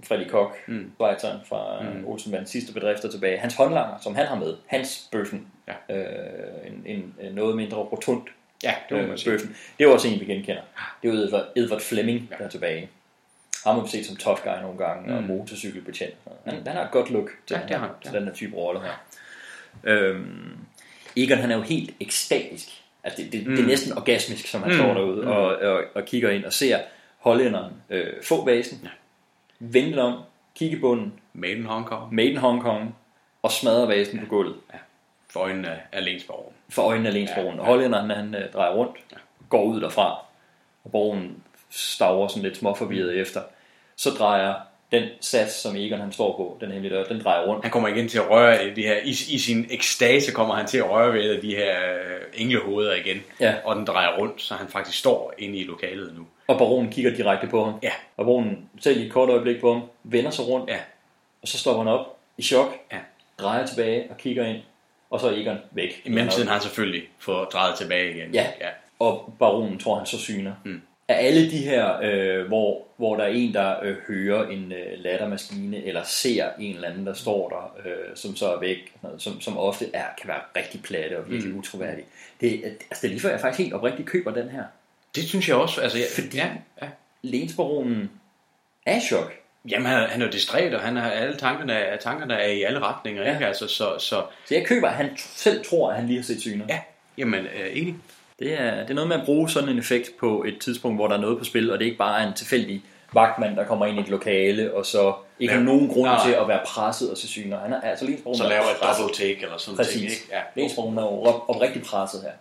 S13: Freddy Koch, mm. Schweizeren fra
S11: Mm.
S13: Olsenbands sidste bedrifter tilbage. Hans håndlanger, som han har med, hans bøffen,
S11: ja.
S13: øh, en, en, en noget mindre rotund
S11: Ja, det man
S13: øh, bøffen. Det er jo også en, vi genkender. Det er jo Edward, Edward Fleming, der er tilbage. Ham har vi set som tough guy nogle gange, mm. og
S11: Mm.
S13: motorcykelbetjent. Han, han har et godt look til,
S11: Ja, det har han,
S13: til
S11: ja.
S13: den her type rolle her. Øhm, Egon han er jo helt ekstatisk. Altså det, det, mm. det er
S11: Mm.
S13: næsten orgasmisk, som han
S11: Mm.
S13: står derude
S11: Mm.
S13: og, og, og kigger ind og ser hollænderen øh, få vasen, ja. vende den om, kigge bunden,
S11: Made in Hong Kong.
S13: made in Hong Kong, og smadre vasen på gulvet.
S11: Ja. For øjnene af, lensborgen.
S13: For øjnene af lensbroen. Og hollænderen, han øh, drejer rundt, går ud derfra, og borgen staver sådan lidt småforvirret efter. Så drejer den sats, som Egon han står på, den hemmelige dør, den drejer rundt.
S11: Han kommer igen til at røre i de her, i, i sin ekstase kommer han til at røre ved et af de her øh, englehoveder igen.
S13: Ja.
S11: Og den drejer rundt, så han faktisk står inde i lokalet nu.
S13: Og baronen kigger direkte på ham.
S11: Ja.
S13: Og baronen selv i et kort øjeblik på ham, vender sig rundt,
S11: Ja.
S13: og så stopper han op i chok,
S11: Ja.
S13: drejer tilbage og kigger ind, og så er Egon væk.
S11: I mellemtiden har han selvfølgelig fået drejet tilbage igen.
S13: Ja.
S11: ja.
S13: Og baronen tror han så syner.
S11: Mm.
S13: Af alle de her, øh, hvor, hvor der er en, der øh, hører en øh, lattermaskine, eller ser en eller anden, der står der, øh, som så er væk, sådan noget, som, som ofte er, kan være rigtig platte og virkelig
S11: Mm.
S13: mm. utroværdig. Det, altså, det er lige før, jeg faktisk helt oprigtigt køber den her.
S11: Det synes jeg også. Altså, jeg,
S13: Fordi-
S11: ja, ja.
S13: Lensbaronen er chok.
S11: Jamen, han, er- han er distræt, og han har alle tankerne, tankerne er i alle retninger.
S13: Ja.
S11: Ikke? Altså, så, så,
S13: Så jeg køber, at han selv tror, at han lige har set syner.
S11: ja, jamen, øh, enig.
S13: Det er, det er noget med at bruge sådan en effekt på et tidspunkt, hvor der er noget på spil, og det er ikke bare er en tilfældig vagtmand, der kommer ind i et lokale, og så ikke
S11: Ja.
S13: har nogen grund
S11: Nej.
S13: til at være presset og se syner. Han er altså lige
S11: Så laver et double take eller sådan
S13: Præcis.
S11: ting. Ikke? Ja.
S13: Lensbroen er jo op, oprigtigt presset her.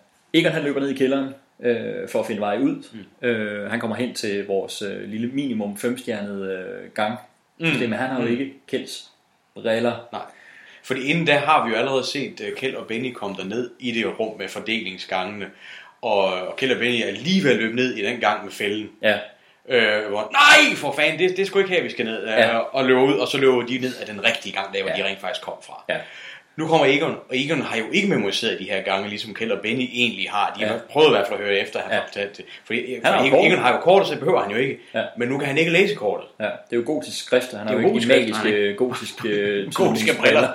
S13: Egon han løber ned i kælderen øh, for at finde vej ud. Mm. Øh, han kommer hen til vores øh, lille minimum femstjernede øh, gang. Mm. Det, men han har jo
S11: Mm.
S13: ikke Kjelds briller.
S11: Nej. Fordi inden da har vi jo allerede set uh, Kjeld og Benny komme derned i det rum med fordelingsgangene. Og, og Kjeld og Benny er lige ved at løbe ned i den gang med fælden.
S13: Ja.
S11: Øh, hvor, nej, for fanden, det, det skulle ikke her, vi skal ned. Uh,
S13: Ja.
S11: Og løbe ud, og så løber de ned af den rigtige gang, der hvor
S13: Ja.
S11: de rent faktisk kom fra.
S13: Ja.
S11: Nu kommer Egon, og Egon har jo ikke memoriseret de her gange, ligesom Kjeld og Benny egentlig har. De
S13: Ja.
S11: har prøvet i hvert fald at høre efter, at han
S13: Ja.
S11: har fortalt det. Fordi,
S13: Han jo
S11: Egon. Egon har jo kortet, så det behøver han jo ikke.
S13: Ja.
S11: Men nu kan han ikke læse kortet.
S13: Ja, det er jo gotisk skrift, han
S11: Det
S13: har
S11: er
S13: jo ikke de
S11: gotisk skrift,
S13: magiske, gotiske,
S11: Gotiske briller.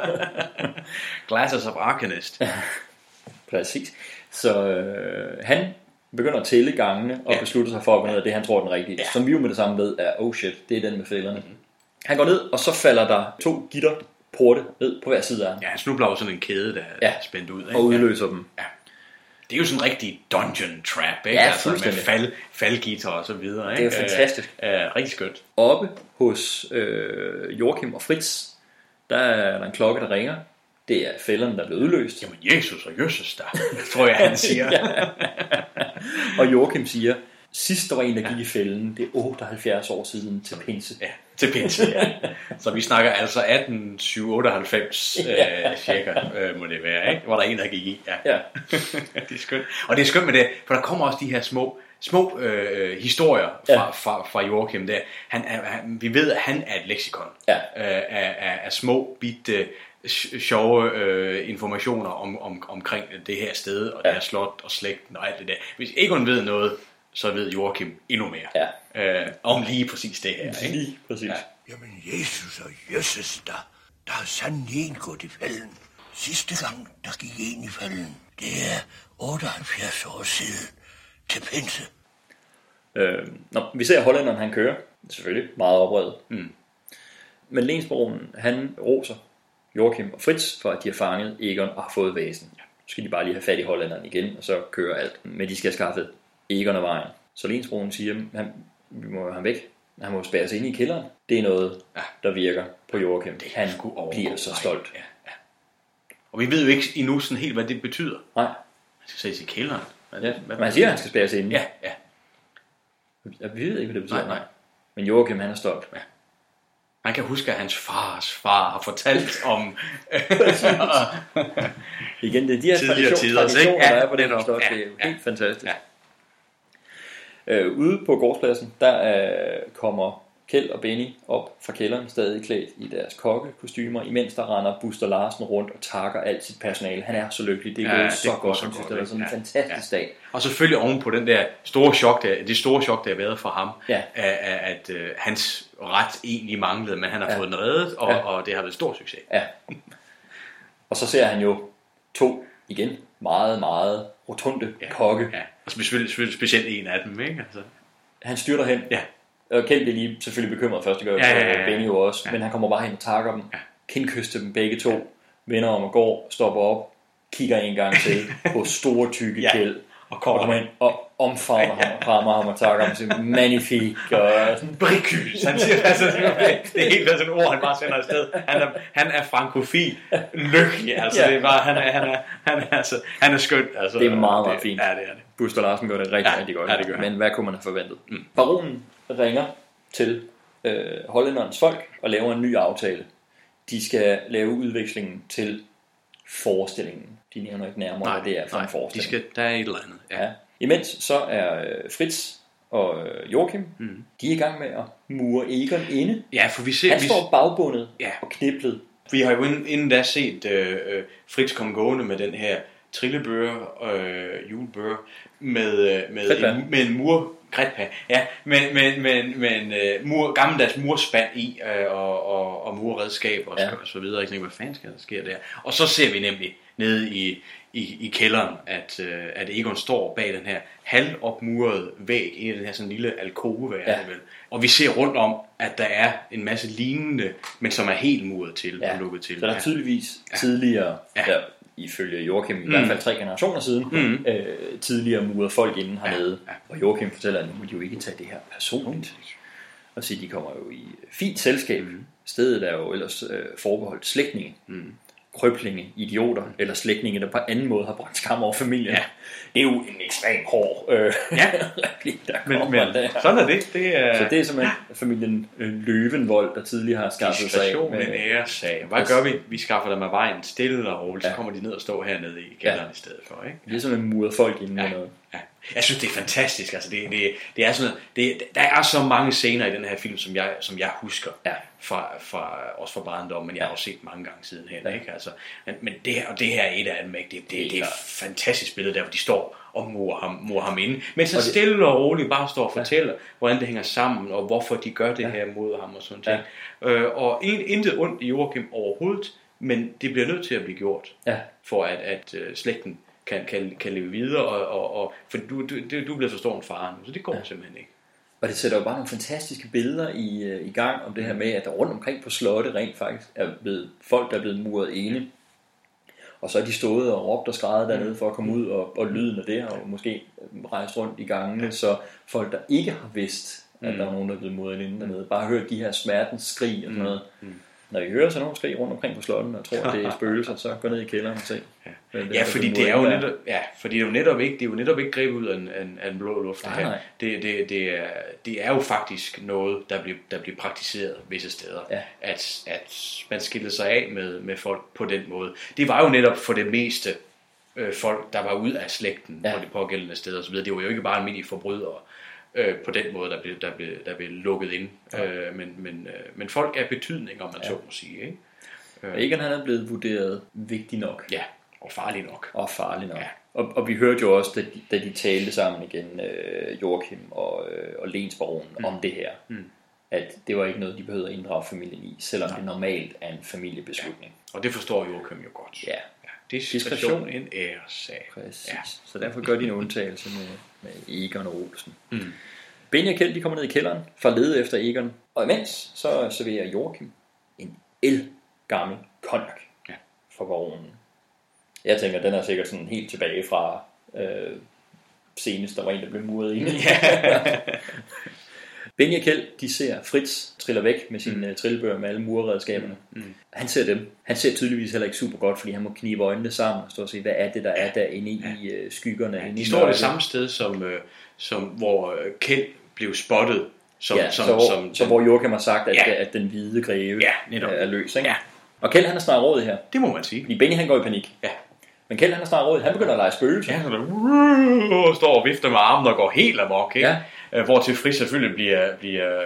S11: Glasses of Arcanist.
S13: Præcis. Så øh, han begynder at tælle gangene og
S11: Ja.
S13: beslutter sig for at gå ned af det, han tror er den rigtige.
S11: Ja.
S13: Som vi jo med det samme ved er, oh shit, det er den med fælderne. Han går ned, og så falder der to gitterporte ned på hver side af ham,
S11: Ja, han snubler over sådan en kæde, der er
S13: Ja.
S11: spændt ud. Ikke?
S13: og udløser dem.
S11: Ja. Det er jo sådan en rigtig dungeon trap, ikke?
S13: Ja,
S11: altså med fald, faldgitter og så videre.
S13: Det er
S11: Ikke?
S13: jo fantastisk.
S11: Øh, øh, rigtig skønt.
S13: Oppe hos øh, Joachim og Fritz, der er der en klokke, der ringer. Det er fælderne, der er blevet udløst.
S11: Jamen, Jesus og Jøsses der, tror jeg, han siger.
S13: Ja. og Joachim siger, sidst der var en, der gik i fælden, det er 78 år siden til pinse.
S11: Ja, til pinse, ja. Så vi snakker altså 1898
S13: Ja.
S11: øh, cirka, øh, må det være, ikke? Hvor der er en, der gik i. Ja.
S13: Ja.
S11: det er skønt. Og det er skønt med det, for der kommer også de her små, små øh, historier fra,
S13: Ja.
S11: ja. fra, fra Joachim der. Han er, han, vi ved, at han er et leksikon
S13: Ja.
S11: øh, af, af, af små, bitte, sjove øh, informationer om, om, omkring det her sted, og ja. det her slot og slægten og alt det der. Hvis Egon ved noget, så ved Joachim endnu mere.
S13: Ja.
S11: Øh, om lige præcis det her. Ikke?
S13: Lige præcis.
S11: Ja.
S12: Jamen, Jesus og Jesus, der, der er sandelig en gået i fælden. Sidste gang, der gik en i fælden, det er 78 år siden til pinse.
S13: Øh, når vi ser hollænderen, han kører, selvfølgelig meget oprevet.
S11: Mm.
S13: Men Lensbaronen, han roser Joachim og Fritz for, at de har fanget Egon og har fået vasen. Så skal de bare lige have fat i hollænderen igen, og så kører alt. Men de skal have skaffet Egon af vejen. Så Lensbroen siger, at han, vi må have ham væk. Han må spærres ind i kælderen. Det er noget, der virker på Joachim. Han bliver så stolt.
S11: Ja, ja. Og vi ved jo ikke endnu sådan helt, hvad det betyder.
S13: Nej.
S11: Han skal sættes i kælderen. Hvad,
S13: Ja, men han siger, at han skal spærres inde.
S11: Ja, ja.
S13: Jeg ved ikke, hvad det betyder.
S11: Nej, nej.
S13: Men Joachim, han er stolt.
S11: Ja. Han kan huske, at hans fars far har fortalt om
S13: Igen, det er de her
S11: Tidligere tider,
S13: traditioner,
S11: ikke? Ja,
S13: der er på den her slot.
S11: Ja,
S13: Det er
S11: ja.
S13: helt fantastisk. Øh, ude på gårdspladsen, der øh, kommer Kjeld og Benny op fra kælderen, stadig klædt i deres kokkekostymer, imens der render Buster Larsen rundt og takker alt sit personale. Han er så lykkelig. Det er
S11: Ja,
S13: gået
S11: det
S13: så
S11: går
S13: godt.
S11: så
S13: Han synes,
S11: godt,
S13: det er sådan en fantastisk dag.
S11: Og selvfølgelig oven på den der store chok, der, det store chok, der har været for ham,
S13: Ja.
S11: at, at, at øh, hans ret egentlig manglede, men han har
S13: Ja.
S11: fået den reddet, og,
S13: Ja.
S11: og det har været stor succes.
S13: Ja. Og så ser han jo to, igen, meget, meget rotunde kokke.
S11: Ja. Og selvfølgelig, specielt en af dem, ikke? Altså.
S13: Han styrter hen.
S11: Ja.
S13: Og Kjeld bliver lige selvfølgelig bekymret første gang,
S11: Ja, ja, ja, ja.
S13: Benny jo også,
S11: Ja.
S13: men han kommer bare hen og takker dem, ja. kindkysser dem begge to, vender om og går, stopper op, kigger en gang til på store tykke
S11: Ja.
S13: Kjeld,
S11: Og kommer
S13: kommer ind og omfavner ham og krammer ham og takker ham til magnifik og sådan.
S11: Brikys, han siger, altså, det er- helt sådan ord, han bare sender afsted. Han er, han er frankofil, lykkelig, altså,
S13: Ja.
S11: det er bare, han er, han er, han er, altså, han er skøn. Altså,
S13: Det er meget, meget fint.
S11: Ja, det er det.
S13: Buster Larsen gør det rigtig,
S11: Ja,
S13: rigtig godt.
S11: ja, det gør.
S13: Men hvad kunne man have forventet? Mm. Baronen ringer til øh, hollænderens folk og laver en ny aftale. De skal lave udvekslingen til forestillingen. De nævner ikke nærmere, hvad det er for en
S11: de
S13: forestilling.
S11: skal, der er et eller andet. Ja.
S13: Ja. Imens så er øh, Fritz og øh, Joachim, mm. de er i gang med at mure Egon inde.
S11: Ja, for vi ser...
S13: Han
S11: vi,
S13: står bagbundet
S11: Ja.
S13: og kniblet.
S11: Vi har jo inden, inden da set øh, øh, Fritz komme gående med den her trillebør, øh, julebør, med, øh, med, en, med en mur, kridtpær, ja, med, med, med, med en øh, mur, gammeldags murspand i, øh, og, og, og murredskaber og,
S13: Ja.
S11: og så videre. Jeg tænker, hvad fanden skal der ske der? Og så ser vi nemlig nede i, i, i kælderen, at, øh, at Egon står bag den her halvopmurede væg i den her sådan lille alkove,
S13: Ja.
S11: vel. Og vi ser rundt om, at der er en masse lignende, men som er helt muret til
S13: Ja.
S11: og lukket til.
S13: Så der er tydeligvis tidligere,
S11: Ja.
S13: ja. der, ifølge Joachim, i
S11: Mm.
S13: hvert fald tre generationer siden,
S11: Mm.
S13: øh, tidligere murede folk inden hernede. Og Joachim fortæller, at nu må de jo ikke tage det her personligt. Og sige, de kommer jo i fint selskab.
S11: Mm.
S13: Stedet er jo ellers øh, forbeholdt slægtninge. Mm. Krøblinge, idioter, eller slægtninge, der på anden måde har brændt skam over familien.
S11: Ja.
S13: Det er jo en ekstrem hård øh,
S11: Ja.
S13: replik, der
S11: Men,
S13: kommer
S11: men
S13: der.
S11: sådan er det. Det er,
S13: Så det er simpelthen familien øh, Løvenvold, der tidligere har skaffet sig af. Med-
S11: en æresag. Hvad gør vi? Vi skaffer dem af vejen stille og roligt, så
S13: Ja.
S11: kommer de ned og står hernede i kælderen
S13: Ja.
S11: i stedet for. Ikke?
S13: Ligesom en muret folk inden
S11: Ja.
S13: noget.
S11: Ja. Jeg synes, det er fantastisk. Altså, det, det, det er sådan noget, det, der er så mange scener i den her film, som jeg, som jeg husker.
S13: Ja.
S11: Fra, fra, også fra barndom, men jeg har også set mange gange siden hen.
S13: Ja.
S11: Ikke? Altså, men, men det, her, og det her er et af dem. Ikke? Det, det, det, er et fantastisk billede der, hvor de står og murer ham, murer ham inde. Men så
S13: Og det-
S11: stille og roligt bare står og fortæller, hvordan det hænger sammen, og hvorfor de gør det her mod ham og sådan ting. Øh, og in, intet ondt i Joachim overhovedet, men det bliver nødt til at blive gjort
S13: Ja.
S11: for at, at uh, slægten kan, kan, kan leve videre, og, og, og for du, du, du er blevet for stor en far nu, så det går ja. simpelthen ikke.
S13: Og det sætter jo bare nogle fantastiske billeder i, øh, i gang om det her med, at der rundt omkring på slottet rent faktisk er blevet folk, der er blevet muret ene. Og så er de stået og råbt og skrejet dernede for at komme ud, og, og lyden det har jo måske rejst rundt i gangene, så folk, der ikke har vidst, at
S11: Mm.
S13: der er nogen, der er blevet muret inde dernede, bare hørt de her smertens skrig og sådan
S11: Mm.
S13: Når I hører sådan nogle skrig rundt omkring på slotten, og tror, at det er spøgelser, så gå ned i kælderen og se. hvad
S11: Ja,
S13: der
S11: fordi det er jo netop, ja, fordi det er jo netop ikke, det er jo netop ikke grebet ud af en, en, af en blå luft, det
S13: Nej, nej.
S11: Det, det, det, er, det er jo faktisk noget, der bliver, der bliver praktiseret visse steder.
S13: Ja.
S11: At, at man skiller sig af med, med folk på den måde. Det var jo netop for det meste øh, folk, der var ud af slægten
S13: Ja.
S11: ja. på de pågældende steder osv. Det var jo ikke bare almindelige forbrydere øh, på den måde, der blev, der blev, der blev lukket ind.
S13: Ja.
S11: Øh, men, men, øh, men folk er betydning, om man
S13: Ja.
S11: så må sige. Ikke? Øh,
S13: Egon han er blevet vurderet vigtig nok.
S11: Ja, og farlig nok.
S13: Og farlig nok.
S11: Ja.
S13: Og, og vi hørte jo også, da de, da de talte sammen igen, øh, Joachim og, øh, og Lensbaronen, mm. om det her,
S11: Mm.
S13: at det var ikke noget, de behøvede at inddrage familien i, selvom det normalt er en familiebeslutning.
S11: Og det forstår Joachim jo godt.
S13: Ja,
S11: Ja, diskretion en æresag.
S13: præcis.
S11: Ja.
S13: Ja. Så derfor gør de en undtagelse med, med Egon og Olsen.
S11: Mm.
S13: Benny og Kjeld, de kommer ned i kælderen for at lede efter Egon. Og imens, så serverer Joachim en el gammel konjak
S11: Ja.
S13: for baronen. Jeg tænker, den er sikkert sådan helt tilbage fra øh, senest, der var en, der blev muret ind. Benny og Kjeld, de ser Fritz triller væk med sine mm. trillebøger med alle murredskaberne. Mm. Han ser dem. Han ser tydeligvis heller ikke super godt, fordi han må knibe øjnene sammen og stå og se, hvad er det, der er derinde i ja. uh, skyggerne. Ja,
S11: de står det samme sted, som, uh, som hvor uh, Kjeld blev spottet. Som,
S13: ja,
S11: som,
S13: så, hvor,
S11: som,
S13: så hvor Joachim har sagt, at, ja. at den hvide greve
S11: ja, netop.
S13: er løs. Ikke?
S11: Ja.
S13: Og Kjeld han er snart råd her.
S11: Det må man sige.
S13: Fordi Benny han går i panik.
S11: Ja.
S13: Men Kjeld han er snart råd. Han begynder at lege spøgelse.
S11: Ja, så der, står og vifter med armen og går helt amok. Ikke?
S13: Ja.
S11: Hvor til Fris selvfølgelig bliver, bliver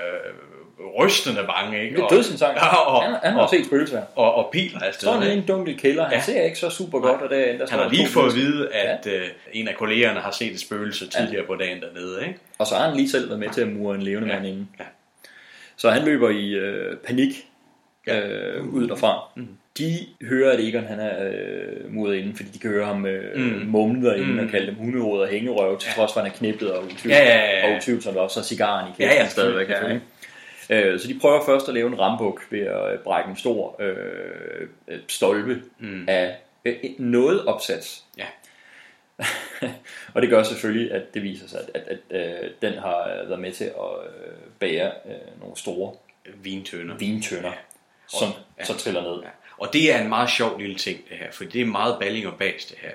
S11: rystende bange. Ikke?
S13: Det er dødsensang.
S11: Ja, og,
S13: han, han har
S11: og,
S13: set spøgelser.
S11: Og, og piler afsted.
S13: Står i en dunkel kælder. Han ja. ser ikke så super godt. Og der, der
S11: han har lige fået at vide, at ja. uh, en af kollegerne har set et spøgelse tidligere ja. på dagen dernede. Ikke?
S13: Og så har han lige selv været med til at mure en levende
S11: ja.
S13: mand inde.
S11: Ja.
S13: Så han løber i øh, panik øh, ud derfra. Mm. De hører, at Egon han er øh, muret inde, fordi de kan høre ham øh, mm. mumle derinde mm. og kalde dem hunderåd og hængerøv, til trods for, at han er knippet og utvivlsomt,
S11: ja, ja, ja, ja.
S13: og utvivlsomt også har cigaren i kæden.
S11: Ja, ja, stadigvæk. Ja, ja.
S13: Øh, så de prøver først at lave en rambuk ved at brække en stor øh, stolpe mm. af øh, noget opsats.
S11: Ja.
S13: og det gør selvfølgelig, at det viser sig, at, at, at, at øh, den har været med til at øh, bære øh, nogle store
S11: vintønder,
S13: vintønder ja. som ja. så triller ned. Ja.
S11: Og det er en meget sjov lille ting, det her, for det er meget balling og bas, det her.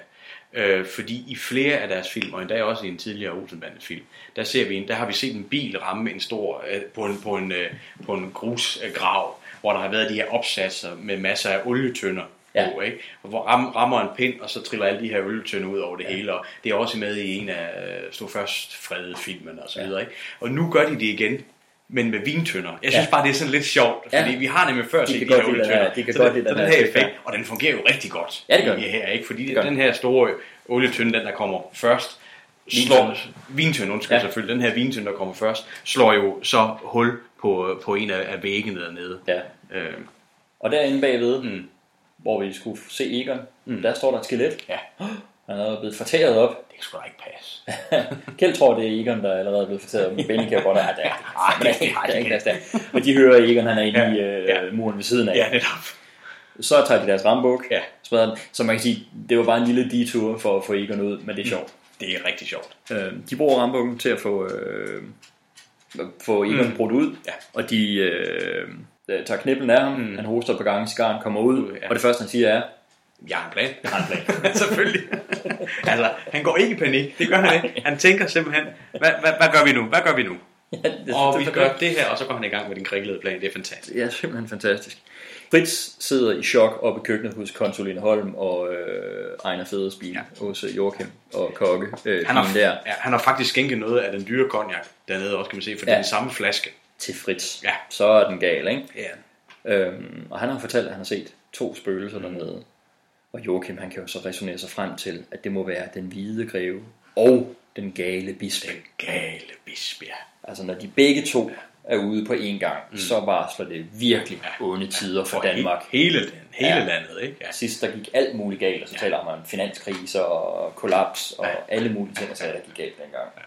S11: Øh, fordi i flere af deres film, og endda også i en tidligere Olsenbandet film, der, ser vi en, der har vi set en bil ramme en stor, øh, på, en, på, en, øh, på en grusgrav, hvor der har været de her opsatser med masser af olietønder
S13: ja.
S11: på, ikke? hvor ram, rammer en pind, og så triller alle de her olietønder ud over det ja. hele, og det er også med i en af øh, stod først fredede filmen og så videre, ikke? Og nu gør de det igen, men med vintønder. Jeg synes ja. bare, det er sådan lidt sjovt, fordi ja. vi har nemlig før set de, de her olietønder.
S13: De kan
S11: så
S13: godt
S11: den,
S13: den,
S11: den her effekt, og den fungerer jo rigtig godt.
S13: Ja, det gør.
S11: Her, ikke? Fordi den her store olietønde, den der kommer først, slår, vintønde, undskyld ja. selvfølgelig, den her vintønde, der kommer først, slår jo så hul på, på en af, af væggene dernede.
S13: Ja.
S11: Øh.
S13: Og derinde bagved, mm. hvor vi skulle se Egon, mm. der står der et skelet.
S11: Ja.
S13: Han er blevet fortæret op.
S11: Det skulle da ikke passe.
S13: Kjeld tror, det er Egon, der er allerede blevet fortæret op. Benny kan godt have det. Nej, det er ikke plads der. Og de hører, at Egon han er inde ja. i øh, ja. muren ved siden af.
S11: Ja, netop.
S13: Så tager de deres rambuk,
S11: ja.
S13: smadrer den. Så man kan sige, det var bare en lille detur for at få Egon ud, men det er sjovt.
S11: Det er rigtig sjovt.
S13: Øh, de bruger rambukken til at få, øh, få Egon mm. brudt ud,
S11: ja.
S13: og de øh, tager knibbelen af ham. Mm. Han hoster på gangen, cigaren kommer ud, ja. og det første han siger er,
S11: jeg har en plan.
S13: Jeg har en plan.
S11: Selvfølgelig. altså, han går ikke i panik. Det gør han ikke. Han tænker simpelthen, hvad, hvad, hvad gør vi nu? Hvad gør vi nu?
S13: Ja, det,
S11: og vi gør det her, og så går han i gang med den kringlede plan. Det er fantastisk.
S13: Ja, simpelthen fantastisk. Fritz sidder i chok oppe i køkkenet hos konsul Holm og øh, Ejner Feders bil ja. hos øh, Joachim og Kokke. Øh,
S11: han, har,
S13: der.
S11: Ja, han har faktisk skænket noget af den dyre cognac dernede også, kan man se, for ja. det er den samme flaske.
S13: Til Fritz.
S11: Ja.
S13: Så er den gal, ikke?
S11: Ja.
S13: Øhm, og han har fortalt, at han har set to spøgelser mm. dernede. Og Joachim, han kan jo så resonere sig frem til, at det må være den hvide greve og den gale bispe.
S11: Den gale bispe, ja.
S13: Altså når de begge to er ude på én gang, mm. så varsler det virkelig ja, onde tider for, for Danmark.
S11: He- hele, den, hele ja. landet, ikke?
S13: Ja. Sidst der gik alt muligt galt, og så ja. taler man om finanskrise og kollaps og ja. alle mulige ting, der gik galt dengang. Ja.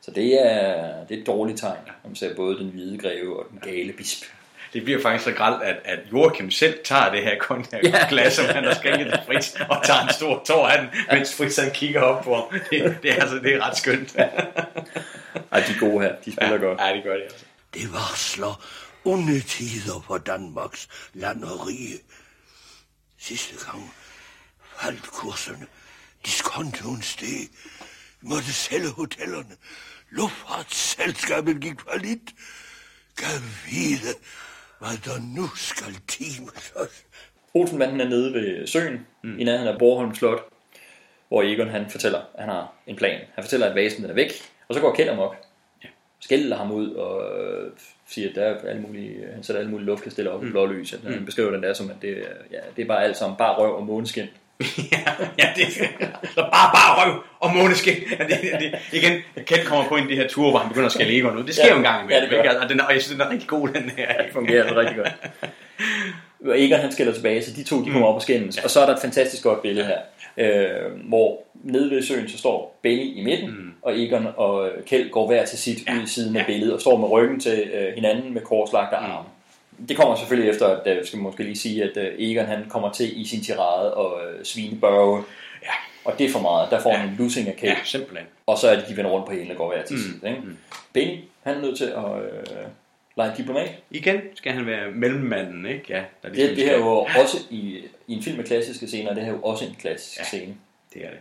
S13: Så det er, det er et dårligt tegn, når man ser både den hvide greve og den gale bispe
S11: det bliver faktisk så gralt, at, at Joachim selv tager det her konjakglas, som han har skænket til Fritz, og tager en stor tår af den, mens Fritz han kigger op på ham. Det, det, er, altså, det er ret skønt.
S13: Ej, de er gode her. De spiller
S11: ja,
S13: godt.
S11: Ja, de gør det altså.
S12: Det varsler onde tider for Danmarks land og rige. Sidste gang faldt kurserne. Diskontoen steg. Vi måtte sælge hotellerne. Luftfartsselskabet gik for lidt. Kan vide, hvad der nu skal times os.
S13: Olsenbanden er nede ved søen, mm. i nærheden af Borholm Slot, hvor Egon han fortæller, at han har en plan. Han fortæller, at vasen er væk, og så går Kjeld amok.
S11: Ja.
S13: Skælder ham ud og øh, siger, at der er alle mulige, han sætter alle mulige luftkasteller op mm. i blålys. Mm. Han beskriver den der som, at det, ja, det er bare alt sammen bare røv og måneskin.
S11: ja, ja, det er bare, bare røv og måneskin. Ja, det, det, igen, Kjeld kommer på en af de her ture, hvor han begynder at skælde Egon ud. Det sker ja, jo en gang imellem. Ja, det gør. Og, den, og jeg synes, den er rigtig god, den her.
S13: Ja, det fungerer det rigtig godt. Og Egon han skælder tilbage, så de to de kommer mm. op og skændes. Ja. Og så er der et fantastisk godt billede her, øh, hvor nede ved søen så står Benny i midten, mm. og Egon og Kjeld går hver til sit ja. ud i siden ja. af billedet, og står med ryggen til øh, hinanden med korslagte mm. Det kommer selvfølgelig efter, at øh, skal måske lige sige, at øh, Egon han kommer til i sin tirade og øh, svine Børge.
S11: Ja.
S13: Og det er for meget. Der får han en losing af.
S11: Ja, simpelthen.
S13: Og så er det, de vender rundt på hende og går hver til
S11: Mm,
S13: side. Ikke? Benny, han er nødt til at øh, lege en diplomat.
S11: Igen skal han være mellemmanden, ikke? Ja, der ligesom
S13: Det, det her er jo også i, i en film med klassiske scener, det her er jo også en klassisk ja, scene.
S11: det er det.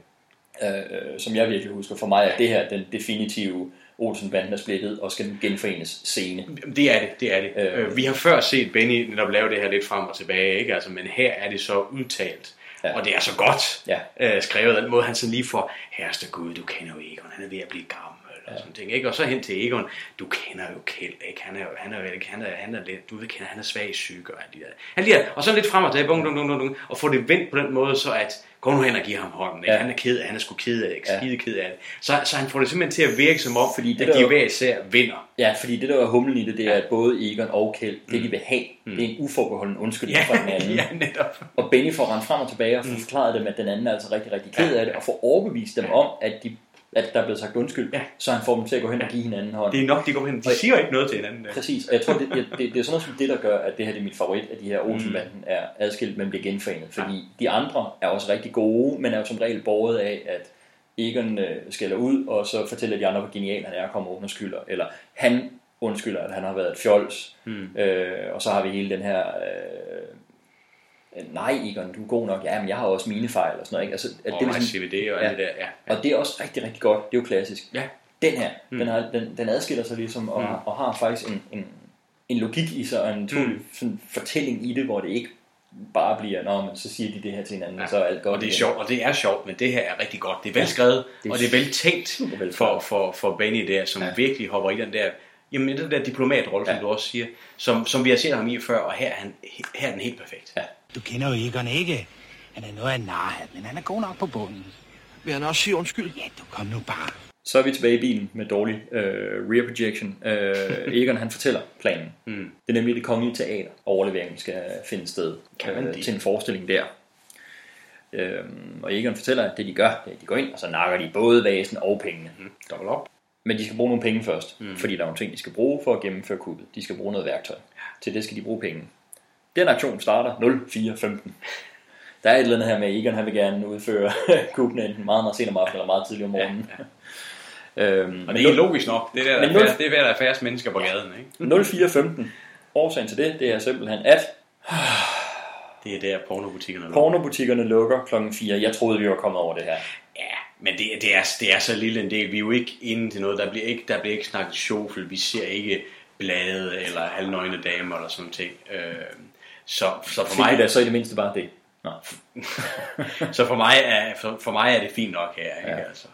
S13: Øh, øh, som jeg virkelig husker. For mig er det her den definitive Olsen-banden er splittet og skal genforenes scene.
S11: Det er det, det er det. Øh, vi har før set Benny netop lave det her lidt frem og tilbage, ikke? Altså, men her er det så udtalt. Ja. Og det er så godt
S13: ja.
S11: øh, skrevet, den måde han sådan lige får, herreste Gud, du kender jo Egon, han er ved at blive gammel, og sådan ting, ikke? Og så hen til Egon, du kender jo Kjeld, ikke? Han er jo, han er, jo- han er, han er lidt, du ved, kender, han er svag i psyke og alt det der. Han lige, og så lidt frem og tilbage, bung, bung, bung, bung, og få det vendt på den måde, så at, gå nu hen og give ham hånden, ikke?
S13: Ja.
S11: Han er ked af, han er sgu ked af ikke? Skide ked af det. Så, så han får det simpelthen til at virke som om,
S13: Fordi det
S11: at de hver især vinder.
S13: Ja, fordi det der er humlen i det, det er, at både Egon og Kjeld, det de vil have, det er en uforbeholden undskyldning
S11: Ja,
S13: fra den anden.
S11: ja, netop.
S13: Og Benny får rendt frem og tilbage og får forklaret dem, at den anden er altså rigtig, rigtig ked af det, og får overbevist dem om, at, de, at der er blevet sagt undskyld, ja. så han får dem til at gå hen og give hinanden hånd.
S11: Det er nok, de går hen, de siger ikke noget til hinanden. Der.
S13: Præcis, og jeg tror, det, det, det, det er sådan noget som det, der gør, at det her det er mit favorit, at de her Olsenbanden er adskilt, men bliver genforenet. Fordi de andre er også rigtig gode, men er jo som regel båret af, at Egon øh, skælder ud, og så fortæller de andre, hvor genial han er, og kommer og undskylder. Eller han undskylder, at han har været et fjols.
S11: Mm.
S13: Øh, og så har vi hele den her... Øh, nej, Egon, du er god nok. Ja, men jeg har også mine fejl og sådan noget. Ikke? Altså, at
S11: Og mig CVD og alt det der, ja, ja.
S13: Og det er også rigtig, rigtig godt. Det er jo klassisk.
S11: Ja.
S13: Den her,
S11: Mm.
S13: den, har, den, den adskiller sig ligesom, og,
S11: Mm.
S13: og har faktisk en, en, en logik i sig, og en mm. sådan fortælling i det, hvor det ikke bare bliver, nå, men så siger de det her til hinanden, ja. og så er alt godt
S11: Og det er
S13: igen."
S11: sjovt, og det er sjovt, men det her er rigtig godt. Det er velskrevet,
S13: Ja, det er
S11: og det er vel tænkt for, for, for Benny der, som ja. virkelig hopper i den der, jamen den der diplomatrolle, som
S13: Ja.
S11: du også siger, som, som vi har set ham i før, og her er, han, her er den helt perfekt.
S13: Ja.
S14: Du kender jo Egon ikke. Han er noget af en narhat, men han er god nok på bunden.
S15: Vil han også sige undskyld?
S14: Ja, du kom nu bare.
S13: Så er vi tilbage i bilen med dårlig øh, rear projection. Øh, Egon han fortæller planen.
S11: Mm.
S13: Det er nemlig det kongelige teater. Overleveringen skal finde sted
S11: Kan man
S13: øh,
S11: det?
S13: til en forestilling der. Øhm, og Egon fortæller, at det de gør, det er, at de går ind, og så nakker de både vasen og pengene.
S11: Mm. Dobbelt op.
S13: Men de skal bruge nogle penge først,
S11: mm.
S13: fordi der er nogle ting, de skal bruge for at gennemføre kuppet. De skal bruge noget værktøj. Til det skal de bruge penge. Den aktion starter 04.15. Der er et eller andet her med, at Egon han vil gerne udføre kuppen enten meget, meget sent om aftenen eller meget tidligt om morgenen. Ja, ja. øhm,
S11: Og det er logisk nok. Det er der, der,
S13: Men
S11: er,
S13: nul-
S11: færre, det er der, der er færrest mennesker på gaden. Ikke?
S13: 04.15. Årsagen til det, det er simpelthen, at
S11: Det er der pornobutikkerne lukker.
S13: pornobutikkerne lukker klokken 4. Jeg troede, vi var kommet over det her.
S11: Ja, men det, det, er, det er så lille en del. Vi er jo ikke inde til noget. Der bliver ikke, der bliver ikke snakket sjofel. Vi ser ikke blade eller halvnøgne damer eller sådan ting. Øh, så, så for mig...
S13: da så i det mindste bare det. Nå.
S11: så for mig, er, for, for mig er det fint nok her. Ikke?
S13: Ja.
S11: Altså,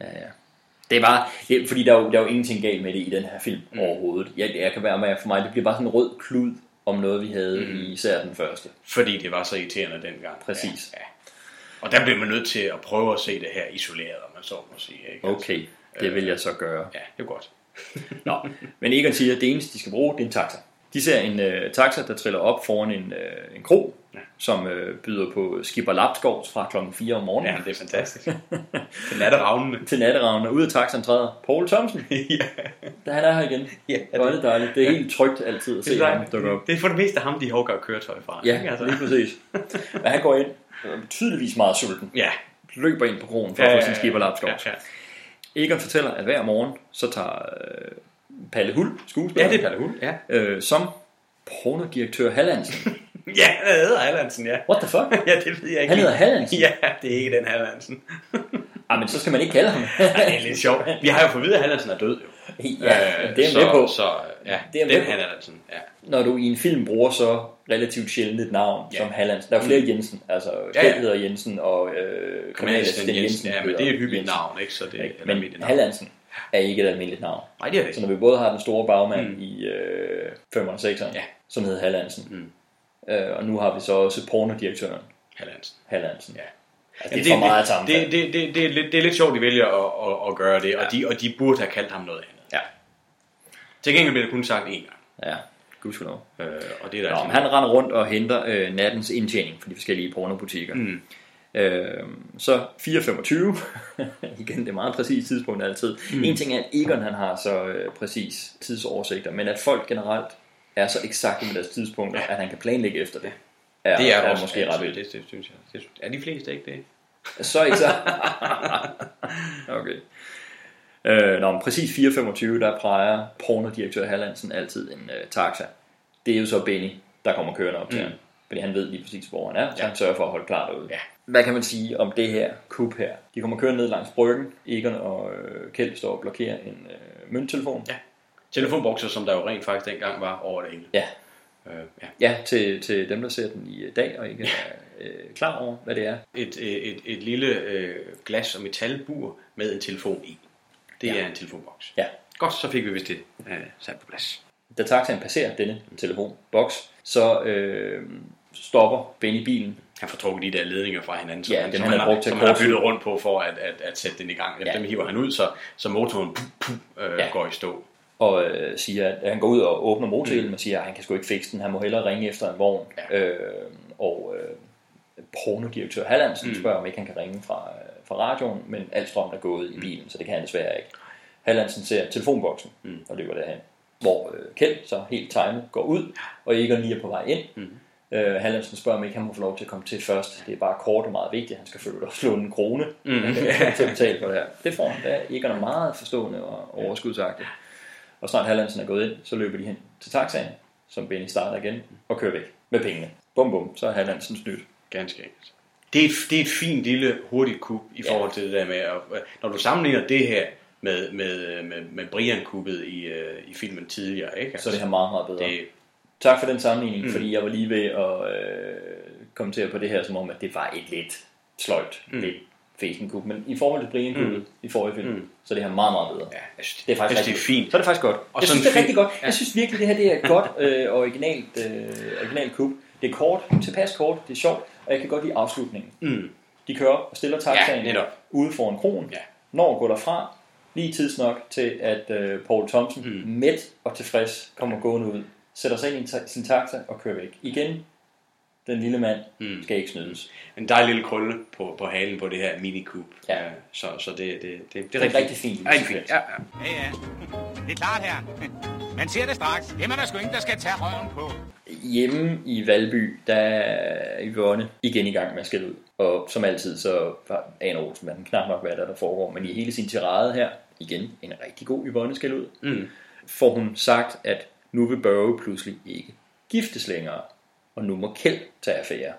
S13: Ja, ja. Det er bare, det, er, fordi der er, jo, der er jo ingenting galt med det i den her film mm. overhovedet. Jeg, jeg kan være med, for mig, det bliver bare sådan en rød klud om noget, vi havde mm. i især den første.
S11: fordi det var så irriterende dengang.
S13: Præcis.
S11: Ja, ja. Og der bliver man nødt til at prøve at se det her isoleret, om man så må sige. Ikke?
S13: Okay, det vil jeg så gøre.
S11: Ja, det er godt.
S13: Nå, men Egon siger, at det eneste, de skal bruge, det er en taxa. De ser en øh, taxa, der triller op foran en, øh, en kro, ja. som øh, byder på Skipper Lapskovs fra klokken 4 om morgenen.
S11: Ja, det er fantastisk. Til natteravnene.
S13: Til natteravnene. Ud af taxaen træder Paul Thomsen.
S11: ja.
S13: Der han er her igen.
S11: Ja,
S13: Hvor er det dejligt. Det er helt trygt altid at se
S11: Det er,
S13: ham dukke op.
S11: det er for det meste ham, de hugger køretøj fra.
S13: Ja,
S11: ikke? Altså.
S13: lige præcis. Men han går ind, øh, tydeligvis meget sulten.
S11: Ja.
S13: Løber ind på kronen for
S11: Ja,
S13: at
S11: ja,
S13: få sin
S11: ja,
S13: Skipper Lapskov.
S11: ja, ja.
S13: Egon fortæller, at hver morgen, så tager øh, Palle Hul, skuespiller,
S11: Ja, det er Palle Hul, ja.
S13: øh, som pornodirektør Hallandsen.
S11: Ja, han hedder Hallandsen, ja.
S13: What the fuck?
S11: Ja, det ved jeg ikke.
S13: Han hedder Hallandsen?
S11: Ja, det er ikke den Hallandsen.
S13: Ah, men så skal man ikke kalde ham.
S11: Nej, det er lidt sjovt. Vi har jo fået at vide, at Hallandsen er død, jo.
S13: Ja, det er
S11: så,
S13: med på.
S11: Så, ja,
S13: Det er
S11: den
S13: med på.
S11: Hallandsen, ja.
S13: Når du i en film bruger så relativt sjældent et navn
S11: Ja.
S13: som Hallandsen. Der er flere Jensen. Altså,
S11: Ja,
S13: ja, hedder Jensen, og øh,
S11: Kriminalassistent Jensen, ja, men det er et hyppigt
S13: Jensen.
S11: navn, ikke? Så det er et
S13: Men. Hallandsen er ikke et almindeligt navn.
S11: Nej, det er det
S13: Så når vi både har den store bagmand mm. i øh, 5'eren og 6'eren,
S11: Ja.
S13: som hedder Hallandsen,
S11: Mm.
S13: øh, og nu har vi så også pornodirektøren
S11: Hallandsen.
S13: Hallandsen.
S11: Ja.
S13: Altså, det er for meget sammenfatte.
S11: det, det, det, det, er lidt, det er lidt sjovt, de vælger at, at, at gøre det, og, de, og de burde have kaldt ham noget andet.
S13: Ja.
S11: Til gengæld bliver det kun sagt én gang.
S13: Ja, gudskelov.
S11: Øh, og det er der
S13: Nå,
S11: altså
S13: han render rundt og henter øh, nattens indtjening for de forskellige pornobutikker.
S11: Mm.
S13: Øh, så 4.25, igen det er meget præcis tidspunkt altid.
S11: Mm.
S13: En ting er, at Egon han har så øh, præcis tidsoversigter, men at folk generelt er så eksakte med deres tidspunkter, at han kan planlægge efter det.
S11: Ja, det er, er
S13: også måske ret vildt.
S11: Det, det, synes jeg. Det, er de fleste ikke det?
S13: Så ikke så. okay. Øh, når præcis 4.25, der præger pornodirektør Hallandsen altid en øh, taxa. Det er jo så Benny, der kommer kørende op til mm. ham. Fordi han ved lige præcis, hvor han er, så ja. han sørger for at holde klar derude. Ja. Hvad kan man sige om det her kub her? De kommer kørende ned langs bryggen. Egon og øh, Kjeld står og blokerer en øh, mønttelefon.
S11: Ja. Telefonbokser, som der jo rent faktisk dengang var over det hele.
S13: Ja.
S11: Øh, ja.
S13: ja, til, til dem, der ser den i dag og ikke er øh, klar over, hvad det er.
S11: Et, et, et, et lille øh, glas- og metalbur med en telefon i. Det ja. er en telefonboks.
S13: Ja.
S11: Godt, så fik vi vist det øh, sat på plads.
S13: Da taxaen passerer denne telefonboks, så øh, stopper Benny bilen.
S11: Han får trukket de der ledninger fra hinanden, som,
S13: Ja,
S11: han,
S13: dem
S11: som
S13: han
S11: han,
S13: har brugt til
S11: som
S13: at
S11: han har byttet rundt på for at, at, at sætte den i gang.
S13: Ja.
S11: Dem hiver han ud, så, så motoren puh, puh, øh,
S13: Ja.
S11: går i stå.
S13: og øh, siger, at han går ud og åbner motorhjelmen og siger, at han kan sgu ikke fikse den, han må hellere ringe efter en vogn. Ja. Øh, og øh, pornodirektør Hallandsen mm.
S11: Mm.
S13: spørger, om ikke han kan ringe fra, øh, fra radioen, men al strømmen er gået i bilen, så det kan han desværre ikke. Hallandsen ser telefonboksen
S11: Mm.
S13: og løber derhen, hvor øh, Kjeld så helt timet går ud, og Egon lige er på vej ind.
S11: Mm.
S13: Øh, Hallandsen spørger, om ikke han må få lov til at komme til først. Det er bare kort og meget vigtigt. Han skal følge at slå en krone
S11: Mm.
S13: til at betale for det her. Det får han da. Egon er meget forstående og overskudsagtig. Og snart Hallandsen er gået ind, så løber de hen til taxaen, som Benny starter igen, og kører væk med pengene. Bum bum, så er Hallandsen snydt.
S11: Ganske enkelt. Det er, et, det er et fint lille hurtigt kub i forhold til det der med, at, når du sammenligner det her med, med, med, med Brian-kubbet i, øh, i filmen tidligere, ikke?
S13: Så er det her meget, meget bedre.
S11: Det,
S13: Tak for den sammenligning, mm. Fordi jeg var lige ved at øh, kommentere på det her, som om, at det var et lidt sløjt, mm. Lidt fæsen kub. Men i forhold til Brian
S11: Mm.
S13: i forrige film,
S11: Mm.
S13: så det her meget, meget bedre.
S11: ja, jeg synes,
S13: Det er faktisk
S11: jeg synes, det er fint.
S13: Så er det faktisk godt.
S11: Og
S13: jeg synes, det er rigtig godt.
S11: Ja.
S13: Jeg synes virkelig, det her det er et godt øh, originalt, øh, originalt kub. Det er kort, tilpas kort, det er sjovt, og jeg kan godt lide afslutningen.
S11: Mm.
S13: De kører og stiller taxaen
S11: Ja,
S13: ude foran kronen,
S11: Ja.
S13: når at gå derfra, lige tidsnok til, at øh, Paul Thompson,
S11: mm.
S13: mæt og tilfreds, kommer gående ud, sætter sig ind i sin taxa og kører væk. Igen, den lille mand
S11: Mm.
S13: skal ikke snydes.
S11: En dejlig lille krølle på, på halen på det her mini-kub.
S13: Ja.
S11: Øh, Så, så det, det, det, det,
S13: Det er rigtig fint.
S11: Rigtig fint, ja, ja.
S14: Ja, ja. Det er klart her. Man ser det straks. Dem er der sgu ingen, der skal tage røven på.
S13: Hjemme i Valby, der er Yvonne igen i gang med at skille ud. Og som altid, så aner Olsen, man knap nok, hvad der, er, der foregår. Men i hele sin tirade her, igen en rigtig god Yvonne skille ud,
S11: Mm.
S13: får hun sagt, at nu vil Børge pludselig ikke giftes længere. Og nu må Kjeld tage affære.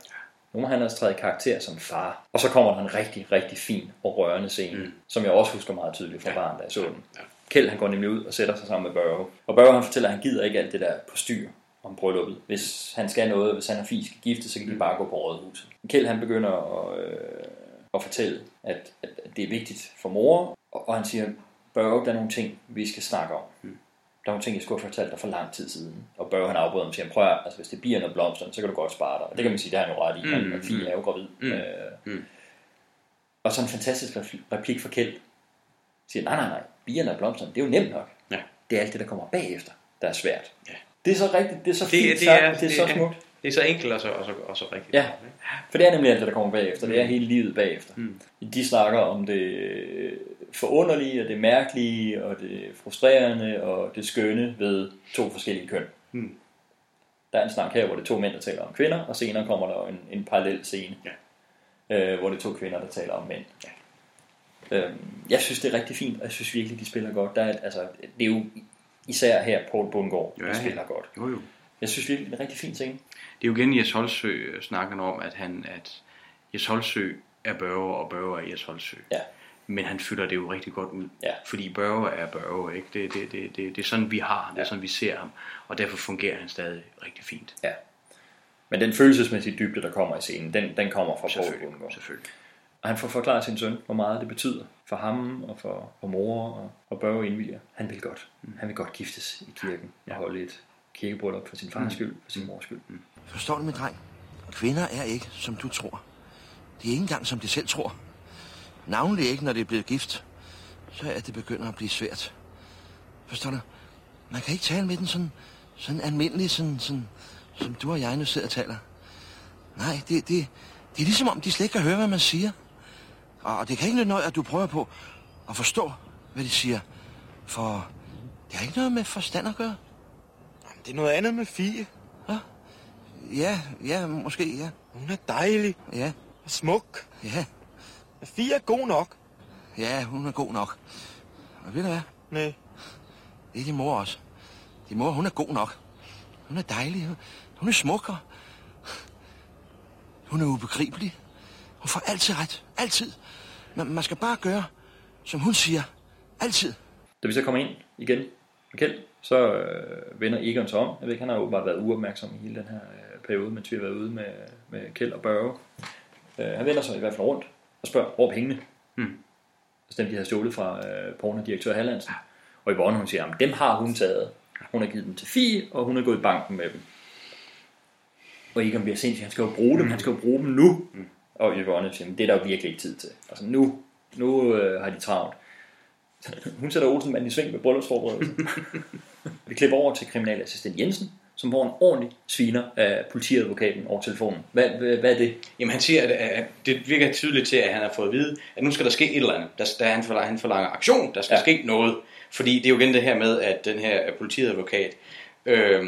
S13: Nu må han altså træde i karakter som far. Og så kommer der en rigtig, rigtig fin og rørende scene, mm. som jeg også husker meget tydeligt fra barn, da jeg så den.
S11: Ja.
S13: Kjeld han går nemlig ud og sætter sig sammen med Børge. Og Børge han fortæller, at han gider ikke alt det der på styr om brylluppet. Hvis han skal noget, hvis han er fis skal gifte, så kan de bare gå på rådhuset. Kjeld han begynder at, øh, at fortælle, at, at det er vigtigt for mor, og, og han siger, Børge, der er nogle ting, vi skal snakke om.
S11: Mm.
S13: Der er nogle ting, jeg skulle have fortalt dig for lang tid siden. Og Børge han afbryder ham og siger, prøv at, altså, hvis det bliver noget blomster, så kan du godt spare dig. Og det kan man sige, det har han jo ret i.
S11: Mm,
S13: Mm, Fie er jo gravid.
S11: mm,
S13: Øh,
S11: mm.
S13: Og så en fantastisk repli- replik fra Kjeld. Siger, nej, nej, nej, bierne og blomsterne, det er jo nemt nok.
S11: Ja.
S13: Det er alt det, der kommer bagefter, der er svært.
S11: Ja.
S13: Det er så rigtigt, det er så
S11: Det,
S13: fint
S11: det,
S13: sagt,
S11: er,
S13: det er så
S11: ja,
S13: smukt.
S11: Det er så enkelt og så, og så, og så rigtigt.
S13: Ja, for det er nemlig alt det, der kommer bagefter. Det er
S11: Mm.
S13: hele livet bagefter.
S11: Mm.
S13: De snakker om det forunderlige, og det mærkelige, og det frustrerende, og det skønne ved to forskellige køn.
S11: Mm.
S13: Der er en snak her, hvor det er to mænd, der taler om kvinder, og senere kommer der en, en parallel scene,
S11: Ja.
S13: øh, hvor det er to kvinder, der taler om mænd. Øhm, jeg synes, det er rigtig fint, og jeg synes virkelig, de spiller godt. Der er, altså, det er jo især her Paul Bundgaard, der
S11: Ja, ja.
S13: spiller godt.
S11: Jo, jo.
S13: Jeg synes virkelig, det er en rigtig fin scene.
S11: Det er jo igen Jes Holsø øh, snakker om, at, han, at Jes Holsø er Børge, og Børge er Jes Holsø.
S13: Ja.
S11: Men han fylder det jo rigtig godt ud.
S13: Ja.
S11: Fordi Børge er Børge, ikke? Det, det, det, det, det er sådan, vi har ham. Det er sådan, vi ser ham. Og derfor fungerer han stadig rigtig fint.
S13: Ja. Men den følelsesmæssige dybde, der kommer i scenen, den, den kommer fra Paul
S11: Selvfølgelig.
S13: Bundgaard.
S11: Selvfølgelig.
S13: Og han får forklaret sin søn, hvor meget det betyder for ham og for, for mor og, og Børge indviger. Han vil godt. Han vil godt giftes i kirken og holde et kirkebryllup for sin fars
S11: Mm.
S13: skyld, for sin mors skyld.
S1: Forstår du, min dreng? Kvinder er ikke, som du tror. De er ikke engang, som de selv tror. Navnlig ikke, når det er blevet gift. Så er det begynder at blive svært. Forstår du? Man kan ikke tale med den sådan, sådan almindelig, sådan, sådan, som du og jeg nu sidder og taler. Nej, det, det, det er ligesom om, de slet ikke kan høre, hvad man siger. Og det kan ikke nytte noget, at du prøver på at forstå, hvad de siger. For det har ikke noget med forstand at gøre.
S3: Det er noget andet med Fie.
S1: Ja, ja, måske, ja.
S3: Hun er dejlig.
S1: Ja.
S3: Og smuk.
S1: Ja.
S3: Fie er god nok.
S1: Ja, hun er god nok. Og ved du hvad?
S3: Nej.
S1: Det er din mor også. Din mor, hun er god nok. Hun er dejlig. Hun er smuk. og Hun er ubegribelig. Hun får altid ret. Altid. Men man skal bare gøre, som hun siger. Altid.
S13: Da vi så kommer ind igen Kjeld, så øh, vender Egon sig om. Jeg ved ikke, han har åbenbart været uopmærksom i hele den her øh, periode, mens vi har været ude med, med Kjeld og Børge. Øh, han vender sig i hvert fald rundt og spørger, hvor er pengene?
S11: Hmm.
S13: Altså dem, de har stjålet fra øh, pornodirektør Hallandsen. Og Yvonne, hun siger, at dem har hun taget. Hun har givet dem til Fie, og hun er gået i banken med dem. Og Egon bliver sindssygt, han skal jo bruge dem, han skal jo bruge dem nu. Og Yvonne siger, "Men det er der jo virkelig ikke tid til. Altså nu, nu øh, har de travlt. Hun sætter Olsenmanden i sving med bryllupsforberedelse. Vi klipper over til kriminalassistent Jensen, som får en ordentlig sviner af politiadvokaten over telefonen. Hvad, hvad, hvad er det?
S11: Jamen han siger, at, det virker tydeligt til, at han har fået at vide, at nu skal der ske et eller andet. Der, der han, forlanger, han forlanger aktion, der skal ja. ske noget. Fordi det er jo igen det her med, at den her politiadvokat øh,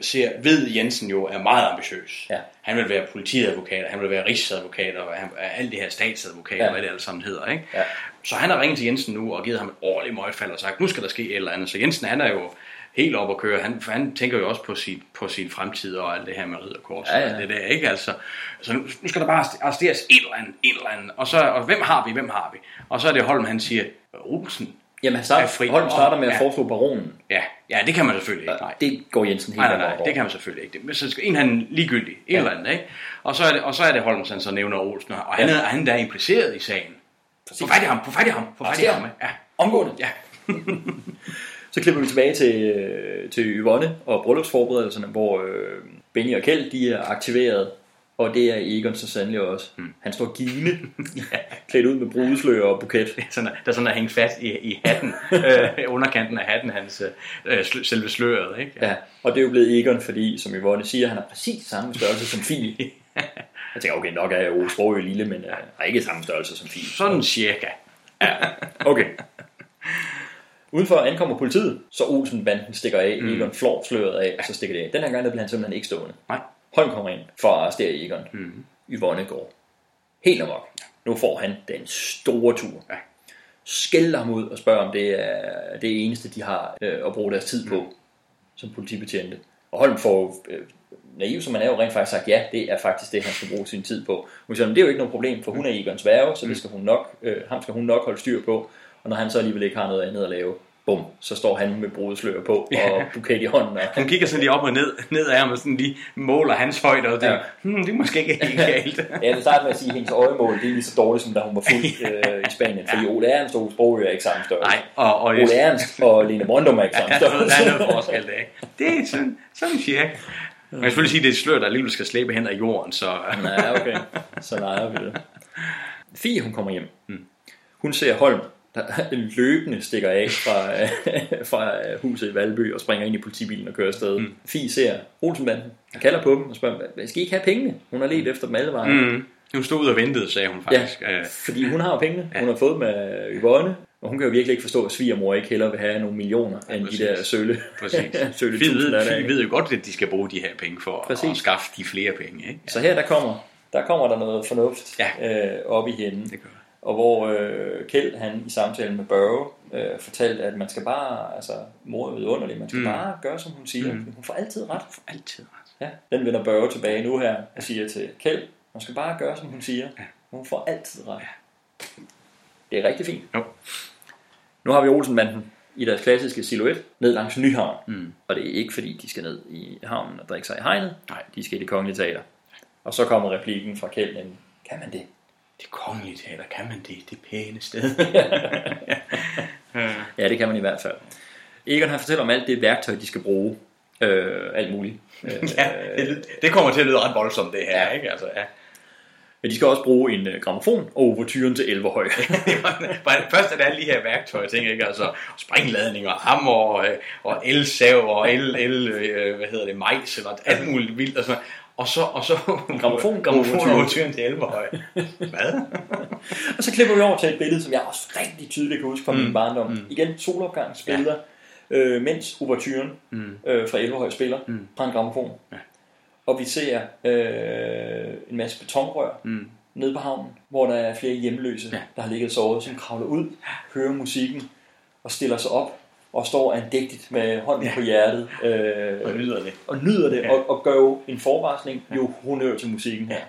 S11: ser, ved Jensen jo er meget ambitiøs.
S13: Ja.
S11: Han vil være politiadvokat, han vil være rigsadvokat, og han, alt det her statsadvokat,
S13: Ja.
S11: hvad det alle sammen hedder. Ikke?
S13: Ja.
S11: Så han har ringet til Jensen nu og givet ham et ordentligt møgfald og sagt, nu skal der ske et eller andet. Så Jensen han er jo helt op at køre. Han, for han tænker jo også på sin, på sin fremtid og alt det her med ridderkors.
S13: Ja, ja.
S11: Det der, ikke? Altså, så nu, nu skal der bare arresteres et eller andet, et eller andet. Og, så, og hvem har vi, hvem har vi? Og så er det Holm, han siger, Olsen
S13: Jamen han starter,
S11: er fri.
S13: Holm starter med at
S11: Ja.
S13: foreslå baronen.
S11: Ja, ja, det kan man selvfølgelig ikke. Nej.
S13: Det går Jensen helt
S11: Nej, nej, nej, det kan man selvfølgelig ikke. Men så skal en han ligegyldig, et
S13: Ja.
S11: eller andet, ikke? Og så er det, og så er det Holm, han så nævner Olsen, og han,
S13: Ja.
S11: er, han der er impliceret i sagen. Få fat i ham, få fat i ham, få fat i ham. Ja.
S13: Omgående.
S11: Ja.
S13: Så klipper vi tilbage til, øh, til Yvonne og bryllupsforberedelserne, hvor øh, Benny og Kjeld de er aktiveret, og det er Egon så sandelig også.
S11: Hmm.
S13: Han står givende, klædt ud med brudeslør og buket.
S11: Sådan, er- der er sådan er hængt fast i, i hatten, øh, underkanten af hatten, hans øh, sl- selve sløret, ikke?
S13: Ja, og det er jo blevet Egon, fordi, som Yvonne siger, han har præcis samme størrelse som Fie. Jeg tænker, okay, nok er Sprog jo lille, men øh, har ikke samme størrelse som Fie.
S11: Sådan cirka.
S13: Ja, okay. Udenfor ankommer politiet, så Olsen-banden stikker af,
S11: Mm.
S13: Egon flår sløret af, og så stikker det af. Den her gang der bliver han simpelthen ikke stående.
S11: Nej.
S13: Holm kommer ind for at arrestere Egon.
S11: Mm.
S13: Yvonne går helt amok. Nu får han den store tur.
S11: Ja.
S13: Skælder ham ud og spørger, om det er det eneste, de har øh, at bruge deres tid på
S11: Mm.
S13: som politibetjente. Og Holm får, øh, naiv som man er jo rent faktisk sagt, ja, det er faktisk det, han skal bruge sin tid på. Hun siger, "Men det er jo ikke noget problem, for hun er Egons værve, så det skal hun nok, øh, ham skal hun nok holde styr på. Og når han så alligevel ikke har noget andet at lave, bum, så står han med brudeslør på og
S11: Ja.
S13: buket i hånden. Og,
S11: Han kigger sådan lige op og ned, ned af ham og sådan lige måler hans højde, og det,
S13: Ja.
S11: ja. hmm, det er måske ikke helt galt.
S13: jeg vil starte med at sige, at hendes øjemål det er lige så dårligt, som da hun var fuld øh, i Spanien. Fordi Ole Ernst og Ole Sprogø er ikke samme størrelse.
S11: Nej, og, og
S13: Ole Ernst og Lene Brøndum er ikke samme
S11: Ja, der
S13: størrelse.
S11: er noget forskel der. Det er sådan, sådan cirka. Man kan selvfølgelig sige, at det er et slør, der alligevel skal slæbe hen ad jorden, så...
S13: Nej, okay. Så leger vi det. Fie, hun kommer hjem. Hun ser Holm, der løbende stikker af fra, fra huset i Valby og springer ind i politibilen og kører afsted. Mm. Fie ser Olsenbanden, kalder på dem og spørger, "Hvad- skal I ikke have pengene? Hun har let efter dem alle vejen.
S11: Mm. Hun stod ud og ventede, sagde hun faktisk.
S13: Ja,
S11: Øh,
S13: fordi hun har pengene. Hun har fået dem af Yvonne, og hun kan jo virkelig ikke forstå, at svigermor ikke hellere vil have nogle millioner, ja, end de der sølle,
S11: Præcis.
S13: sølle
S11: Vi ved, vi ved jo godt, at de skal bruge de her penge for
S13: Præcis.
S11: at skaffe de flere penge. Ikke?
S13: Så her der kommer, der kommer der noget fornuft
S11: Ja.
S13: øh, op i hende.
S11: Det gør.
S13: Og hvor øh, Kjeld, han i samtalen med Børge, øh, fortalte, at man skal bare, altså mor er vidunderlig, man skal
S11: Mm.
S13: bare gøre, som hun siger.
S11: Mm.
S13: Hun får altid ret.
S11: Altid ret.
S13: Ja. Den vender Børge tilbage nu her og siger til Kjeld, man skal bare gøre, som hun siger. Hun får altid ret. Det er rigtig fint.
S11: Jo.
S13: Nu har vi Olsenbanden i deres klassiske silhuet ned langs Nyhavn.
S11: Mm.
S13: Og det er ikke fordi, de skal ned i havnen og drikke sig i hegnet.
S11: Nej.
S13: De skal i det kongelige teater. Og så kommer replikken fra Kjeld, kan man det?
S11: Det kongelige teater, kan man det? Det pæne sted.
S13: Ja, det kan man i hvert fald. Egon han fortæller om alt det værktøj, de skal bruge. Øh, alt muligt. Øh,
S11: ja, det, det kommer til at lyde ret voldsomt, det her. Ikke? Altså, ja.
S13: Men de skal også bruge en uh, gramofon og overturen til Elverhøj.
S11: Først er der alle de her værktøjer, ting, ikke? Altså springladninger, hammer og, øh, og elsav og el, el øh, hvad hedder det, majs eller alt muligt vildt og sådan. Og så, og så
S13: Grammofon-
S11: gramofon
S13: overturen.
S11: over tyren til Elverhøj. Hvad?
S13: og så klipper vi over til et billede, som jeg også rigtig tydeligt kan huske fra mm. min barndom.
S11: Mm.
S13: Igen solopgangsbilleder, ja. øh, mens overturen
S11: Mm.
S13: øh, fra Elverhøj spiller
S11: Mm.
S13: fra en gramofon.
S11: Ja.
S13: Og vi ser øh, en masse betonrør
S11: Mm.
S13: nede på havnen, hvor der er flere hjemløse,
S11: Ja.
S13: der har ligget og sovet, som kravler ud, hører musikken og stiller sig op og står andægtigt med hånden
S11: Ja.
S13: på hjertet. Øh,
S11: Og nyder det.
S13: Og nyder det,
S11: Ja.
S13: og, og gør jo en forvarsling, jo honør til musikken her.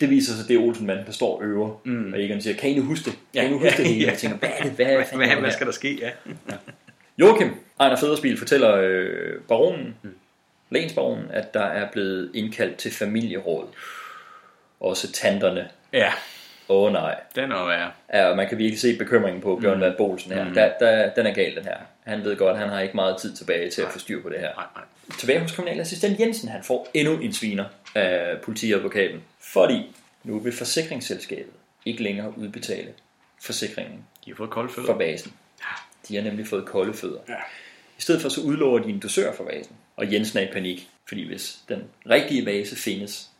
S13: Det viser sig, at det er Olsenmanden, der står og øver.
S11: Mm.
S13: Og Egon siger, kan I nu huske det? Kan
S11: Ja.
S13: I nu huske det hele?
S11: Ja.
S13: Jeg tænker, hvad er det? Hvad,
S11: Hvad, hvad, hvad
S13: her?
S11: skal der ske? Ja.
S13: Joachim, Ejner Federspil, fortæller øh, baronen, mm. lensbaronen, at der er blevet indkaldt til familieråd. Også tanterne.
S11: Ja,
S13: Åh oh, nej.
S11: den er værre.
S13: Ja, og man kan virkelig se bekymringen på Bjørn mm. Bolsen her.
S11: Mm.
S13: Der, der, den er gal, den her. Han ved godt, han har ikke meget tid tilbage til at få styr på det her.
S11: Nej, nej.
S13: Tilbage hos kriminalassistent Jensen, han får endnu en sviner af politiadvokaten. Fordi nu vil forsikringsselskabet ikke længere udbetale forsikringen
S11: De har fået kolde fødder.
S13: for basen. De har nemlig fået kolde fødder.
S11: Ja.
S13: I stedet for så udlover de en dosør for vasen. Og Jensen er i panik, fordi hvis den rigtige vase findes,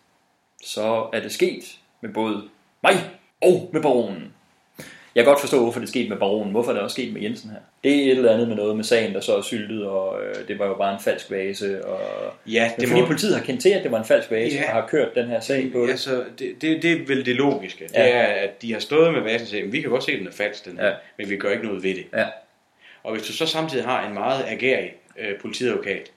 S13: så er det sket med både mig og med baronen. Jeg kan godt forstå, hvorfor det skete med baronen. Hvorfor det også sket med Jensen her? Det er et eller andet med noget med sagen, der så er syltet, og øh, det var jo bare en falsk vase. Og...
S11: Ja,
S13: Men
S11: det
S13: fordi
S11: må-
S13: politiet har kendt til, at det var en falsk vase,
S11: Ja.
S13: og har kørt den her sag på det.
S11: Altså, det, det, det er vel det logiske. Det
S13: Ja.
S11: er, at de har stået med vasen og sagt, vi kan godt se, at den er falsk, den her,
S13: Ja.
S11: men vi gør ikke noget ved det.
S13: Ja.
S11: Og hvis du så samtidig har en meget agerig øh, politiadvokat,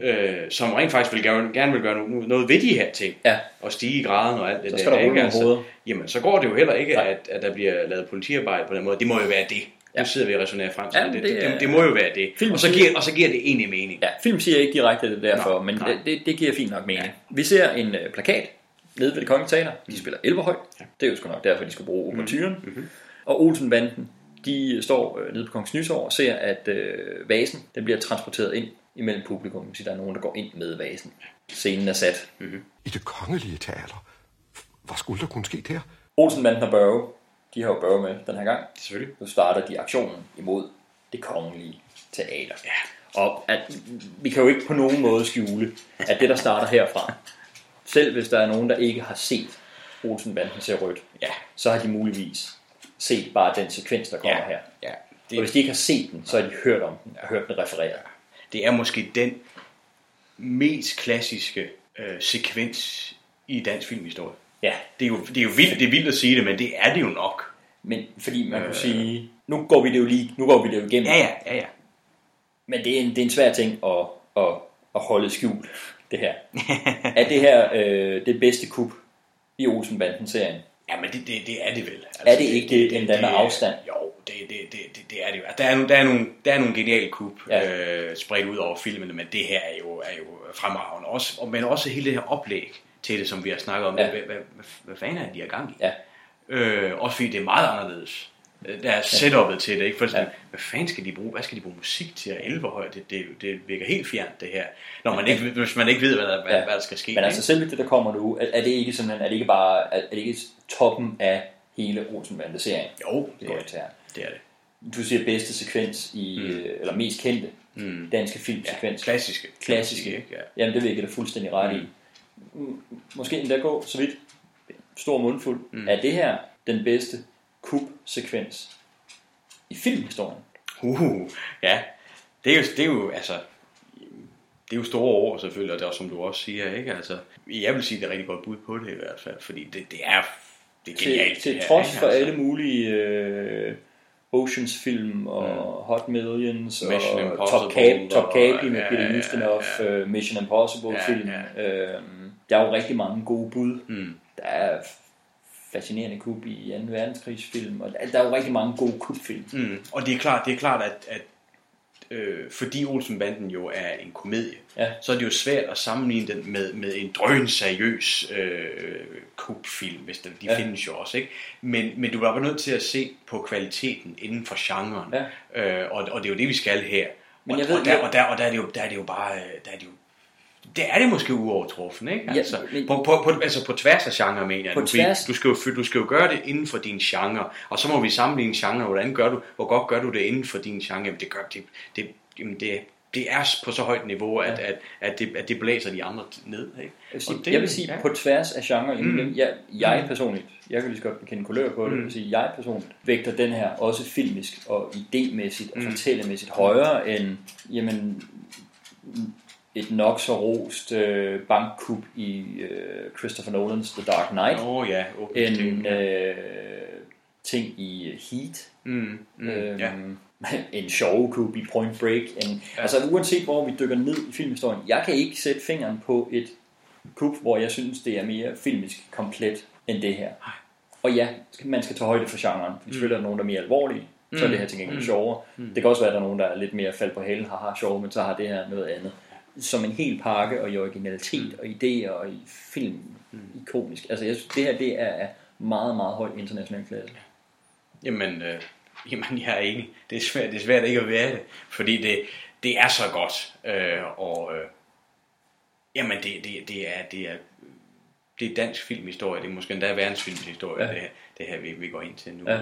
S11: øh, som rent faktisk vil gerne, gerne vil gøre no- noget ved de her ting,
S13: Ja.
S11: og stige i graden og alt det
S13: Så
S11: der,
S13: skal der
S11: ikke?
S13: hoveder.
S11: jamen så går det jo heller ikke,
S13: Nej.
S11: at, at der bliver lavet politiarbejde på den måde. Det må jo være det.
S13: Ja.
S11: Nu sidder vi og resonerer frem til
S13: Ja,
S11: det.
S13: det
S11: Det, det, det. må jo være det.
S13: Film
S11: og, så giver, og så giver det egentlig mening.
S13: Ja, film siger ikke direkte det derfor,
S11: Nej,
S13: men
S11: nej.
S13: det, det, giver fint nok mening. Vi ser en øh, plakat nede ved det kongelige teater. De spiller Elverhøj. Det er jo sgu nok derfor, de skal bruge overturen. Mm-hmm. Og Olsenbanden, de står øh, nede på Kongens Nytorv og ser, at øh, vasen den bliver transporteret ind imellem publikum. Så der er nogen, der går ind med vasen. Scenen er sat.
S11: Mm-hmm.
S15: I det kongelige teater. Hvad skulle der kunne ske der?
S13: Olsenbanden og Børge, de har jo Børge med den her gang.
S11: Selvfølgelig.
S13: Nu starter de aktionen imod det kongelige teater. Ja. Og at, vi kan jo ikke på nogen måde skjule, at det, der starter herfra, selv hvis der er nogen, der ikke har set Olsenbanden ser rødt,
S11: ja.
S13: så har de muligvis set bare den sekvens, der kommer
S11: Ja.
S13: her.
S11: Ja.
S13: Og hvis de ikke har set den, så har de hørt om den og hørt den refereret.
S11: Det er måske den mest klassiske øh, sekvens i dansk filmhistorie.
S13: Ja.
S11: Det er, jo, det er jo vildt, det er vildt at sige det, men det er det jo nok.
S13: Men fordi man
S11: Øh.
S13: kunne sige, nu går vi det jo lige, nu går vi det jo igennem.
S11: Ja, ja, ja, ja.
S13: Men det er en, det er en svær ting at, at, at holde skjult, det her. er det her øh, det bedste kub i Olsenbanden-serien?
S11: Ja, men det, det, det er det vel. Altså,
S13: Er det ikke det, en anden afstand?
S11: Jo, det, det, det, det, det er det jo. Altså, Der er, nogle, der, er nogle, der er nogle geniale kub ja. øh, spredt ud over filmene, men det her er jo, er jo fremragende. Også, og- men også hele det her oplæg til det, som vi har snakket om.
S13: Ja.
S11: Ja. Hvad, hvad, hvad, hvad fanden er det, de har gang i?
S13: Ja.
S11: Øh, også fordi det er meget anderledes. Øh, Der er setup'et til det, ikke? For sådan, hvad fanden skal de bruge? Hvad skal de bruge musik til? Og 11 højt, det, det, det virker helt fjernt, det her. Når man ikke, hvis man ikke ved, hvad der, hvad,
S13: Ja.
S11: hvad der skal ske.
S13: Men altså
S11: ikke?
S13: selve det, der kommer nu, er, er det ikke simpelthen, er det ikke bare, er, er det ikke toppen af hele Olsenbanden-serien?
S11: Jo,
S13: det går til her.
S11: Det er det.
S13: Du siger bedste sekvens i, mm. eller mest kendte
S11: mm.
S13: danske filmsekvens.
S11: Ja, klassiske.
S13: Klassiske.
S11: Ikke? Ja.
S13: Jamen, det vil jeg dig fuldstændig ret i. Mm, Måske endda gå så vidt. Stor mundfuld. Mm. Er det her den bedste kub-sekvens i filmhistorien?
S11: Uh, ja. Det er jo, det er jo altså, det er jo store ord selvfølgelig, og det er også, som du også siger, ikke? Altså, jeg vil sige, det er rigtig godt bud på det i hvert fald, fordi det, det er, det er
S13: Til,
S11: genialt.
S13: til
S11: det her,
S13: trods for
S11: Altså,
S13: alle mulige øh, Oceans film og mm. Hot Millions
S11: Mission
S13: og
S11: Impossible
S13: Top Cap, Top Capri med
S11: ja,
S13: Peter
S11: ja,
S13: Ustinov,
S11: ja,
S13: øh, Mission Impossible
S11: Ja,
S13: film. Øh, der er jo rigtig mange gode bud.
S11: Mm.
S13: Der er fascinerende kub i 2. verdenskrigsfilm, og der, der er jo rigtig mange gode kubfilm.
S11: Mm. Og det er klart, det er klart at, at øh, fordi Olsenbanden jo er en komedie,
S13: Ja.
S11: så er det jo svært at sammenligne den med, med en drøn seriøs øh, kubfilm, hvis der, de
S13: Ja.
S11: findes jo også. Ikke? Men, men du er bare nødt til at se på kvaliteten inden for genren,
S13: Ja.
S11: øh, og, og det er jo det, vi skal her.
S13: Men
S11: og,
S13: jeg ved-
S11: og, der, og, der, og der er det jo, der er det jo bare, øh, der er det jo det er det måske uovertruffen, ikke?
S13: Ja,
S11: Altså,
S13: men-
S11: på, på, på, altså på tværs af genre, mener jeg.
S13: På
S11: du,
S13: tværs-
S11: du, skal jo, du skal jo gøre det inden for din genre, og så må vi sammenligne genre. Hvordan gør du, hvor godt gør du det inden for din genre? Jamen, det gør det, det, jamen det, det er på så højt niveau, at, at, at, det, at det blæser de andre ned. Ikke?
S13: Jeg vil sige,
S11: det-
S13: jeg vil sige
S11: ja.
S13: på tværs af genre,
S11: Mm.
S13: jeg, jeg
S11: Mm.
S13: personligt, jeg kan lige så godt bekende kulør på det,
S11: Mm.
S13: jeg vil sige, jeg personligt vægter den her også filmisk og idémæssigt og
S11: Mm.
S13: fortællemæssigt højere end, jamen, et nok så rost øh, bankkup i øh, Christopher Nolans The Dark Knight,
S11: Åh ja, åbningstingen,
S13: en øh, ting i Heat,
S11: Mm, mm,
S13: øhm,
S11: ja.
S13: en sjove kup i Point Break. En,
S11: Ja.
S13: Altså uanset hvor vi dykker ned i filmhistorien, jeg kan ikke sætte fingeren på et kup, hvor jeg synes, det er mere filmisk komplet end det her. Og ja, man skal tage højde for genren. For selvfølgelig er der nogen, der er mere alvorlige, så er
S11: Mm.
S13: det her til gengæld
S11: Mm.
S13: sjovere.
S11: Mm.
S13: Det kan også være, at der er nogen, der er lidt mere fald på halen, haha, sjov, men så har det her noget andet. Som en hel pakke, og i originalitet, og idéer, og i film, ikonisk. Altså, jeg synes, det her, det er meget, meget høj international klasse.
S11: Jamen, øh, jamen, jeg er enig. Det er svært, det er svært ikke at være det, fordi det, det er så godt. Øh, og øh, jamen, det, det, det, er, det, er, det er dansk filmhistorie. Det er måske endda verdensfilmhistorie,
S13: Ja.
S11: ja. det, her, det her, vi, vi går ind til nu.
S13: Ja.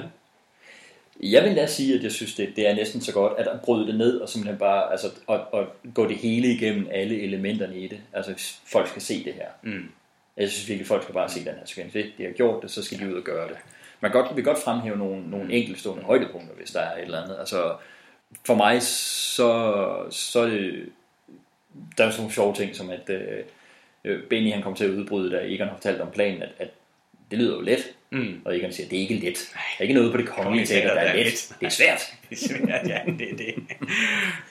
S13: Jeg vil da sige, at jeg synes, det, det er næsten så godt, at bryde det ned og simpelthen bare altså, og, og gå det hele igennem alle elementerne i det. Altså, folk skal se det her.
S11: Mm.
S13: Jeg synes virkelig, folk skal bare se den her sekvens. Hvis de har gjort det, så skal de ud og gøre det. Man kan godt, vi kan godt fremhæve nogle, nogle enkeltstående højdepunkter, hvis der er et eller andet. Altså, for mig, så, så er det, der er sådan nogle sjove ting, som at øh, Benny han kom til at udbryde, da Egon har fortalt om planen, at, at det lyder jo let.
S11: Mm.
S13: Og Egon siger, det er ikke let. Der er ikke noget på det kongelige teater, der er let. Det er svært.
S11: det er svært, ja, det er det.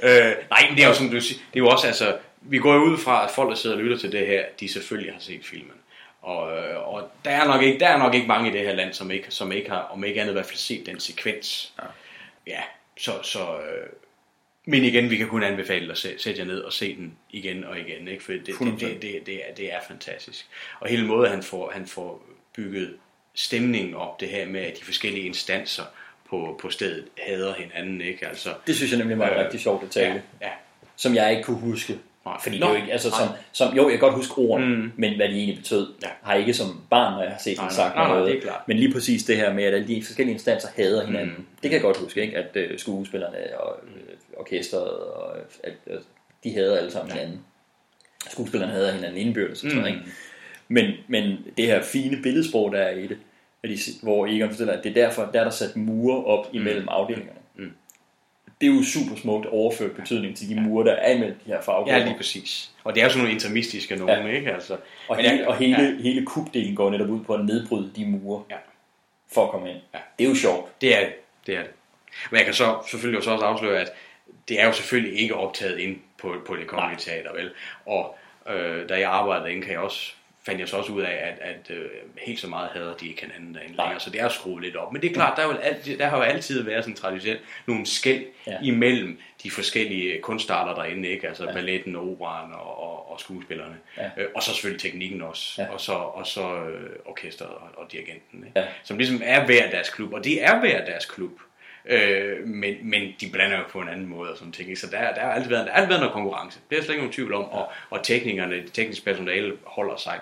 S11: øh, nej, men det er jo som du siger, det er jo også, altså, vi går jo ud fra, at folk, der sidder og lytter til det her, de selvfølgelig har set filmen. Og, øh, og der, er nok ikke, der er nok ikke mange i det her land, som ikke, som ikke har, om ikke andet i hvert fald set den sekvens. Ja, ja så, så øh, men igen, vi kan kun anbefale at sæ- sætte jer ned og se den igen og igen, ikke? for det, det,
S13: 100%.
S11: det, det, det, er, det er fantastisk. Og hele måden, han får, han får bygget stemningen op, det her med, at de forskellige instanser på, på stedet hader hinanden, ikke? Altså,
S13: Det synes jeg nemlig var en
S11: Øh,
S13: rigtig sjov detalje.
S11: Ja, ja.
S13: Som jeg ikke kunne huske. Fordi det er
S11: Nå,
S13: jo ikke, altså
S11: nej.
S13: som, som, jo, jeg kan godt huske ordene,
S11: Mm.
S13: men hvad de egentlig betød,
S11: Ja.
S13: har jeg ikke som barn, når jeg har set
S11: Nej,
S13: den
S11: nej,
S13: sagt
S11: nej, nej,
S13: noget.
S11: det er klart.
S13: Men lige præcis det her med, at alle de forskellige instanser hader hinanden.
S11: Mm.
S13: Det kan jeg godt huske, ikke? at øh, skuespillerne og øh, orkestret, og, at, at de hader alle sammen ja. hinanden. Skuespillerne hader hinanden indbyrdes. Og sådan,
S11: Mm.
S13: noget, ikke? Men, men det her fine billedsprog, der er i det, hvor Egon fortæller, at det er derfor, der er der sat mure op imellem mm. afdelingerne.
S11: Mm.
S13: Det er jo super smukt overført betydning til de mure, der er imellem de her faggrupper.
S11: Ja, lige præcis. Og det er jo sådan nogle intermistiske nogen, ja. ikke? Altså,
S13: Og hele,
S11: jeg-
S13: og hele,
S11: ja.
S13: hele kubdelen går netop ud på at nedbryde de mure,
S11: ja.
S13: for at komme ind.
S11: Ja.
S13: Det er jo sjovt.
S11: Det er det. det er det. Men jeg kan så selvfølgelig også også afsløre, at det er jo selvfølgelig ikke optaget ind på, på det kongelige teater, vel? Og øh, da jeg arbejdede inde, kan jeg også, fandt jeg så også ud af, at, at øh, helt så meget hader de ikke hinanden derinde længere, så det er skruet lidt op. Men det er klart, der, er jo altid, der har jo altid været sådan traditionelt nogle skæld
S13: Ja.
S11: imellem de forskellige kunstarter derinde, ikke? Altså ja. balletten, operaen og, og, og skuespillerne.
S13: Ja.
S11: Øh, og så selvfølgelig teknikken også,
S13: ja.
S11: og så, og så øh, orkestret og, og dirigenten, ikke?
S13: Ja.
S11: som ligesom er hver deres klub, og det er hver deres klub. Øh, men, men de blander jo på en anden måde og sådan ting. Så der, der har altid været, der har altid været noget konkurrence. Det er slet ikke nogen tvivl om. Og, og teknikerne, det tekniske personale holder sig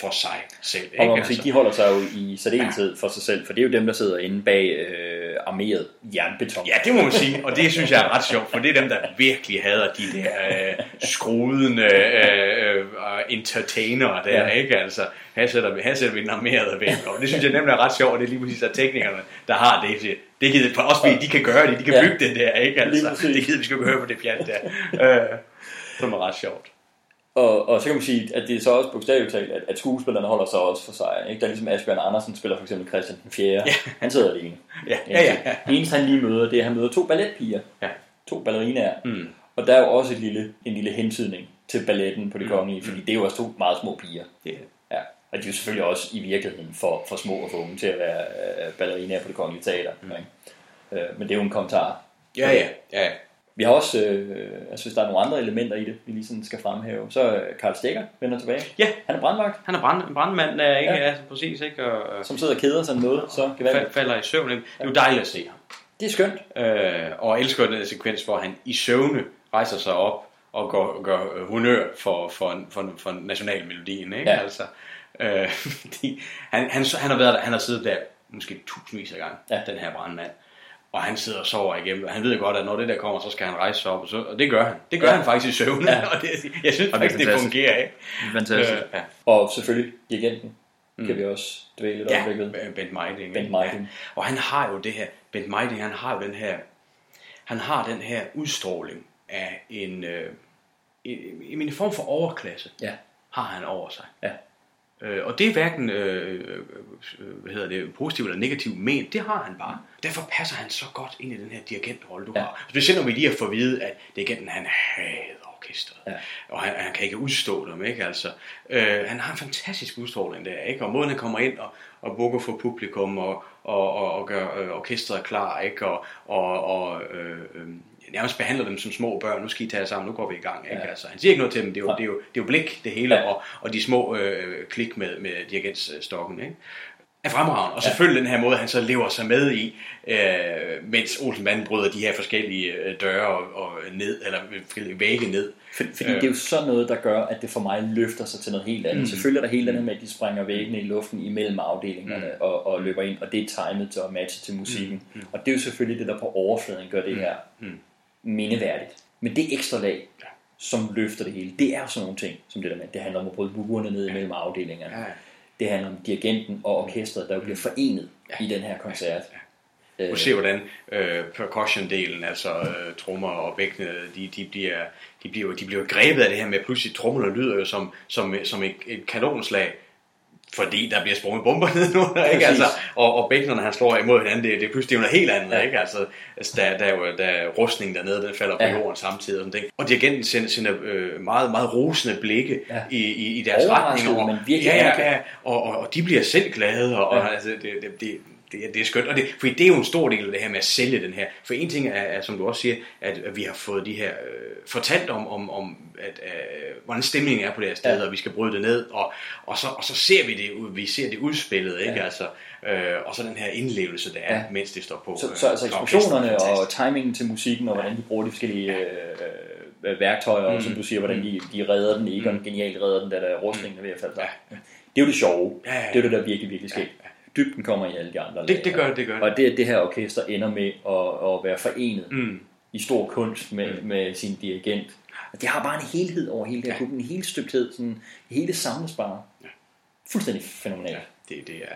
S11: for sig selv.
S13: Og man
S11: Ikke?
S13: sige, de holder sig jo i særdeleshed for sig selv, for det er jo dem, der sidder inde bag øh, armeret jernbeton.
S11: Ja, det må man sige, og det synes jeg er ret sjovt, for det er dem, der virkelig hader de der øh, skruedende øh, øh, entertainere der,
S13: Ja.
S11: ja. ikke? Altså, her sætter vi, her sætter vi den armerede væk, og det synes jeg nemlig er ret sjovt, og det er lige præcis at teknikerne, der har det. Det, det gider, for også fordi de kan gøre det, de kan
S13: Ja.
S11: bygge det der, ikke? Altså, det gider vi skal ikke høre på det pjat der. Øh, som er ret sjovt.
S13: Og, og så kan man sige, at det er så også bogstaveligt talt, at, at skuespillerne holder sig også for sig. Ikke? Der er ligesom Asbjørn Andersen spiller for eksempel Christian den 4. Ja. Han sidder alene.
S11: Ja, ja, ja, ja.
S13: Det eneste han lige møder, det er, at han møder to balletpiger.
S11: Ja.
S13: To ballerinaer.
S11: Mm.
S13: Og der er jo også et lille, en lille hentydning til balletten på det kongelige, fordi det er jo også to meget små piger.
S11: Er
S13: Ja. Og de er jo selvfølgelig også i virkeligheden for, for små og for unge til at være øh, ballerinaer på det kongelige teater. Mm. Ikke? Øh, men det er jo en kommentar.
S11: Ja, ja, ja.
S13: Vi har også, øh, altså hvis der er nogle andre elementer i det, vi lige sådan skal fremhæve, så er Karl Stikker vender tilbage.
S11: Ja.
S13: Han er brandvagt.
S11: Han er brand, en brandmand, der ikke
S13: Ja.
S11: er præcis, ikke? Og, og
S13: Som sidder og keder sig noget, så gevaldigt.
S11: fa- falder i søvn. ikke? Det er jo dejligt at se ham.
S13: Det er skønt.
S11: Øh, og elsker den sekvens, hvor han i søvne rejser sig op og går, gør øh, honør for, for, for, for nationalmelodien. Ikke?
S13: Ja.
S11: Altså, øh, de, han, han, han, har været der, han har siddet der måske tusindvis af gange,
S13: ja.
S11: den her brandmand. Og han sidder og sover igennem, og han ved godt, at når det der kommer, så skal han rejse sig op, og, så, og det gør han. Det gør
S13: Ja.
S11: han faktisk i søvn,
S13: Ja.
S11: og det, jeg synes
S13: Og det
S11: faktisk, det,
S13: fantastisk.
S11: fungerer. Ikke?
S13: Fantastisk.
S11: Øh, ja.
S13: Og selvfølgelig dirigenten mm. kan vi også dvæle lidt
S11: Ja,
S13: øjeblik ved.
S11: Bent Meiding.
S13: Bent Meiding.
S11: Ja. Og han har jo det her, Bent Meiding, han har jo den her, han har den her udstråling af en, øh, en, en, en form for overklasse,
S13: Ja.
S11: har han over sig.
S13: Ja.
S11: Øh, og det er hverken øh, øh, hvad hedder det, positivt eller negativt ment, det har han bare. Derfor passer han så godt ind i den her dirigentrolle, du
S13: ja.
S11: har. Specielt når vi lige har fået at vide, at dirigenten han hader orkestret.
S13: Ja.
S11: Og han, han kan ikke udstå dem, ikke? Altså, øh, han har en fantastisk udstråling der, ikke? Og måden han kommer ind og, og bukker for publikum og, og, og, og gør øh, orkestret klar, ikke? Og, og, og øh, øh, nærmest behandler dem som små børn. Nu skal I tage jer sammen, nu går vi i gang, ikke?
S13: Ja.
S11: Altså, han siger ikke noget til dem, det er jo, det er jo, det er jo blik, det hele,
S13: Ja.
S11: og, og de små øh, klik med, med dirigentstokken, ikke? er fremragende. Og selvfølgelig den her måde, han så lever sig med i, øh, mens Olsenbanden bryder de her forskellige øh, døre og, og ned, eller vægge ned.
S13: For, fordi det er jo sådan noget, der gør, at det for mig løfter sig til noget helt andet. Mm.
S11: Mm.
S13: Selvfølgelig er der hele det her med, at de springer væggene i luften imellem afdelingerne
S11: Mm.
S13: og, og løber ind, og det er timet til at matche til musikken. Mm. Og det er jo selvfølgelig det, der på overfladen gør det her
S11: Mm.
S13: Mindeværdigt. Men det ekstra lag, som løfter det hele, det er sådan nogle ting, som det der med, det handler om at bryde murene ned imellem afdelingerne.
S11: Ja.
S13: Det handler om dirigenten og orkestret, der jo bliver forenet i den her koncert.
S11: Du ser, hvordan øh, percussion-delen, altså øh, trommer og bækkene, de, de, bliver, de, bliver, de bliver grebet af det her med, pludselig trommerne lyder jo som, som, som et, et kanonslag, fordi der bliver sprunget bomber ned nu, ikke?
S13: Præcis.
S11: Altså, og, og bækkenerne, han slår imod hinanden, det, det er pludselig noget helt andet,
S13: Ja.
S11: ikke? Altså, altså der, der, er der er rustningen dernede, den falder på
S13: Ja.
S11: jorden samtidig, og, sådan ting. og dirigenten sender, sender øh, meget, meget rosende blikke
S13: Ja.
S11: i, i, i deres retning, og,
S13: men virkelig
S11: ja, ja, ja, og, og, og de bliver selv glade, og,
S13: Ja.
S11: og altså, det, det, det, det, er- det er skønt, og det, fordi det er jo en stor del af det her med at sælge den her. For en ting er, er som du også siger, at, at vi har fået de her øh, fortalt om, om, om at, øh, hvordan stemningen er på det her sted,
S13: Ja.
S11: ja. og vi skal bryde det ned, og, og, så, og så ser vi det, vi ser det udspillet, ikke?
S13: Ja.
S11: Altså, øh, og så den her indlevelse, der er,
S13: Ja.
S11: ja. mens det står på.
S13: Så,
S11: øh,
S13: så altså
S11: og
S13: eksplosionerne
S11: er
S13: og timingen til musikken, og hvordan de bruger de forskellige øh, øh, værktøjer, og
S11: Mm.
S13: som du siger, hvordan de, de redder den, Egon
S11: Mm.
S13: genialt redder den, der der rustningen er ved at falde fra. Det er jo det sjove.
S11: Ja, ja, ja.
S13: Det er jo det, der virkelig, virkelig sker. Dybden kommer i alle de andre
S11: Det- det gør det, det gør det.
S13: Og det, det her orkester ender med at, at være forenet
S11: Mm.
S13: i stor kunst med, med sin dirigent. Og det har bare en helhed over hele det her klub, en hel stygthed, sådan, hele samles bare. Fuldstændig fænomenalt.
S11: det, det er...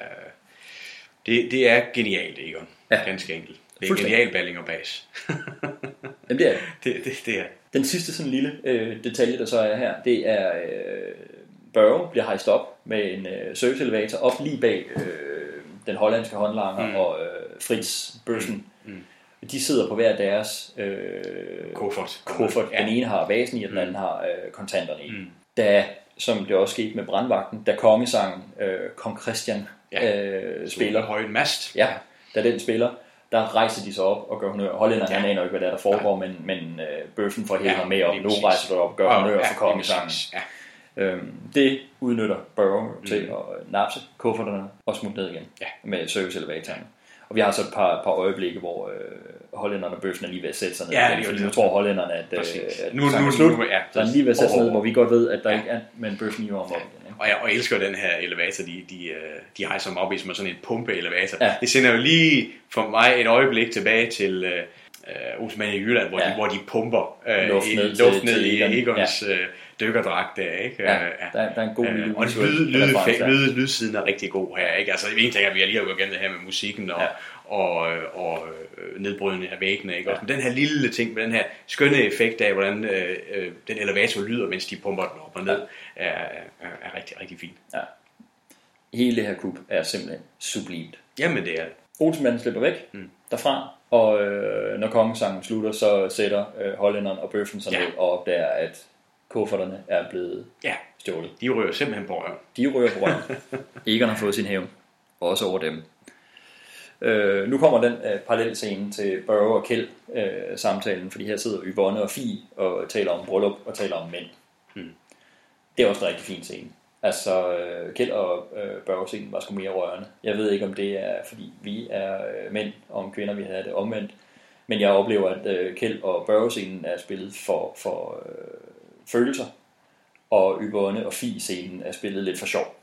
S11: Det, det er genialt, Egon.
S13: Ja.
S11: Ganske enkelt. Det er genialt balling og bas.
S13: Jamen, det er det.
S11: det, det, det er
S13: Den sidste sådan lille øh, detalje, der så er her, det er, øh, Børge bliver hejst op med en øh, service elevator op lige bag øh, den hollandske håndlanger
S11: Mm.
S13: og øh, Fritz Bøssen.
S11: Mm.
S13: De sidder på hver deres øh,
S11: Kuffert.
S13: kuffert.
S11: Ja.
S13: Den ene har basen i, og den anden har øh, kontanterne i. Da, som det også skete med brandvagten, da kongesangen øh, Kong Christian
S11: Ja.
S13: øh, spiller,
S11: høj mast.
S13: Ja, da den spiller, der rejser de sig op og gør honør. Hollænderen, ja. han aner ikke, hvad det er, der foregår, men, men øh, bøffen får hele
S11: Ja,
S13: ham med op. Nu rejser du op og gør
S11: Ja,
S13: honør
S11: ja,
S13: for kongesangen.
S11: ja.
S13: Øhm, det udnytter Burrow til
S11: Mm.
S13: at napse kufferterne og smutte ned igen
S11: Ja.
S13: med service-elevatoren. Og vi har så et par, par øjeblikke, hvor øh, hollænderne og bøffen er lige ved at sætte sig ned.
S11: Ja, det
S13: fordi nu tror hollænderne, at, øh, at
S11: Nu- nu-
S13: slut.
S11: nu- ja,
S13: så er lige ved at sætte sig ned, hvor vi godt ved, at der ikke er, men bøffen hiver ham op igen.
S11: Og jeg, og jeg elsker den her elevator, de, de, øh, de hejser mig op i som er sådan en pumpeelevator.
S13: Ja.
S11: Det sender jo lige for mig et øjeblik tilbage til øh, øh, Osman i Jylland, hvor,
S13: Ja.
S11: de, hvor de pumper øh,
S13: Luft
S11: i,
S13: ned til-
S11: luft ned
S13: til
S11: i
S13: Egon.
S11: Egons øh, dykkerdragt der, ikke?
S13: Ja,
S11: Øh,
S13: der, der er en god lille
S11: Øh, og
S13: visuel
S11: lyd, lyd, lyd, lydsiden er rigtig god her, ikke? Altså, en ting er, at vi har lige har gået igennem det her med musikken og,
S13: Ja.
S11: og, øh, og nedbrydning af væggene, ikke? Ja. Men den her lille ting med den her skønne effekt af, hvordan øh, øh, den elevator lyder, mens de pumper den op og ned, er, er, er rigtig, rigtig fint.
S13: Ja. Hele det her klub er simpelthen sublimt.
S11: Jamen, det er det.
S13: Olsenmanden slipper væk
S11: Mm.
S13: derfra, og øh, når kongesangen slutter, så sætter øh, hollænderen og bøffen sig
S11: Ja.
S13: ned og opdager, at kufferterne er blevet
S11: Ja,
S13: stjålet.
S11: de rører simpelthen på røven.
S13: De ryger på røven. Egon har fået sin hævn. Også over dem. Øh, nu kommer den øh, parallel scene til Børge og Kjeld øh, samtalen, fordi her sidder Yvonne og Fie og taler om bryllup og taler om mænd.
S11: Hmm.
S13: Det er også en rigtig fin scene. Altså, øh, Kjeld og øh, Børge scenen var sgu mere rørende. Jeg ved ikke, om det er, fordi vi er øh, mænd, og om kvinder, vi har det omvendt. Men jeg oplever, at øh, Kjeld og Børge scenen er spillet for, for øh, følelser, og Yvonne og Fie scenen er spillet lidt for sjov.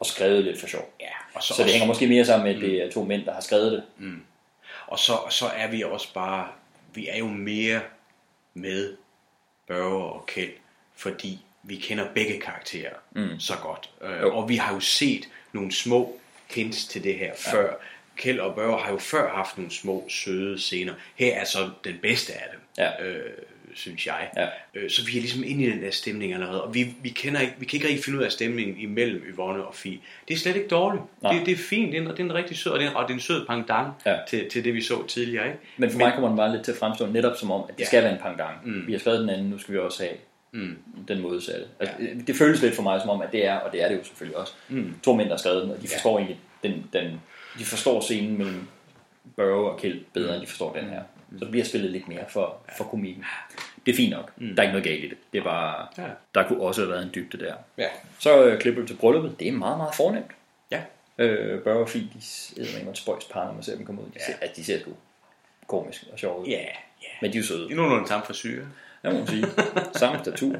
S13: Og skrevet lidt for sjov.
S11: Ja, og så,
S13: Så det hænger måske mere sammen med, at det er to mænd, der har skrevet det.
S11: Mm. Og så, så er vi også bare, vi er jo mere med Børge og Kjeld, fordi vi kender begge karakterer
S13: Mm.
S11: så godt. Øh, og vi har jo set nogle små hints til det her
S13: Ja.
S11: før. Kjeld og Børge har jo før haft nogle små, søde scener. Her er så den bedste af dem,
S13: Ja.
S11: øh, synes jeg.
S13: Ja.
S11: Øh, så vi er ligesom inde i den der stemning allerede. Og vi, vi, kender ikke, vi kan ikke rigtig finde ud af stemningen imellem Yvonne og Fie. Det er slet ikke dårligt.
S13: Nej.
S11: Det, det er fint. Det er, en, det er en rigtig sød, og det er, og det er en sød pangdang
S13: Ja.
S11: til, til det, vi så tidligere. Ikke?
S13: Men for mig kommer den bare lidt til at fremstå netop som om, at det
S11: Ja.
S13: skal være en pangdang.
S11: Mm.
S13: Vi har skrevet den anden, nu skal vi også have
S11: Mm.
S13: den modsatte. Altså, det, det føles lidt for mig som om, at det er, og det er det jo selvfølgelig også,
S11: Mm.
S13: to mænd, der har skrevet den, og de
S11: Ja.
S13: forstår egentlig den, den, de forstår scenen mellem Børge og Kjeld bedre, end de forstår den her. Så det bliver spillet lidt mere for, for komikken. Det er fint nok.
S11: Mm.
S13: Der er ikke noget galt i det. Det er bare,
S11: Ja.
S13: der kunne også have været en dybde der.
S11: Ja.
S13: Så øh, klipper vi til brylluppet. Det er meget, meget fornemt.
S11: Ja.
S13: Øh, Børge og Fie, de er et spøjs par, når man ser dem komme ud. De, ser, at de ser sgu komisk og sjove ud.
S11: Ja, ja.
S13: Men de er jo søde.
S11: Det er nogenlunde samme frisyr.
S13: Ja, må man sige. Samme statur.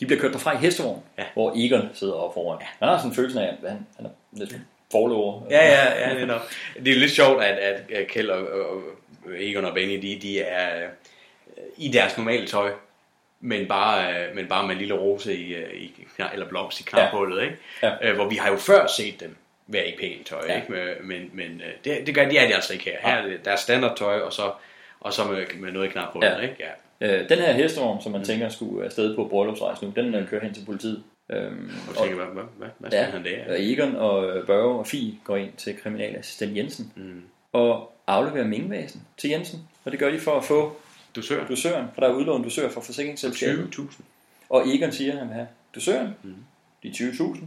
S13: De bliver kørt derfra i hestevogn,
S11: Ja.
S13: hvor Egon sidder oppe foran. Han har sådan en følelse af, at han, han er lidt forlover.
S11: Ja, ja, ja, det er nok. Det er lidt sjovt, at, at, Kjeld og, og, Egon og Benny, de, de er øh, i deres normale tøj, men bare, øh, men bare med en lille rose i, øh, i eller blomst i knaphullet, ikke?
S13: Ja.
S11: Hvor vi har jo før set dem være i pænt tøj,
S13: Ja.
S11: ikke? Men, men, det, det gør de er de altså ikke her. Her er det, der er standardtøj, og så, og så med, med noget i knaphullet,
S13: Ja.
S11: ikke? Ja.
S13: Øh, den her hestevogn, som man tænker skulle afsted på bryllupsrejse nu, den kører hen til politiet. Øhm,
S11: Og tænker, hvad, hvad, hvad, hvad skal han der?
S13: og Egon og Børge og Fie går ind til kriminalassistent Jensen
S11: Mm.
S13: og afleverer mingevæsen til Jensen. Og det gør de for at få
S11: Dusør.
S13: dusøren, for der er udlånt dusør fra forsikringsselskabet.
S11: 20.000.
S13: Og Egon siger, at han vil have dusøren,
S11: Mm.
S13: de 20.000,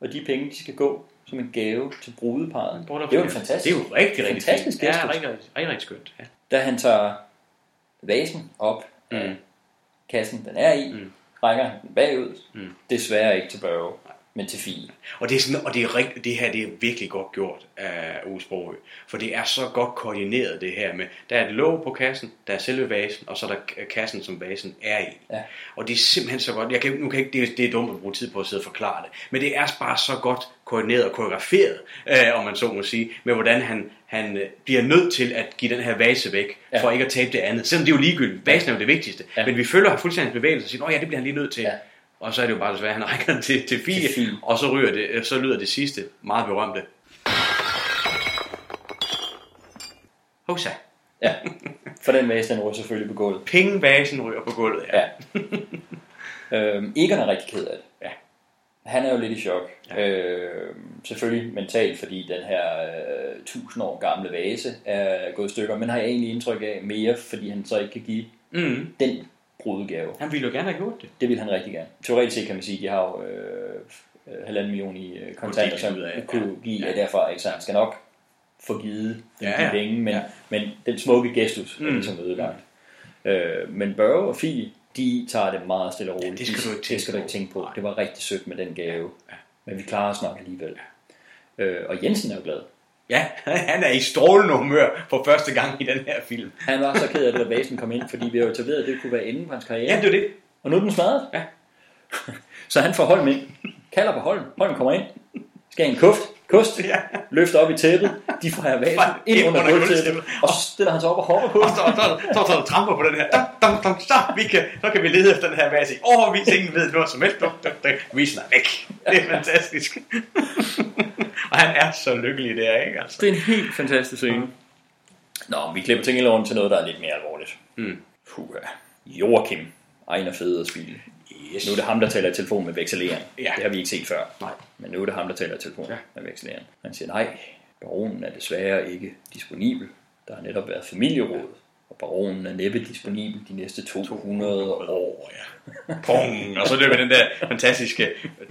S13: og de penge, de skal gå som en gave til brudeparret. Det er jo en fantastisk,
S11: Det er jo rigtig, rigtig
S13: fantastisk
S11: fint. Ja, rigtig, rigtig, rigtig, skønt. Ja.
S13: Da han tager vasen op
S11: Mm.
S13: kassen, den er i,
S11: Mm.
S13: Rækker han den bagud.
S11: Mm.
S13: Desværre ikke til Børge, men til Fie.
S11: Og det, er sådan, og det, er rigt, det her det er virkelig godt gjort af Sprogø. For det er så godt koordineret det her med, der er et låg på kassen, der er selve vasen, og så er der kassen, som vasen er i.
S13: Ja.
S11: Og det er simpelthen så godt. Jeg kan, nu kan ikke, det, er- det er dumt at bruge tid på at sidde og forklare det. Men det er bare så godt koordineret og koreograferet, øh, om man så må sige, med hvordan han, han øh, bliver nødt til at give den her vase væk,
S13: Ja.
S11: for ikke at tabe det andet. Selvom det er jo ligegyldigt. Vasen er jo det vigtigste.
S13: Ja.
S11: Men vi følger fuldstændig bevægelse og siger, at ja, det bliver han lige nødt til.
S13: Ja.
S11: Og så er det jo bare desværre, han rækker den til, til fire,
S13: Til
S11: og så, ryger det, så lyder det sidste meget berømte. Hosa.
S13: Ja, for den vase, den ryger selvfølgelig på gulvet.
S11: Pengevasen ryger på gulvet, ja.
S13: Ja. øhm, Egon er rigtig ked af det.
S11: Ja.
S13: Han er jo lidt i chok. Ja. Øhm, selvfølgelig mentalt, fordi den her øh, 1000 år gamle vase er gået i stykker, men har jeg egentlig indtryk af mere, fordi han så ikke kan give
S11: Mm.
S13: den brudegave.
S11: Han ville jo gerne have gjort det.
S13: Det vil han rigtig gerne. Teoretisk set kan man sige, at de har jo øh, øh, halvanden million i øh, kontanter, som
S11: af,
S13: ja. kunne
S11: ja.
S13: give,
S11: Ja.
S13: ja. derfor ikke, så han skal nok få givet
S11: Ja, ja.
S13: penge, men,
S11: Ja.
S13: men den smukke gestus er
S11: Mm.
S13: ligesom ødelagt. Øh, men Børge og Fie, de tager det meget stille og roligt.
S11: Ja, det skal du ikke
S13: det
S11: tænke
S13: skal du
S11: på.
S13: ikke tænke på.
S11: Nej.
S13: Det var rigtig sødt med den gave.
S11: Ja.
S13: Men vi klarer os nok alligevel. Øh, og Jensen er jo glad.
S11: Ja, han er i strålende humør for første gang i den her film.
S13: Han var så ked af, det, at vasen kom ind, fordi vi har jo etableret, at det kunne være enden på hans karriere.
S11: Ja, det er det.
S13: Og nu er den smadret.
S11: Ja.
S13: så han får Holm ind. Kalder på Holm. Holm kommer ind. Skal en kuft. Kost.
S11: Ja.
S13: Løfter op i tæppet. De får her vasen ind under gulvtæppet. Og så stiller han sig op og hopper på
S11: Og så, så, så, tramper på den her. Dum, dum, dum, så, vi kan, så kan vi lede efter den her vase i overvis. Ingen ved noget som helst. Visen er væk. Det er fantastisk. Og han er så lykkelig der, ikke? Altså.
S13: Det er en helt fantastisk scene. Nå, vi klipper tingene over til noget, der er lidt mere alvorligt.
S11: Mm.
S13: Puh, Joachim Ejner Federspil.
S11: Yes.
S13: Nu er det ham, der taler i telefon med vekseleren.
S11: Ja.
S13: Det har vi ikke set før.
S11: Nej.
S13: Men nu er det ham, der taler i telefon
S11: ja.
S13: med vekseleren. Han siger, nej, baronen er desværre ikke disponibel. Der har netop været familieråd, og baronen er næppe disponibel de næste 200 år.
S11: ja. Pong, og så løber den der fantastiske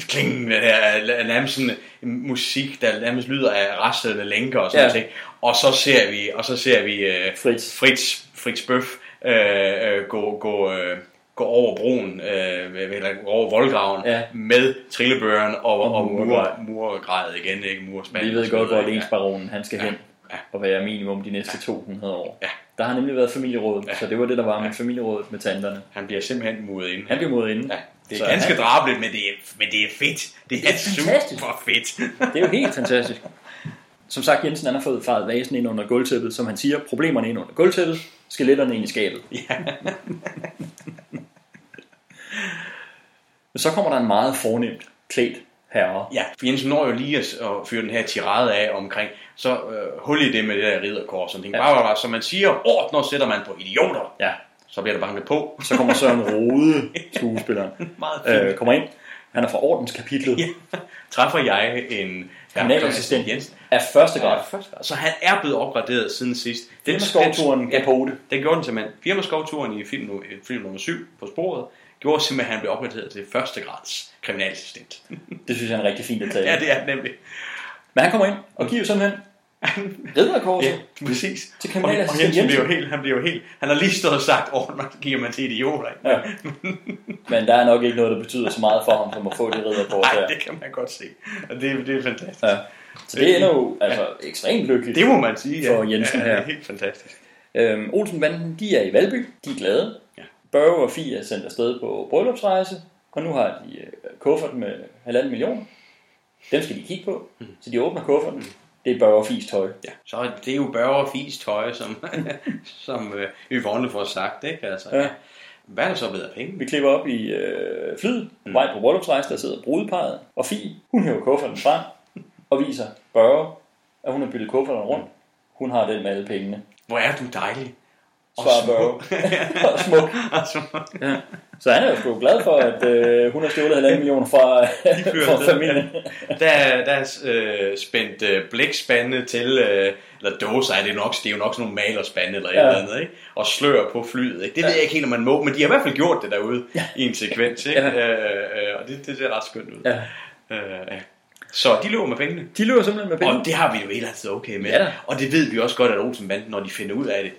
S11: kling, den her nærmest sådan musik, der nærmest lyder af rastlende lænker og sådan Ja. ting. Og så ser vi, og så ser vi uh,
S13: Fritz.
S11: Fritz, Fritz Bøf uh, uh, gå, gå, uh, gå over broen, uh, eller over voldgraven
S13: Ja.
S11: med trillebøren og,
S13: Og
S11: og, mur, murgrædet igen, ikke murspanden.
S13: Vi ved godt, hvor
S11: videre, ikke?
S13: lensbaronen han skal
S11: Ja.
S13: hen
S11: Ja.
S13: og være minimum de næste 200 år.
S11: Ja.
S13: Der har nemlig været familieråd,
S11: Ja.
S13: så det var det, der var med familierådet med tanterne.
S11: Han bliver simpelthen muret ind.
S13: Han blev mod inden.
S11: Ja, det er
S13: Så
S11: ganske
S13: han-
S11: drabeligt, men det er, men det er fedt. Det er,
S13: er fantastisk.
S11: super fedt.
S13: Det er jo helt fantastisk. som sagt, Jensen han har fået faret vasen ind under gulvtæppet, som han siger, problemerne ind under gulvtæppet, skeletterne ind i skabet.
S11: Ja.
S13: Men så kommer der en meget fornemt klædt herre.
S11: Ja, for Jensen når jo lige at, at fyre den her tirade af omkring, så øh, hul i det med det der ridderkors og ting. Ja. Bare, bare, som man siger, ordner sætter man på idioter.
S13: Ja.
S11: Så bliver der banket på.
S13: Så kommer Søren Rode, skuespilleren, øh, kommer ind. Han er fra ordenskapitlet.
S11: Ja. Træffer jeg en
S13: Kriminalassistent
S11: Jensen.
S13: af første grad.
S11: Ja, første grad. Så han er blevet opgraderet siden sidst.
S13: Firmaskovturen
S11: ja,
S13: Capote.
S11: Den gjorde den simpelthen. Firmaskovturen i film, film nummer 7 på sporet, gjorde simpelthen, at han blev opgraderet til første grads kriminalassistent.
S13: Det synes jeg er en rigtig fin detalje.
S11: ja, det er det nemlig.
S13: Men han kommer ind og giver simpelthen ridderkorset
S11: Ja, præcis.
S13: til
S11: Og, og
S13: kriminalassistent
S11: Jensen bliver jo helt, han bliver jo helt, han har lige stået og sagt, åh, man giver man til idioter. ikke?
S13: Ja. Men der er nok ikke noget, der betyder så meget for ham, som at få det ridderkors
S11: Nej, det kan man godt se. Og det, det er fantastisk.
S13: Ja. Så det ender jo altså, ekstremt lykkeligt
S11: Det må man sige, ja.
S13: for Jensen
S11: ja,
S13: her.
S11: Det er helt fantastisk.
S13: Øhm, Olsenbanden, de er i Valby, de er glade. Børge og Fie er sendt afsted på bryllupsrejse, og nu har de øh, kuffert med halvanden million. Dem skal de kigge på,
S11: Mm.
S13: så de åbner kufferten. Det er Børge og Fies tøj.
S11: Ja, så det er jo Børge og Fies tøj, som, som øh, Yvonne får sagt, ikke? Altså,
S13: Ja.
S11: Hvad er der så blevet af penge?
S13: Vi klipper op i øh, flyet, på vej på bryllupsrejse, der sidder brudeparret, og Fie, hun hæver kufferten frem og viser Børge, at hun har byttet kufferten rundt. Hun har den med alle pengene.
S11: Hvor er du dejlig.
S13: Svarer
S11: smuk.
S13: Børge. og smuk.
S11: Og smuk.
S13: Ja. Så han er jo sgu glad for, at øh, hun har stjålet halvanden million fra, fra familien.
S11: Der, er- der er øh, spændt øh, blækspande til, øh, eller dåser er det nok, det er jo nok sådan nogle malerspande eller et
S13: Ja.
S11: eller andet, ikke? og slør på flyet. Ikke? Det ved jeg ikke helt, om man må, men de har i hvert fald gjort det derude ja. i en sekvens, ikke?
S13: Ja.
S11: Øh, øh, og det, det ser ret skønt ud.
S13: Ja.
S11: Øh, ja. Så de løber med pengene.
S13: De løber simpelthen med penge.
S11: Og det har vi jo helt altid okay med.
S13: Ja da.
S11: og det ved vi også godt, at Olsenbanden, når de finder ud af det,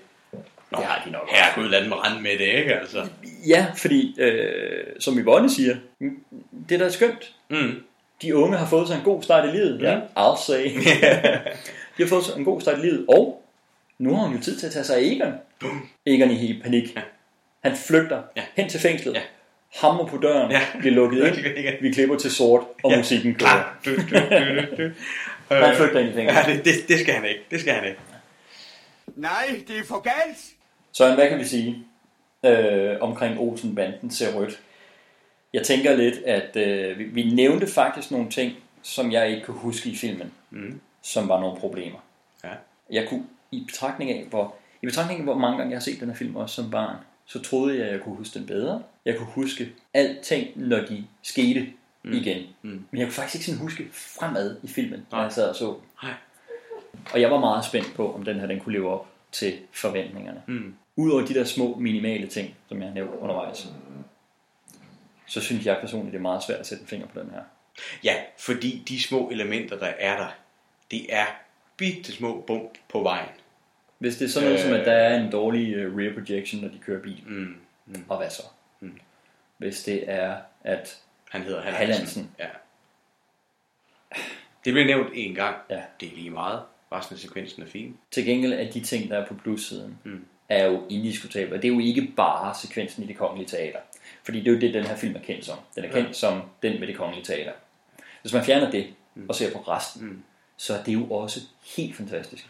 S11: Nå,
S13: Det har de nok
S11: Her Gud, lad dem rende med det, ikke? Altså.
S13: Ja, fordi, øh, som Yvonne siger, mm, det der er skønt.
S11: Mm.
S13: De unge har fået sig en god start i livet. Ja, I'll say. de har fået sig en god start i livet, og nu har hun jo tid til at tage sig af Egon. Egon i i panik. Han flygter
S11: Ja.
S13: hen til fængslet.
S11: Ja.
S13: Hammer på døren,
S11: Ja.
S13: bliver lukket ind. Vi klipper til sort, og
S11: Ja,
S13: musikken kører.
S11: Du, du, du, du.
S13: Han flygter ind i fængslet.
S11: Ja, det, det, det skal han ikke. Det skal han ikke.
S3: Nej, det er for galt.
S13: Så hvad kan vi sige øh, omkring Olsen-banden ser rødt? Jeg tænker lidt, at øh, vi, vi nævnte faktisk nogle ting, som jeg ikke kunne huske i filmen,
S11: Mm.
S13: som var nogle problemer.
S11: Ja.
S13: Jeg kunne, i betragtning af, hvor, i betragtning af, hvor mange gange jeg har set den her film også som barn, så troede jeg, at jeg kunne huske den bedre. Jeg kunne huske alting, når de skete mm. igen.
S11: Mm.
S13: Men jeg kunne faktisk ikke sådan huske fremad i filmen, når
S11: Nej.
S13: jeg sad og så.
S11: Nej.
S13: Og jeg var meget spændt på, om den her den kunne leve op til forventningerne.
S11: Mm.
S13: Udover de der små, minimale ting, som jeg har nævnt undervejs, så synes jeg personligt, det er meget svært at sætte en finger på den her.
S11: Ja, fordi de små elementer, der er der, det er bitte små bump på vejen.
S13: Hvis det er sådan noget
S11: Øh.
S13: som, at der er en dårlig uh, rear projection, når de kører bil,
S11: Mm. Mm.
S13: og hvad så?
S11: Mm.
S13: Hvis det er, at
S11: Han hedder Hallandsen.
S13: Hallandsen.
S11: Ja. Det bliver nævnt en gang.
S13: Ja.
S11: Det er lige meget. Resten af sekvensen er fin.
S13: til gengæld er de ting, der er på plussiden,
S11: Mm.
S13: Er jo indiskutable. Og det er jo ikke bare sekvensen i det kongelige teater. Fordi det er jo det, den her film er kendt som. Den er kendt
S11: Ja.
S13: som den med det kongelige teater. Hvis man fjerner det, og ser på resten,
S11: Mm.
S13: så er det jo også helt fantastisk.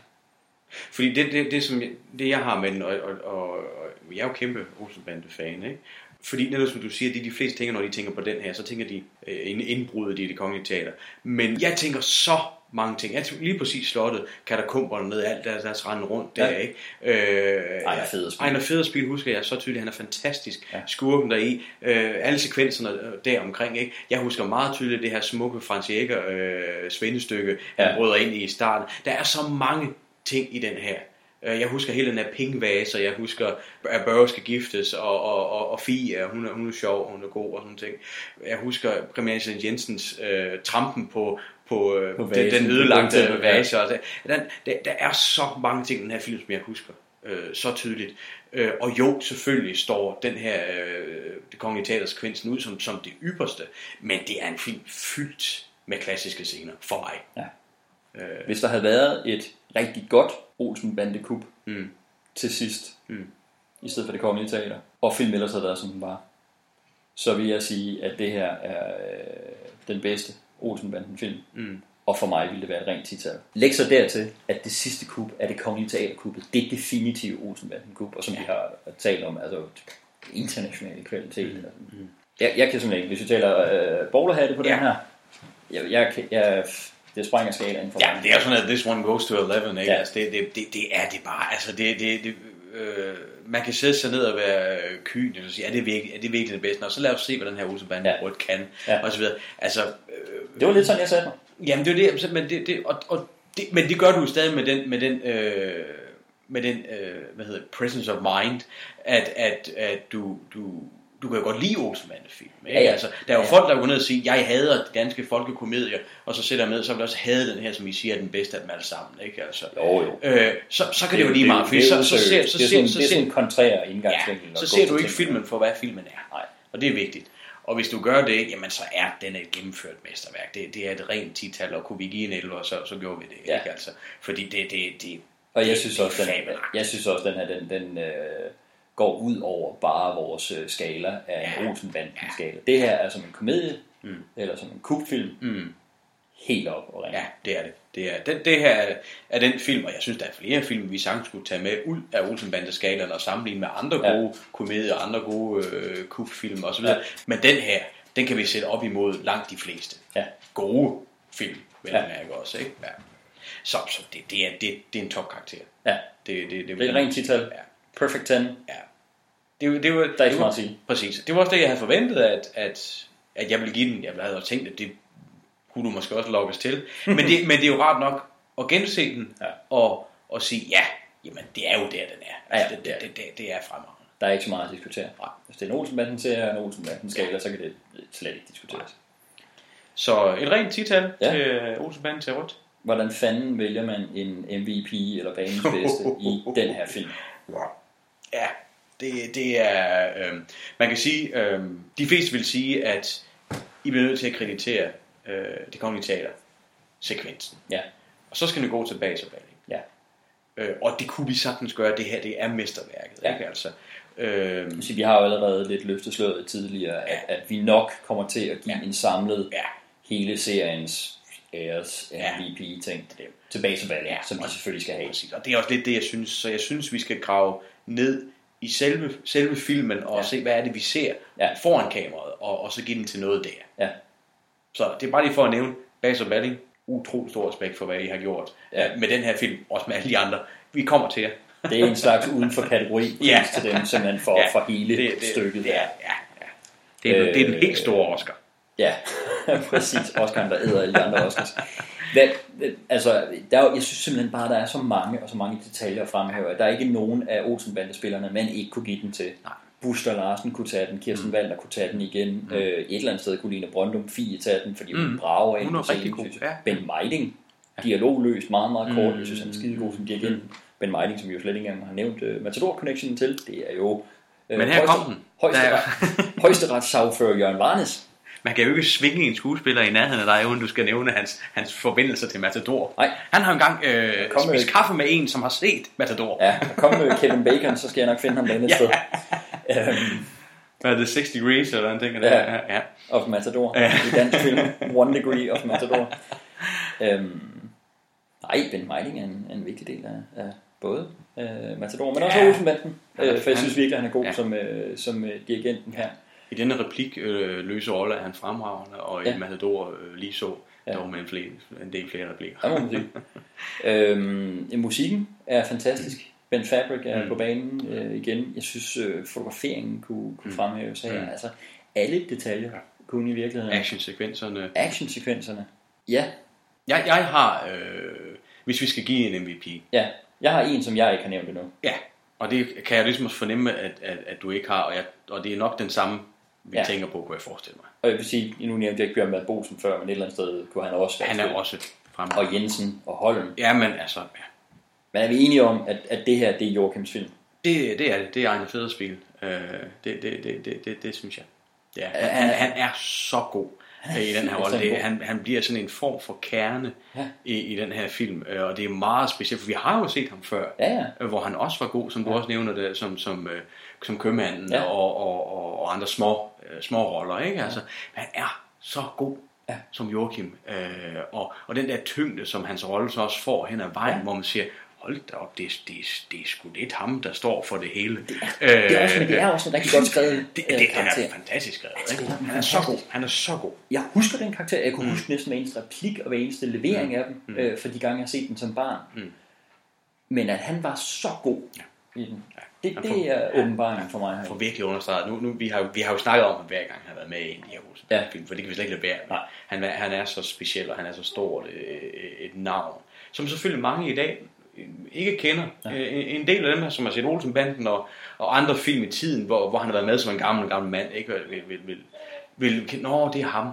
S11: Fordi det, det, det, som jeg, det jeg har med den, og, og, og, og jeg er jo kæmpe Olsenbande-fan, ikke? Fordi netop som du siger, det er de fleste tænker, når de tænker på den her, så tænker de øh, en indbruddet i det kongelige teater. Men jeg tænker så mange ting. Jeg tænker lige præcis slottet, katakomberne ned, alt der, deres rende rundt der,
S13: Ja.
S11: ikke? Øh,
S13: Ejner Federspil.
S11: Ejner Federspil husker jeg så tydeligt, han er fantastisk. Ja. Skurken deri, øh, alle sekvenserne øh, der omkring, ikke? Jeg husker meget tydeligt det her smukke Frans Jæger øh, svendestykke, han
S13: Ja.
S11: bryder ind i starten. Der er så mange ting i den her. Øh, Jeg husker hele den her pengevase, og jeg husker, at Børge skal giftes, og, og, og, og Fie, hun er, hun er sjov, hun er god og sådan ting. Jeg husker kriminalassistent Jensens øh, trampen på, på, øh,
S13: På
S11: den,
S13: vasen,
S11: den
S13: på
S11: ødelagte
S13: ja.
S11: vase. Og den, der, der er så mange ting i den her film, som jeg husker øh, så tydeligt. Øh, og jo, selvfølgelig står den her øh, det kongelige teaters sekvensen ud som, som det ypperste, men det er en film fyldt med klassiske scener for mig.
S13: Ja.
S11: Øh,
S13: Hvis der havde været et rigtig godt Olsen Bandekup
S11: mm,
S13: til sidst,
S11: mm.
S13: i stedet for det kongelige teater, og filmen ellers havde været som den var, så vil jeg sige, at det her er øh, den bedste Olsen Banden film.
S11: Mm.
S13: Og for mig ville det være et rent tital. Læg så dertil, at det sidste kub er det kongelige teaterkuppet. Det er definitivt Olsenbanden kub, og som ja. vi har talt om, altså international kvalitet. Mm. Mm. Jeg, jeg kan simpelthen ikke, hvis vi taler øh, bowlerhatte på ja. den her, jeg, jeg, jeg, jeg det sprænger skalaen for
S11: Ja, det er sådan, at this one goes to 11, ikke?
S13: Ja.
S11: Altså, det, det, det, det er det bare. Altså, det, det, det, øh, man kan sætte sig ned og være kynisk og sige, er det virkelig, er det virkelig det bedste? Og så lad os se, hvad den her Olsenbande ja. rødt kan,
S13: Ja.
S11: og så videre. Altså, øh,
S13: Det var lidt sådan, jeg sagde mig.
S11: Jamen, det er det, men det, det, og, og det, men det gør du stadig med den, med den, øh, med den øh, hvad hedder presence of mind, at, at, at du, du, du kan jo godt lide Olsenbande-film. Ikke?
S13: Ja, ja.
S11: Altså, der er jo
S13: Ja.
S11: folk, der går ned og siger, jeg hader de danske folkekomedier, og så sætter jeg med, så vil også hade den her, som I siger, er den bedste af dem alle sammen. Ikke? Altså,
S13: Jo, jo.
S11: Øh, så, så kan det, jo lige meget, fordi så, så, ser, så,
S13: det er
S11: ser,
S13: sådan,
S11: så,
S13: det er sådan en kontrær indgangsvinkel.
S11: Ja, så ser du ikke filmen for, hvad filmen er.
S13: Nej.
S11: Og det er vigtigt. Og hvis du gør det, jamen så er den et gennemført mesterværk. Det, det er et rent tital, og kunne vi give en 11, så, så gjorde vi det.
S13: Ja.
S11: Ikke? Altså, fordi det, det, det,
S13: Og jeg
S11: det-
S13: synes
S11: det
S13: også, den, jeg synes også, den her, den, den øh, går ud over bare vores øh, skala af en Olsenbanden-skala. Det her er som en komedie,
S11: Mm.
S13: eller som en kubfilm,
S11: Mm.
S13: helt op og ringe.
S11: Ja, det er det. Det, er, det, det her er, er den film, og jeg synes, der er flere film, vi sagtens skulle tage med ud af Olsenbande-skalaen og sammenligne med andre
S13: Ja.
S11: gode komedier, andre gode øh, kubfilm osv.
S13: Ja.
S11: Ja. Men den her, den kan vi sætte op imod langt de fleste
S13: Ja.
S11: gode film, vil
S13: Ja.
S11: mærke også. Ikke? Ja. Så, så det, det, er, det, det er en topkarakter.
S13: Ja.
S11: Det, det, det,
S13: Det er et rent tital.
S11: Ja.
S13: Perfect 10.
S11: Ja. Det, det var,
S13: Der er ikke meget at sige.
S11: Præcis. Det var også det, jeg havde forventet, at, at, at jeg ville give den. Jeg havde tænkt, at det kunne du måske også lokkes til. Men det, men det er jo rart nok at gense den,
S13: Ja.
S11: og, og sige, ja, jamen det er jo der, den er.
S13: Ja, ja,
S11: Altså, det, det, det, det, er fremragende.
S13: Der er ikke så meget at diskutere.
S11: Nej.
S13: Hvis det er en Olsenbanden-serie og en Olsenbanden-skala, så kan det slet ikke diskuteres.
S11: Så et rent tital
S13: Ja.
S11: ja. til øh, Olsenbanden til rødt.
S13: Hvordan fanden vælger man en MVP eller banens bedste i den her film?
S11: Ja, det, det er... Øh, man kan sige, øh, de fleste vil sige, at I bliver nødt til at kreditere øh, det kongelige teater sekvensen.
S13: Ja.
S11: Og så skal vi gå tilbage til Balling.
S13: Ja.
S11: Øh, og det kunne vi sagtens gøre, det her det er mesterværket.
S13: Ja.
S11: Ikke? Altså, øh,
S13: Så vi har jo allerede lidt løftet sløret tidligere, at, at vi nok kommer til at give
S11: Ja.
S13: en samlet
S11: ja,
S13: hele seriens æres
S11: Ja.
S13: MVP-ting
S11: det,
S13: tilbage til valget,
S11: Ja,
S13: som
S11: og-
S13: selvfølgelig skal have.
S11: præcis. Og det er også lidt det, jeg synes. Så jeg synes, vi skal grave ned i selve, selve filmen og
S13: Ja.
S11: se, hvad er det, vi ser
S13: Ja.
S11: foran kameraet, og, og så give den til noget der.
S13: Ja.
S11: Så det er bare lige for at nævne, Bas og Balling, utrolig stor respekt for, hvad I har gjort
S13: Ja.
S11: ja. med den her film, også med alle de andre. Vi kommer til jer.
S13: Det er en slags uden for kategori
S11: Ja.
S13: til dem, simpelthen for,
S11: Ja.
S13: for hele
S11: det, det,
S13: stykket.
S11: Det er, ja, ja. Det, er, øh, det er den helt store Oscar.
S13: Ja, præcis. Oscar'en, der æder alle de andre Oscars. Hvad, altså, der er, jeg synes simpelthen bare, der er så mange og så mange detaljer at fremhæve. Der er ikke nogen af Olsen-bandespillerne, man ikke kunne give den til.
S11: Nej.
S13: Buster Larsen kunne tage den, Kirsten mm. Waldner kunne tage den igen. Mm. Øh, et eller andet sted kunne Line Brøndum Fie tage den, fordi hun
S11: Mm.
S13: brager ind
S11: Hun er rigtig god, ja.
S13: Ben Meiding, dialogløst, meget, meget kort.
S11: Mm.
S13: Jeg synes, han er skidegod som dirigent. Ben Meiding, som jo slet ikke engang har nævnt uh, Matador Connection til, det er jo... Øh,
S11: Men her kom den.
S13: Højesteret, højesteretssagfører Jørgen Varnes.
S11: Man kan jo ikke svinge en skuespiller i nærheden af dig, uden du skal nævne hans, hans forbindelser til Matador.
S13: Nej.
S11: Han har engang øh,
S13: Kom med-
S11: spist kaffe med en, som har set Matador.
S13: Ja, kom med Kevin Bacon, så skal jeg nok finde ham et sted. Øhm,
S11: Hvad er det, 6 degrees, eller hvad tænker
S13: Ja.
S11: ja. ja.
S13: of Matador.
S11: Ja.
S13: I dansk film. One Degree of Matador. Øhm, nej, Ben Meiding er en, er en vigtig del af, af både øh, Matador, men også
S11: Ja.
S13: Olsenbanden. Øh, for jeg synes virkelig, at han er god
S11: Ja.
S13: som, øh, som øh, dirigenten her.
S11: I denne replik øh, løse rolle er han fremragende, og
S13: Ja.
S11: i Matador øh, lige så,
S13: Ja.
S11: ja. dog med en, flere, en del flere replikker.
S13: Der må man sige. øhm, ja, musikken er fantastisk. Ben Fabric er mm.
S11: Mm.
S13: på banen øh, igen. Jeg synes, øh, fotograferingen kunne, kunne
S11: Mm.
S13: fremhæves her.
S11: Mm.
S13: Altså, alle detaljer kunne i virkeligheden.
S11: Actionsekvenserne.
S13: Actionsekvenserne. Ja,
S11: Jeg, jeg har, øh, hvis vi skal give en MVP,
S13: ja. Jeg har en, som jeg ikke har nævnt endnu.
S11: ja, og det kan jeg ligesom også fornemme, at, at, at du ikke har, og, jeg, og det er nok den samme, vi
S13: Ja.
S11: tænker på, kunne jeg forestille mig.
S13: Og jeg vil sige, nu nævnte jeg ikke Bjørn Mad Bosen før, men et eller andet sted kunne han også
S11: Han er også frem.
S13: Og Jensen og Holm.
S11: Ja, men altså, ja.
S13: Men er vi enige om, at, at det her, det er Joachims film?
S11: det, det er det. Det er Ejner Feders spil. Øh, det, det, det, det, det, det synes jeg. Ja, han, han, han er så god i den her rolle. Det, han, han bliver sådan en form for kerne
S13: Ja.
S11: i, i den her film, øh, og det er meget specielt, for vi har jo set ham før,
S13: Ja, ja.
S11: øh, hvor han også var god, som du også nævner det, som, som, øh, som købmanden
S13: Ja.
S11: og, og, og, og andre små, øh, små roller. Ikke? Altså, han er så god ja. som Joachim. Øh, og, og den der tyngde, som hans rolle så også får hen ad vejen, ja. hvor man siger, hold da op, det, er- det, det er sgu lidt ham, der står for det hele. Det
S13: er, det er, også, men det er også en rigtig godt skrevet
S11: det, det,
S13: øh,
S11: det, han
S13: karakter.
S11: er fantastisk skrevet.
S13: Altså,
S11: Ikke?
S13: det
S11: Han er så god. Han er så god.
S13: Jeg husker den karakter, jeg kunne mm. huske næsten hver eneste replik og hver eneste levering
S11: Mm.
S13: af dem,
S11: Mm.
S13: øh, for de gange jeg har set den som barn.
S11: Mm.
S13: Men at han var så god i den, det,
S11: Han
S13: det
S11: får-
S13: er åbenbaringen for mig. her.
S11: For virkelig understreget. Nu, nu, vi, har, jo- vi har jo snakket om ham hver gang, han har været med i en de her
S13: Ja.
S11: film, for det kan vi slet ikke lade være med. Han, er- han er så speciel, og han er så stort øh, et navn, som selvfølgelig mange i dag øh, ikke kender. Ja. En del af dem her, som har set Olsenbanden og, og andre film i tiden, hvor, hvor han har været med som en gammel, gammel mand, ikke vil, vil, vil, vil, Nå, det er ham.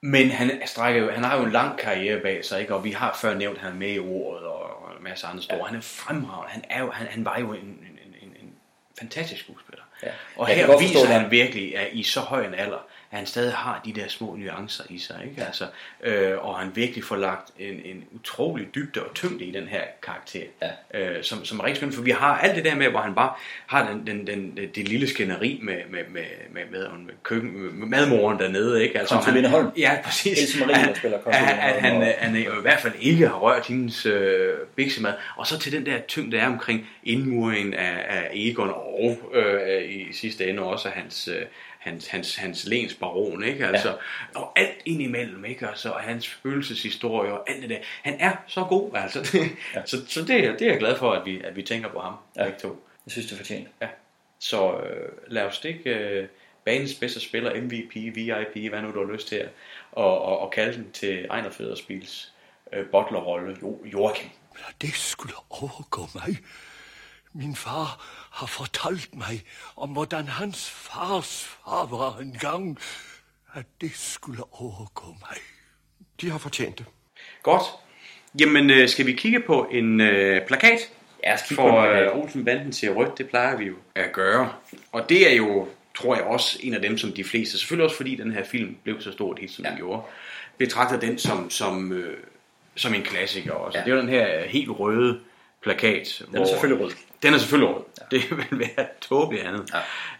S11: Men han, strækker jo, han har jo en lang karriere bag sig, ikke? og vi har før nævnt, at han er med i ordet og, og en masse andre store. Ja. Han er fremragende. Han, er jo, han, han var jo en, en, en, en, fantastisk skuespiller.
S13: Ja.
S11: Og her
S13: forstå
S11: viser han virkelig, at i så høj en alder, at han stadig har de der små nuancer i sig. Ikke? Altså, øh, og han virkelig får lagt en, en utrolig dybde og tyngde i den her karakter.
S13: Ja.
S11: Øh, som, som er rigtig skønt, for vi har alt det der med, hvor han bare har den, den, den, det lille skænderi med, med, med, med, med, med, køkken, med madmoren dernede. Ikke? Altså,
S13: Consuline
S11: han-
S13: Holm.
S11: Ja, præcis.
S13: Else Marie, der
S11: At-
S13: spiller
S11: at,
S13: Consuline
S11: at,
S13: Holm,
S11: han,
S13: og-
S11: han jo i hvert fald ikke har rørt hendes øh, biksemad. Og så til den der tyngde, der er omkring indmuringen af, af Egon og øh, i sidste ende også hans, øh, hans, hans, hans lens baron, ikke? Altså, ja. Og alt indimellem, ikke? Altså, og hans følelseshistorie og alt det der. Han er så god, altså. ja. Så, så det, er- det er jeg glad for, at vi, at vi tænker på ham, ja. begge to.
S13: Jeg synes, det er fortjent.
S11: Ja. Så øh, lad os stikke øh, banens bedste spiller, MVP, VIP, hvad nu du har lyst til og, og, og kalde den til Ejner Federspils øh, bottlerrolle, jo, Joachim.
S12: Det skulle overgå mig. Min far har fortalt mig om, hvordan hans fars far var engang, at det skulle overgå mig.
S15: De har fortjent det.
S11: Godt. Jamen, øh, skal vi kigge på en øh, plakat?
S13: Ja,
S11: For øh, Olsen Banden til rødt, det plejer vi jo at gøre. Og det er jo, tror jeg også, en af dem, som de fleste, selvfølgelig også fordi den her film blev så stort hit, som ja. den gjorde, betragter den som, som, øh, som en klassiker også. Ja. Det er jo den her helt røde plakat.
S13: Den er selvfølgelig rød.
S11: Den er selvfølgelig rød. Ja. Det vil være tåbeligt andet.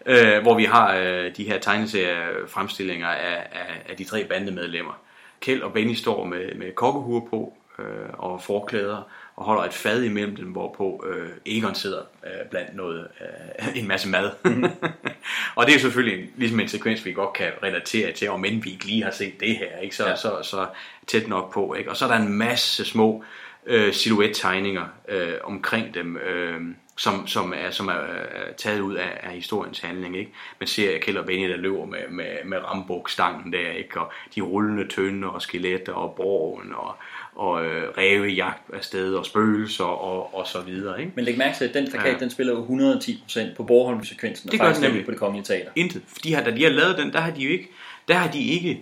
S11: Ja. Øh, hvor vi har øh, de her tegneserie fremstillinger af, af, af de tre bandemedlemmer. Kjeld og Benny står med, med kokkehuer på øh, og forklæder og holder et fad imellem dem, hvorpå øh, Egon sidder øh, blandt noget, øh, en masse mad. og det er selvfølgelig en, ligesom en sekvens, vi godt kan relatere til, om end vi ikke lige har set det her, ikke? Så, ja. så, så tæt nok på. Ikke? Og så er der en masse små øh, silhouette-tegninger øh, omkring dem, øh, som, som, er, som er øh, taget ud af, af historiens handling. Ikke? Man ser Kjeld og Benny, der løber med, med, med rambukstangen der, ikke? og de rullende tønder og skeletter og borgen og, og øh, rævejagt afsted og spøgelser og, og så videre. Ikke?
S13: Men læg mærke til, at den plakat,
S11: Ja.
S13: den spiller jo 110% på Borholm-sekvensen, og
S11: Det
S13: faktisk
S11: nemlig.
S13: på det kongelige teater.
S11: Intet. For de har, da de har lavet den, der har de jo ikke, der har de ikke,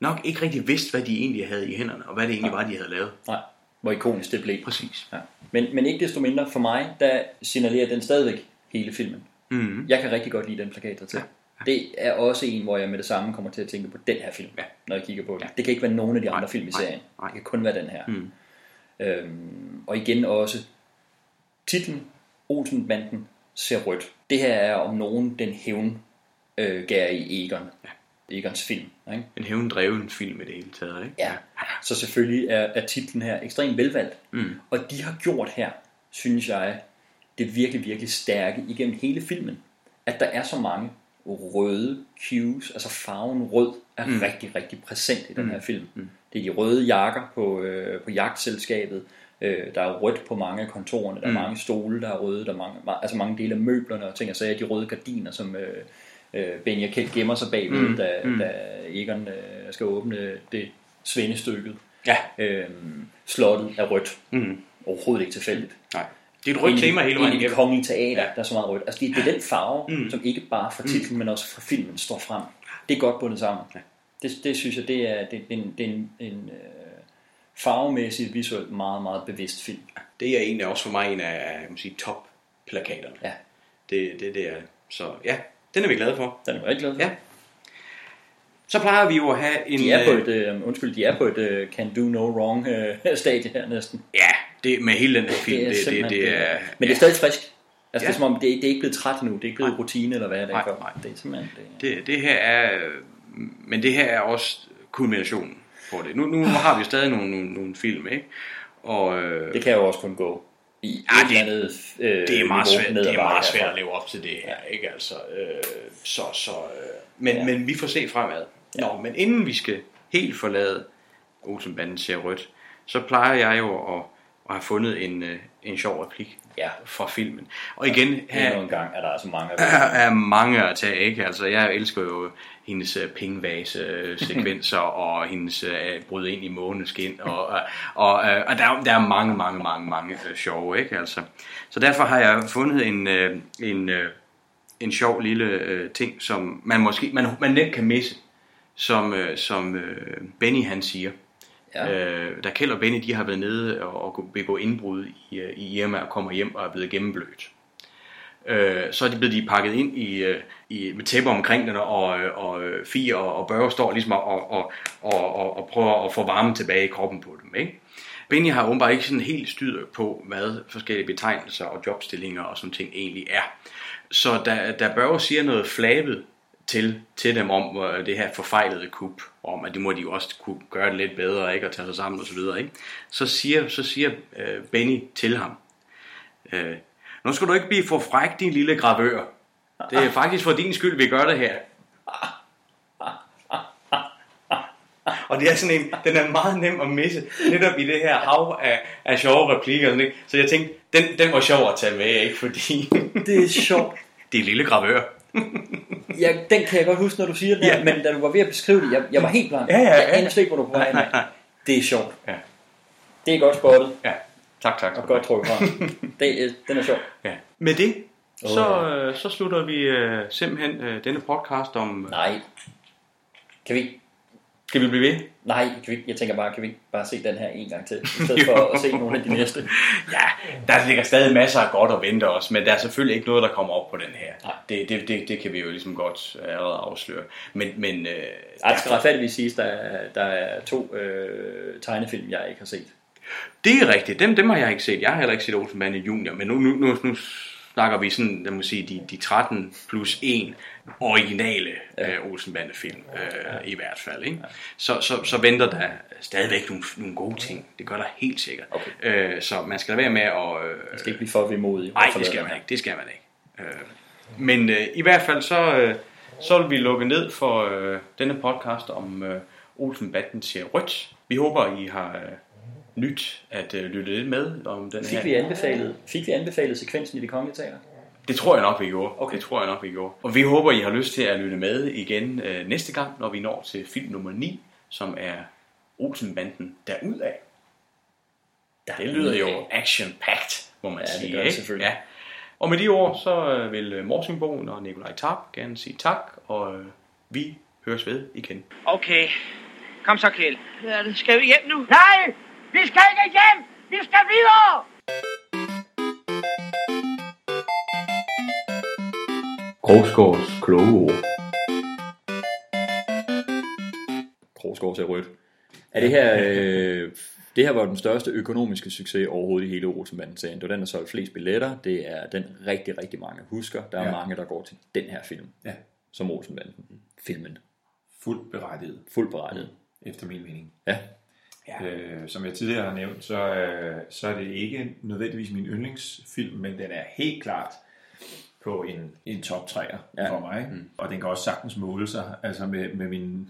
S11: nok ikke rigtig vidst, hvad de egentlig havde i hænderne, og hvad det egentlig var, de havde lavet.
S13: Nej, hvor ikonisk det blev.
S11: Præcis.
S13: Ja. Men, men ikke desto mindre, for mig, der signalerer den stadigvæk hele filmen.
S11: Mhm.
S13: Jeg kan rigtig godt lide den plakat der til. Ja. Det er også en, hvor jeg med det samme kommer til at tænke på den her film, ja. når jeg kigger på den. Det kan ikke være nogen af de andre film i
S11: nej,
S13: serien. Det kan kun være den her.
S11: Mm.
S13: Øhm, og igen også titlen Olsenbanden ser rødt. Det her er om nogen den hævn øh, gær i Egon. Ja. Egons film. Ikke?
S11: En hævndreven film i det hele taget, ikke?
S13: Ja. Så selvfølgelig er, er titlen her ekstremt velvalgt.
S11: Mm.
S13: Og de har gjort her, synes jeg, det virkelig, virkelig stærke igennem hele filmen. At der er så mange røde cues, altså farven rød er
S11: Mm.
S13: rigtig, rigtig præsent i den
S11: Mm.
S13: her film.
S11: Mm.
S13: Det er de røde jakker på, øh, på jagtselskabet. Øh, der er rødt på mange af kontorerne. Der er
S11: Mm.
S13: mange stole, der er røde. Der er mange, ma- altså mange dele af møblerne og ting. Og så er de røde gardiner, som øh, øh, og Kjeld gemmer sig bagved,
S11: Mm.
S13: mm. Da,
S11: Mm.
S13: da Egon øh, skal åbne det svendestykket.
S11: Ja.
S13: Øhm, slottet er rødt.
S11: Mm.
S13: Overhovedet ikke tilfældigt.
S11: Nej. Det er et rødt tema hele vejen
S13: egentlig det
S11: igennem.
S13: kongelige teater, ja. der er så meget rødt. Altså det, det er den farve,
S11: Mm.
S13: mm. som ikke bare fra titlen, mm. men også fra filmen står frem. Det er godt bundet sammen. Ja. Det, det synes jeg, det er, det, det er en, det er en, en øh, farvemæssigt, visuelt meget, meget bevidst film.
S11: Det er egentlig også for mig en af jeg sige, top-plakaterne.
S13: Ja.
S11: Det, det, det er. Så ja, den er vi glade for.
S13: Den er vi rigtig glade for.
S11: Ja. Så plejer vi jo at have en...
S13: De er på
S11: øh,
S13: et, øh, undskyld, de er på et øh, can do no wrong øh, stadie her næsten.
S11: Ja, det, med hele den her film, det, det, det,
S13: simpelthen-
S11: det er...
S13: Men det er stadig frisk. Altså
S11: Ja.
S13: det er som om, det, er- det er ikke blevet træt nu. Det er ikke blevet
S11: Nej.
S13: rutine eller hvad det
S11: Nej,
S13: er. for.
S11: nej.
S13: Det er simpelthen... Det,
S11: Det, det her er... Men det her er også kulminationen på det. Nu, nu har vi stadig nogle, nogle, nogle film, ikke? Og, øh,
S13: Det kan jo også kun gå
S11: Ja,
S13: et
S11: det-
S13: andet øh,
S11: det er meget svært, det er meget svært at leve op til det her, ikke altså. Øh, så, så, øh, men,
S13: Ja.
S11: ja. men vi får se fremad. Nå, men inden vi skal helt forlade Olsenbanden ser rødt, så plejer jeg jo at, at have fundet en, øh, en sjov replik
S13: ja.
S11: fra filmen. Og igen, her,
S13: Endnu en gang er der altså mange
S11: der er mange at tage, ikke? Altså, jeg elsker jo hendes øh, pengevase-sekvenser og hendes øh, bryd ind i måneskin, og, og, og, øh, og der, er- der er mange, mange, mange, mange øh, sjove, ikke? Altså, så derfor har jeg fundet en, øh, en, øh, en sjov lille øh, ting, som man måske man, man nemt kan misse, som, øh, som øh, Benny han siger.
S13: Ja.
S11: Øh, da Kjeld og Benny de har været nede og, og begå indbrud i, øh, i Irma og kommer hjem og er blevet gennemblødt. Øh, så er de blevet de pakket ind i, øh, i, med tæpper omkring den, og, og, og Fie og, og Børge står ligesom og, og, og, og, og, og prøver at få varme tilbage i kroppen på dem. Ikke? Benny har åbenbart ikke sådan helt styr på, hvad forskellige betegnelser og jobstillinger og sådan ting egentlig er. Så da, da Børge siger noget flabet til, til dem om øh, det her forfejlede kup, om at det må de jo også kunne gøre det lidt bedre, ikke, og tage sig sammen og så videre, ikke? Så siger, så siger øh, Benny til ham, øh, nu skal du ikke blive for fræk, din lille gravør. Det er faktisk for din skyld, vi gør det her. Og det er sådan en, den er meget nem at misse, netop i det her hav af, af sjove replikker. Sådan, ikke? Så jeg tænkte, den, den var sjov at tage med, ikke? Fordi
S13: Det er sjovt.
S11: det er lille gravør.
S13: Ja, den kan jeg godt huske, når du siger det, ja. Men da du var ved at beskrive det, jeg, jeg var helt blank.
S11: Ja, ja, ja.
S13: Jeg aner slet ikke, hvor du var
S11: Nej, nej, nej.
S13: Det er sjovt.
S11: Ja.
S13: Det er godt spottet.
S11: Ja, tak, tak.
S13: Og godt fra. det, er- den er sjov.
S11: Ja. Med det,
S13: Åh,
S11: så, øh, så slutter vi øh, simpelthen øh, denne podcast om...
S13: Nej. Kan vi
S11: Skal vi blive ved?
S13: Nej, kan vi, ikke- jeg tænker bare, kan vi ikke bare se den her en gang til, i stedet for at se nogle af de næste?
S11: Ja, der ligger stadig masser af godt at vente os, men der er selvfølgelig ikke noget, der kommer op på den her. Det, det, det, det kan vi jo ligesom godt allerede afsløre. Men, men øh,
S13: Ej, det skal retfærdigvis siges, der er, der er to øh, tegnefilm, jeg ikke har set.
S11: Det er rigtigt, dem, dem har jeg ikke set. Jeg har heller ikke set Olsenbande Junior, men nu, nu, nu, nu snakker vi sådan, lad mig sige, de, de 13 plus 1 originale ja. øh, Olsenbande-film, øh, i hvert fald. Ikke? Så, så, så venter der stadigvæk nogle, nogle gode ting. Det gør der helt sikkert.
S13: Okay.
S11: Øh, så man skal lade være med at... Øh,
S13: Jeg skal ikke blive for vemodig.
S11: Nej, det skal man ikke. Det skal man ikke. Øh, men øh, i hvert fald så, øh, så vil vi lukke ned for øh, denne podcast om øh, Olsenbanden ser rødt. Vi håber, I har øh, nyt at øh, lytte lidt med om den
S13: Fik
S11: her.
S13: vi, anbefalet, fik vi anbefalet sekvensen i det kongelige teater?
S11: Det tror jeg nok, vi gjorde. Okay. Det tror jeg nok, vi gjorde. Og vi håber, I har lyst til at lytte med igen øh, næste gang, når vi når til film nummer 9, som er Olsenbanden derudad. Det lyder jo action-packed, må man
S13: Ja, det
S11: sige.
S13: gør det selvfølgelig.
S11: Ja. Og med de ord, så øh, vil øh, Morsenbogen og Nikolaj Tarp gerne sige tak, og øh, vi høres ved igen.
S7: Okay. Kom så, Kjeld. Hvad er det? Skal vi hjem nu? Nej! Vi skal ikke hjem! Vi skal videre!
S11: Krogsgaards kloge ord.
S13: Krogsgaard ser rødt. Er det her, øh, det her var den største økonomiske succes overhovedet i hele Olsenbanden-serien. Det var den, der solgte flest billetter. Det er den rigtig, rigtig mange husker. Der er
S16: Ja.
S13: mange, der går til den her film.
S16: Ja.
S13: Som Olsenbanden. Filmen.
S16: Fuldt berettiget.
S13: Fuldt berettiget.
S16: Efter min mening.
S13: Ja.
S16: Ja. Øh, som jeg tidligere har nævnt, så, øh, så er det ikke nødvendigvis min yndlingsfilm, men den er helt klart på en, en top 3'er
S13: Ja.
S16: for mig. Mm. Og den kan også sagtens måle sig altså med, med min,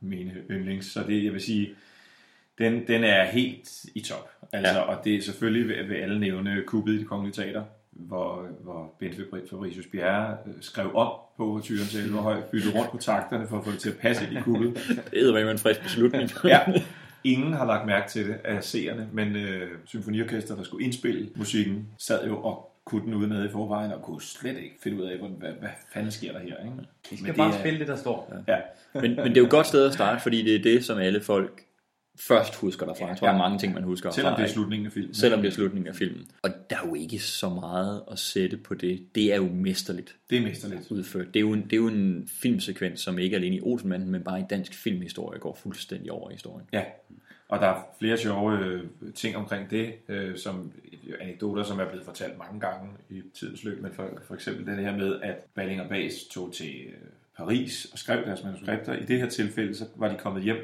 S16: mine yndlings. Så det, jeg vil sige, den, den er helt i top. Altså,
S13: Ja.
S16: Og det er selvfølgelig ved, ved alle nævne kuppet i det kongelige teater, hvor, hvor Bent Fabri- Fabricius Bjerre øh, skrev op på tyren til Elverhøj, byttede rundt på takterne for at få det til at passe i kuppet.
S13: Det er en frisk beslutning.
S16: ja. Ingen har lagt mærke til det af seerne, men øh, symfoniorkester, der skulle indspille musikken, sad jo og kunne den udenad i forvejen, og kunne slet ikke finde ud af, hvad, hvad, hvad fanden sker der her. Ikke?
S11: De
S16: Men
S11: bare
S16: er-
S11: spille det, der står.
S16: Ja.
S13: men, men det er jo et godt sted at starte, fordi det er det, som alle folk først husker derfra. Jeg tror,
S16: Ja.
S13: der er mange ting, man husker
S16: Selvom det er slutningen af filmen.
S13: Selvom det er slutningen af filmen. Og der er jo ikke så meget at sætte på det. Det er jo mesterligt.
S16: Det er mesterligt.
S13: Udført. Det er jo en, det er jo en filmsekvens, som ikke alene i Olsenmanden, men bare i dansk filmhistorie går fuldstændig over i historien.
S16: Ja, og der er flere sjove øh, ting omkring det, øh, som anekdoter, som er blevet fortalt mange gange i tidens løb, men for, for eksempel det her med, at Balling og Bas tog til øh, Paris og skrev deres manuskripter. I det her tilfælde, så var de kommet hjem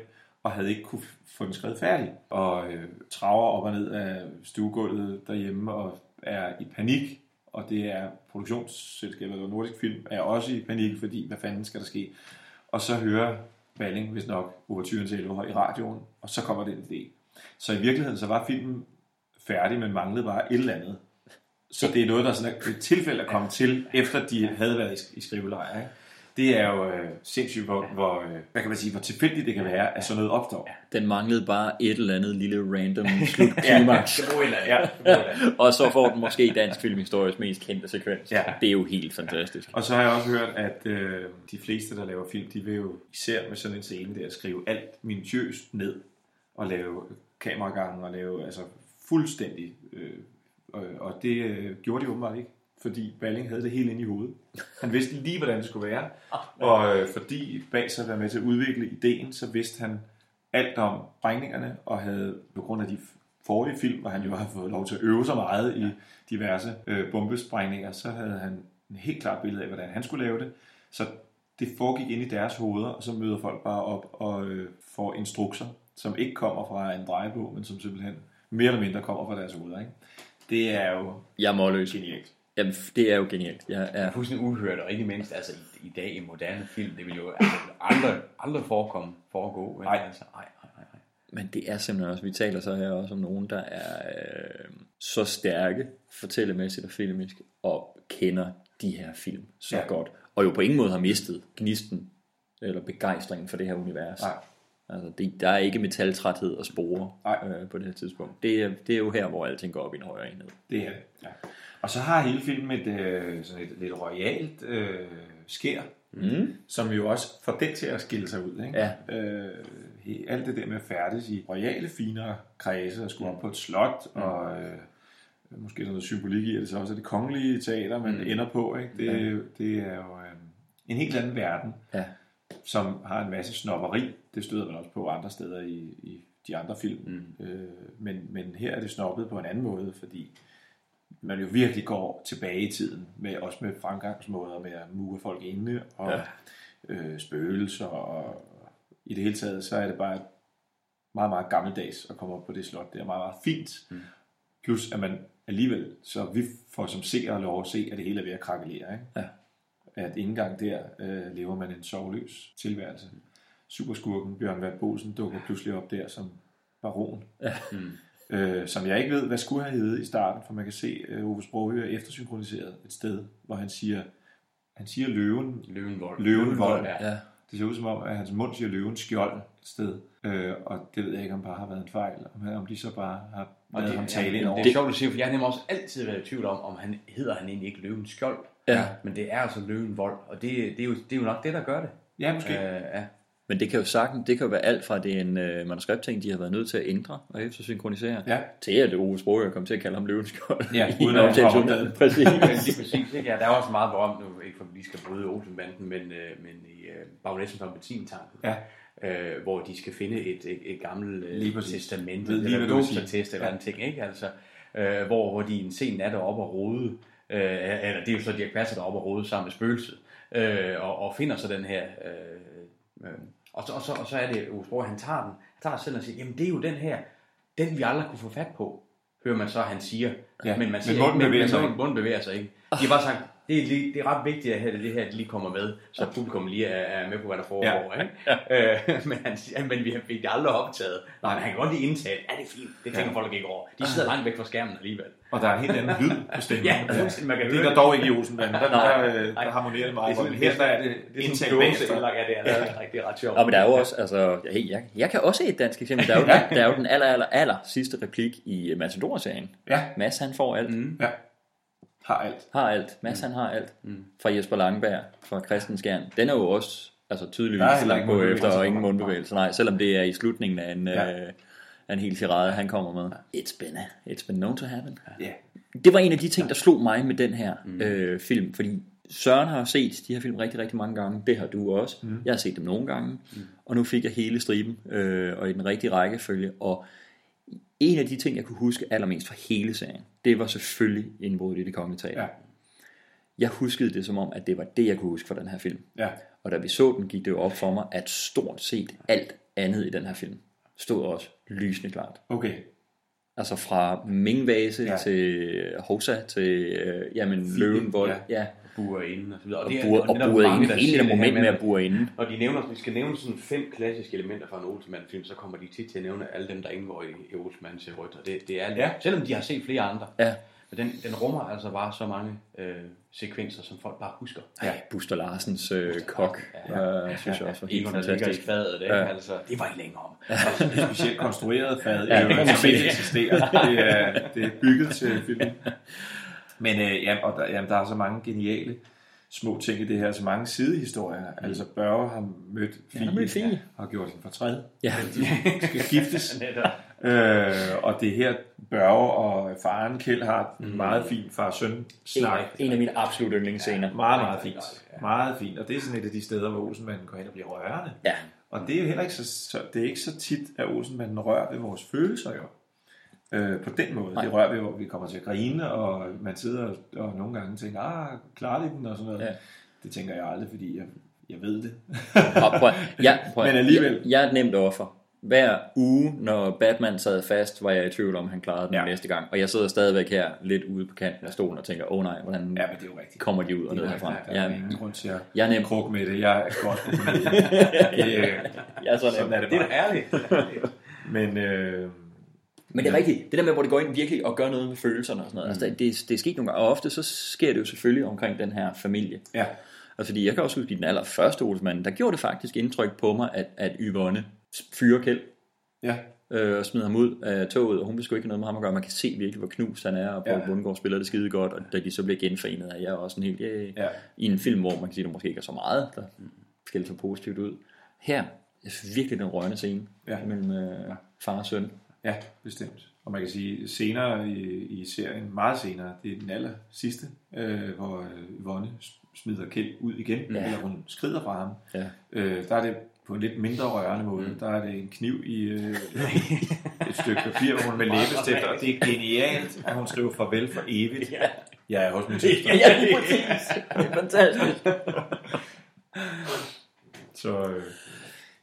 S16: og havde ikke kunne få den skrevet færdig. Og øh, traver op og ned af stuegulvet derhjemme og er i panik. Og det er produktionsselskabet, og Nordisk Film, er også i panik, fordi hvad fanden skal der ske? Og så hører Balling, hvis nok, overturen til Elvehøj i radioen, og så kommer den idé. Så i virkeligheden, så var filmen færdig, men manglede bare et eller andet. Så det er noget, der sådan er et tilfælde at komme til, efter de havde været i, i skrivelejr. Ikke? Det er jo øh, sindssygt, hvor, hvor, øh, hvad kan man sige, hvor tilfældigt det kan være, at sådan noget opstår.
S13: Den manglede bare et eller andet lille random slutklimaks.
S16: ja,
S13: ja. og så får den måske dansk filmhistories mest kendte sekvens.
S16: Ja.
S13: Det er jo helt fantastisk.
S16: Og så har jeg også hørt, at øh, de fleste, der laver film, de vil jo især med sådan en scene der skrive alt minutiøst ned og lave kameragangen og lave altså fuldstændig. Øh, og, og det øh, gjorde de åbenbart ikke, fordi Balling havde det helt inde i hovedet. Han vidste lige, hvordan det skulle være, og øh, fordi bag sig var med til at udvikle ideen, så vidste han alt om sprængningerne, og havde på grund af de forrige film, hvor han jo har fået lov til at øve sig meget i diverse øh, bombesprængninger, så havde han en helt klart billede af, hvordan han skulle lave det. Så det foregik ind i deres hoveder, og så møder folk bare op og øh, får instrukser, som ikke kommer fra en drejebog, men som simpelthen mere eller mindre kommer fra deres hoveder. Ikke? Det er jo
S13: Jeg er målløs.
S16: genialt.
S13: Jamen, det er jo genialt. Jeg er...
S11: fuldstændig uhørt, og ikke mindst altså, i, i dag i moderne film, det vil jo altså, aldrig, aldrig forekomme, foregå.
S16: Nej.
S11: Altså, ej, ej, ej, ej.
S13: Men det er simpelthen også, vi taler så her også om nogen, der er øh, så stærke fortællemæssigt og filmisk, og kender de her film så
S16: Ja.
S13: godt, og jo på ingen måde har mistet gnisten eller begejstringen for det her univers.
S16: Nej.
S13: Altså, det, der er ikke metaltræthed og spore
S16: Nej.
S13: øh, på det her tidspunkt. Det er, det er jo her, hvor alting går op i en højere enhed.
S16: Det er det, ja. Og så har hele filmen et, øh, sådan et lidt royalt øh, skær,
S13: Mm.
S16: som jo også får den til at skille sig ud. Ikke?
S13: Ja.
S16: Øh, alt det der med at færdes i royale, finere kredse, og skulle op på et slot,
S13: Mm.
S16: og øh, måske sådan noget symbolik i, at det så også er det kongelige teater, man
S13: Mm.
S16: ender på. Ikke? Det,
S13: Ja.
S16: det er jo øh, en helt anden verden,
S13: Ja.
S16: som har en masse snopperi. Det støder man også på andre steder i, i de andre film.
S13: Mm.
S16: Øh, men, men her er det snobbet på en anden måde, fordi man jo virkelig går tilbage i tiden, med, også med fremgangsmåder med at mure folk inde, og
S13: Ja.
S16: øh, spøgelser, og i det hele taget, så er det bare meget, meget gammeldags at komme op på det slot. Det er meget, meget fint. Mm. Plus at man alligevel, så vi får som seere lov at se, at det hele er ved at krakelere. Ikke?
S13: Ja.
S16: At ikke engang der øh, lever man en sovløs tilværelse. Superskurken Bjørn Vert Bolsen dukker pludselig op der som baron.
S13: Ja.
S11: Mm.
S16: Øh, som jeg ikke ved, hvad skulle have heddet i starten, for man kan se, at Ove Sprogø er eftersynkroniseret et sted, hvor han siger, han siger løven,
S11: Løvenvold.
S16: løvenvold.
S11: Ja.
S13: Ja.
S16: Det ser ud som om, at hans mund siger løven skjold et sted, øh, og det ved jeg ikke, om bare har været en fejl, om, han, om de så bare har
S11: Og det,
S16: ham tale
S11: ja,
S16: ind over.
S11: det er sjovt, du siger, for jeg har nemlig også altid været i tvivl om, om han hedder han egentlig ikke Løvens Skjold.
S13: Ja.
S11: Men det er altså Løvenvold, og det, det, er jo, det er jo nok det, der gør det.
S16: Ja, måske.
S11: Øh, ja.
S13: Men det kan jo sagtens, det kan jo være alt fra, det er en øh, manuskriptting, de har været nødt til at ændre og eftersynkronisere,
S16: Ja.
S13: til at Ove Sprogø kom til at kalde ham Løvenskjold.
S16: Ja,
S13: i
S16: uden
S13: en
S16: at have.
S13: Præcis.
S11: Ja, præcis. Ikke? Ja, der er også meget berømt, nu ikke for at vi skal bryde Olsenbanden, men, øh, men i øh, Bagnæssens om benzintanken,
S16: Ja.
S11: øh, hvor de skal finde et, et, et gammelt øh,
S16: Lige
S11: testament,
S16: lige,
S11: eller dåbsattest eller
S16: Ja.
S11: en ting, ikke? Altså, øh, hvor, hvor de en sen nat er oppe og rode, øh, eller det er jo så Dirk Passer, der er oppe og rode sammen med spøgelset, øh, og, og finder så den her, øh, øh, og, så, og, så, og så er det, Sprogøe, han tager den, han tager selv og siger, jamen det er jo den her, den vi aldrig kunne få fat på, hører man så, han siger.
S16: Ja,
S11: men man
S16: men
S11: siger
S16: munden
S11: ikke,
S16: bevæger
S11: men,
S16: sig
S11: men
S16: ikke.
S11: munden bevæger sig ikke. De har bare sagt, det er, lige, det er ret vigtigt, at det her det lige kommer med, så publikum lige er, er med på, hvad der foregår. Ja. Ikke? Øh, men, han, siger- men vi fik det aldrig optaget. Nej, men han kan godt lige indtale, ja det er fint, det tænker
S16: Ja.
S11: folk ikke over. De sidder langt væk fra skærmen alligevel.
S16: Og der er en helt anden lyd på stemmen.
S11: Ja, fuldstændig, man kan
S16: det er der
S11: det.
S16: dog ikke i Olsenbanden. Der, der, der,
S11: nej.
S16: der harmonerer det
S11: Det er
S16: meget
S11: sådan-
S16: godt. Her der er det
S11: det er
S16: indtalt bagefter.
S11: eller- ja, det er, det er, det er ret sjovt.
S13: Nå, men der er jo også, altså, hey, jeg, jeg kan også se et dansk eksempel. Der er jo, den, der er jo den aller, aller, aller sidste replik i øh, Matador-serien.
S16: Ja.
S13: Mads, han får alt. Mm.
S16: Ja. Har alt.
S13: Har alt. Mads, han har alt. Mm. Fra Jesper Langberg, fra Christen Skjern. Den er jo også altså, tydeligvis langt
S16: ikke
S13: på efter, og ingen mundbevægelser. Nej, selvom det er i slutningen af en,
S16: Ja.
S13: øh, af en hel tirade, han kommer med. It's been, it's been known to happen.
S16: Ja.
S13: Det var en af de ting, der slog mig med den her mm. øh, film, fordi Søren har set de her film rigtig, rigtig mange gange. Det har du også. Mm. Jeg har set dem nogle gange. Mm. Og nu fik jeg hele striben, øh, og i den rigtige rækkefølge. Og en af de ting, jeg kunne huske allermest fra hele serien, det var selvfølgelig indbruddet i det kongelige teater.
S16: Ja.
S13: Jeg huskede det som om, at det var det, jeg kunne huske fra den her film.
S16: Ja.
S13: Og da vi så den, gik det jo op for mig, at stort set alt andet i den her film stod også lysende klart.
S16: Okay.
S13: Altså fra Ming-vase
S16: Ja.
S13: til Hosa til øh, jamen,
S16: Fint,
S13: løven, vold.
S16: ja.
S13: Ja.
S11: Bure inden og så videre.
S13: Og
S11: det er-
S13: bure- og
S11: netop
S13: bure
S11: mange,
S13: inde.
S11: der
S13: Hele det moment med at bure inde.
S11: Når de nævner, vi skal nævne sådan fem klassiske elementer fra en Olsenband-film, så kommer de tit til at nævne alle dem, der indgår i, i Olsenband til rødt. Og det, det er,
S16: Ja.
S11: ja. selvom de har set flere andre.
S13: Ja.
S11: Men den, den rummer altså bare så mange øh, sekvenser, som folk bare husker.
S13: Ja, Buster Larsens øh, kok, ja. øh, synes jeg også var helt
S11: Egon,
S13: fantastisk.
S11: fadet, ikke? Altså, det var ikke længere om.
S16: Og specielt konstrueret fad,
S13: Ja,
S16: ja,
S13: det
S16: som
S13: sige.
S16: ikke eksisterer. Det er, det er bygget til filmen. Men øh, ja, og der, jamen, der er så mange geniale små ting i det her, så mange sidehistorier. Mm. Altså Børge har mødt
S13: Ja, han har mødt Fie.
S16: har gjort hende fortræd.
S13: Ja.
S16: De skal giftes. øh, og det her Børge og faren Kjeld har en meget fin far-søn
S13: En,
S16: snak.
S13: af- en af mine absolut yndlingsscener.
S16: Meget, meget fint. Meget fint. Og det er sådan et af de steder, hvor Olsenmanden går hen og bliver rørende.
S13: Ja.
S16: Og det er jo heller ikke så, så, det er ikke så tit, at Olsenmanden rører ved vores følelser jo. Øh, på den måde.
S13: Nej.
S16: Det rører ved, hvor vi kommer til at grine, og man sidder og, og nogle gange tænker, ah, klarer de den, og sådan noget.
S13: Ja.
S16: Det tænker jeg aldrig, fordi jeg, jeg ved det.
S13: Og prøv, ja, prøv,
S16: Men alligevel.
S13: Jeg, jeg er et nemt offer. Hver uge, når Batman sad fast, var jeg i tvivl om, han klarede den
S16: Ja.
S13: ja. næste gang. Og jeg sidder stadigvæk her, lidt ude på kanten af stolen, og tænker, åh oh, nej, hvordan
S16: Ja, men det er jo rigtigt.
S13: kommer de ud og ned
S16: er
S13: herfra?
S16: Der er ingen grund til at
S13: jeg er nem.
S16: krukke med det. Jeg er godt på det.
S13: Jeg er så nem.
S16: sådan er det
S11: Det er
S16: bare.
S11: ærligt.
S16: Men øh,
S13: Men det er rigtigt. Det der med, hvor det går ind virkelig og gør noget med følelserne og sådan noget. Mm. Altså, det, det er sket nogle gange. Og ofte så sker det jo selvfølgelig omkring den her familie.
S16: ja,
S13: Altså, fordi jeg kan også huske, i den allerførste Olsmand, der gjorde det faktisk indtryk på mig, at, at Yvonne fyrer Kjeld
S16: ja,
S13: øh, og smider ham ud af toget, og hun vil sgu ikke noget med ham at gøre. Man kan se virkelig, hvor knust han er, og Poul
S16: Ja.
S13: ja. Bundgaard spiller det skide godt, og da de så bliver genforenet, er jeg også en helt, yeah,
S16: Ja.
S13: i en film, hvor man kan sige, at der måske ikke er så meget, der skiller sig positivt ud. Her, jeg synes virkelig den rørende scene
S16: Ja.
S13: mellem øh, far og søn.
S16: Ja, bestemt. Og man kan sige, senere i, i serien, meget senere, det er den aller sidste, øh, hvor øh, smider Kjeld ud igen, ja.
S13: Ja.
S16: eller hun skrider fra ham.
S13: Ja.
S16: Øh, der er det på en lidt mindre rørende måde. Mm. Der er det en kniv i øh, et stykke papir, hvor hun med læbestift, og det er genialt, at hun skriver farvel for evigt.
S13: Ja.
S16: Jeg er hos min søster.
S13: Ja, ja, lige præcis. Det er fantastisk.
S16: Så øh,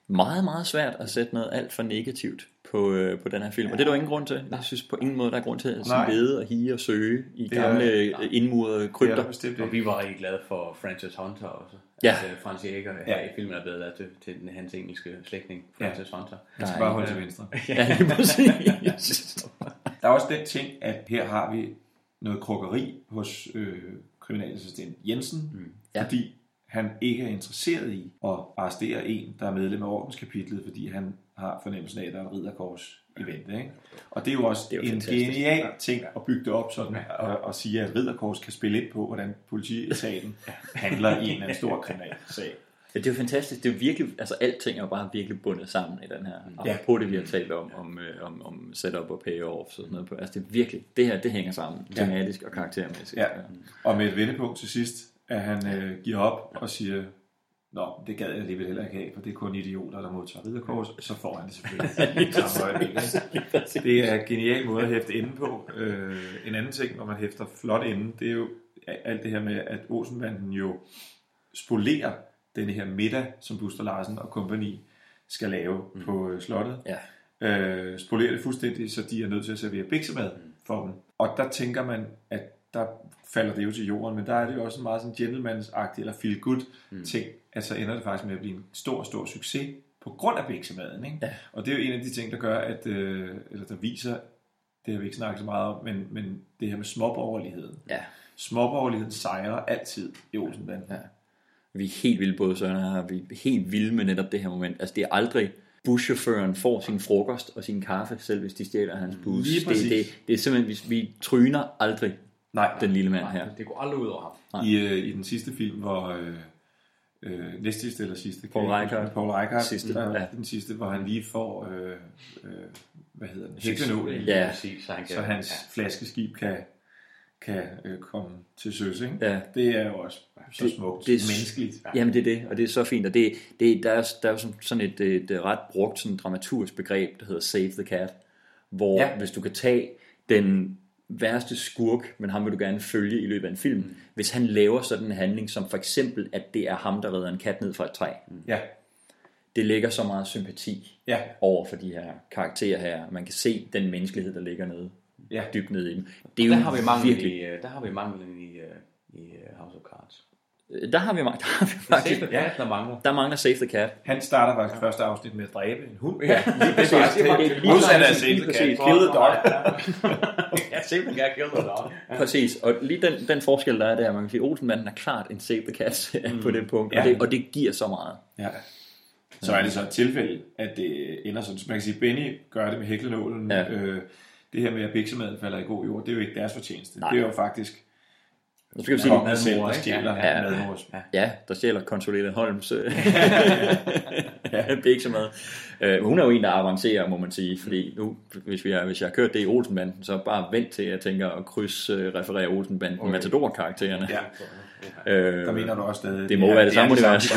S13: Meget, meget svært at sætte noget alt for negativt på, øh, på den her film. Og det er der jo ingen grund til. Jeg synes på ingen måde, der er grund til at
S16: Nej.
S13: lede og hige og søge i
S16: Det
S13: gamle øh, indmurede
S16: det er
S13: krypter.
S16: der bestemt
S11: Og
S16: ikke.
S11: vi var rigtig glade for Francis Hunter også.
S13: Ja.
S11: Uh, Frans Jæger her
S16: Ja.
S11: i filmen er blevet lavet til, til den- hans engelske slægtning,
S16: Ja.
S11: Francis Hunter.
S16: Man skal bare holde til venstre.
S13: Ja, lige præcis.
S16: Der er også den ting, at her har vi noget krukkeri hos øh, kriminalassistent Jensen, mm.
S13: Ja.
S16: fordi han ikke er interesseret i at arrestere en, der er medlem af ordenskapitlet, fordi han har fornemmelsen af, at der er et ridderkors i vente. Ikke? Og det er jo også
S13: Det er jo
S16: en
S13: fantastisk.
S16: genial ting at bygge det op sådan, og, og sige, at ridderkors kan spille ind på, hvordan politietaten handler i en anden stor kriminalsag.
S13: Ja, det er jo fantastisk. Det er virkelig, altså alting er bare virkelig bundet sammen i den her.
S16: Ja.
S13: Ja. På det, vi har talt om, om, øh, om, om setup og payoff og sådan noget. Altså det er virkelig, det her, det hænger sammen
S16: Ja.
S13: tematisk og karaktermæssigt.
S16: Ja. Og med et vendepunkt til sidst, at han øh, giver op og siger, Nå, det gad jeg alligevel heller ikke have, for det er kun idioter, der modtager ridderkors, så får han det selvfølgelig. Ikke? det er en genial måde at hæfte inde på. Øh, en anden ting, når man hæfter flot inde, det er jo alt det her med, at Olsenbanden jo spolerer denne her middag, som Buster Larsen og kompagni skal lave mm. på øh, slottet.
S13: Ja.
S16: Øh, spolerer det fuldstændig, så de er nødt til at servere biksemad mm. for dem. Og der tænker man, at der falder det jo til jorden, men der er det jo også en meget sådan gentleman's-agtig eller feel-good mm. ting, at så ender det faktisk med at blive en stor, stor succes på grund af biksemaden. Ikke?
S13: Ja.
S16: Og det er jo en af de ting, der gør, at, øh, eller der viser, det har vi ikke snakket så meget om, men, men det her med småborgerligheden.
S13: Ja.
S16: Småborgerligheden sejrer altid i Olsenbanden.
S13: Ja. Vi er helt vilde, både Søren jeg, vi er helt vilde med netop det her moment. Altså det er aldrig, buschaufføren får sin frokost og sin kaffe, selv hvis de stjæler hans bus.
S16: Lige
S13: det,
S16: præcis.
S13: det, det er simpelthen, vi, vi tryner aldrig
S16: Nej.
S13: den lille mand her.
S11: Det går aldrig ud over ham.
S16: I, øh, I den sidste film, hvor øh, øh, næst sidste eller sidste,
S13: Paul Reichhardt.
S16: Paul Reichhardt,
S13: Sidste,
S16: der,
S13: ja.
S16: den sidste, hvor han lige får, øh, øh, hvad hedder den,
S11: Succes.
S16: heksenålen,
S13: Ja.
S11: Præcis, så han kan,
S16: så hans
S11: ja.
S16: flaskeskib kan, kan øh, komme til søs. Ikke?
S13: Ja.
S16: Det er jo også så smukt,
S13: det er,
S16: menneskeligt.
S13: Jamen det er det, og det er så fint, og det, det, der, er, der er jo sådan- et, et, et ret brugt sådan dramaturgisk begreb, der hedder save the cat, hvor
S16: Ja.
S13: ja. hvis du kan tage den værste skurk, men ham vil du gerne følge i løbet af en film, mm. hvis han laver sådan en handling, som for eksempel, at det er ham, der redder en kat ned fra et træ,
S16: Ja,
S13: det ligger så meget sympati
S16: Ja.
S13: over for de her karakterer her. Man kan se den menneskelighed, der ligger nede.
S16: Ja.
S13: Dybt nede i dem. Det er
S11: der
S13: jo
S11: har vi manglen
S13: virkelig...
S11: i, øh, der har vi manglen i, øh, i øh, House of Cards.
S13: Der har vi, der har vi faktisk...
S11: The Cat, der mangler.
S13: Der mangler Save the Cat.
S16: Han starter faktisk første afsnit med at dræbe en hund.
S11: Ja, lige præcis.
S16: Det er
S11: Lige
S16: modsat af
S11: præcis.
S16: Save the
S11: Lige
S16: Cat.
S11: præcis.
S16: Kill the dog.
S11: Ja, Save the Cat, kill the dog.
S13: Præcis, og lige den, den forskel, der er der, man kan sige, Olsenbanden er klart en Save the Cat mm. på det punkt,
S16: Ja.
S13: og, det, og det giver så meget.
S16: Ja. Så er det så et tilfælde, at det ender sådan. Så man kan sige, Benny gør det med hæklenålen.
S13: Ja.
S16: Øh, det her med, at biksemaden falder i god jord, det er jo ikke deres fortjeneste.
S13: Nej.
S16: Det er jo faktisk
S13: Nu skal vi sige,
S16: kongen selv, der stjæler
S13: Ja,
S16: ja,
S13: ja.
S16: madmors.
S13: Ja, ja der stjæler Consolette Holms øh, ja. biksemad. Øh, hun er jo en, der avancerer, må man sige, fordi nu, hvis, vi har, hvis jeg har kørt det i Olsenbanden, så bare vent til, at jeg tænker at kryds-referere Olsenbanden okay. Matador-karaktererne.
S16: Ja.
S13: Øh,
S16: Der mener du også stadig,
S13: Det må være det samme
S16: er
S13: univers.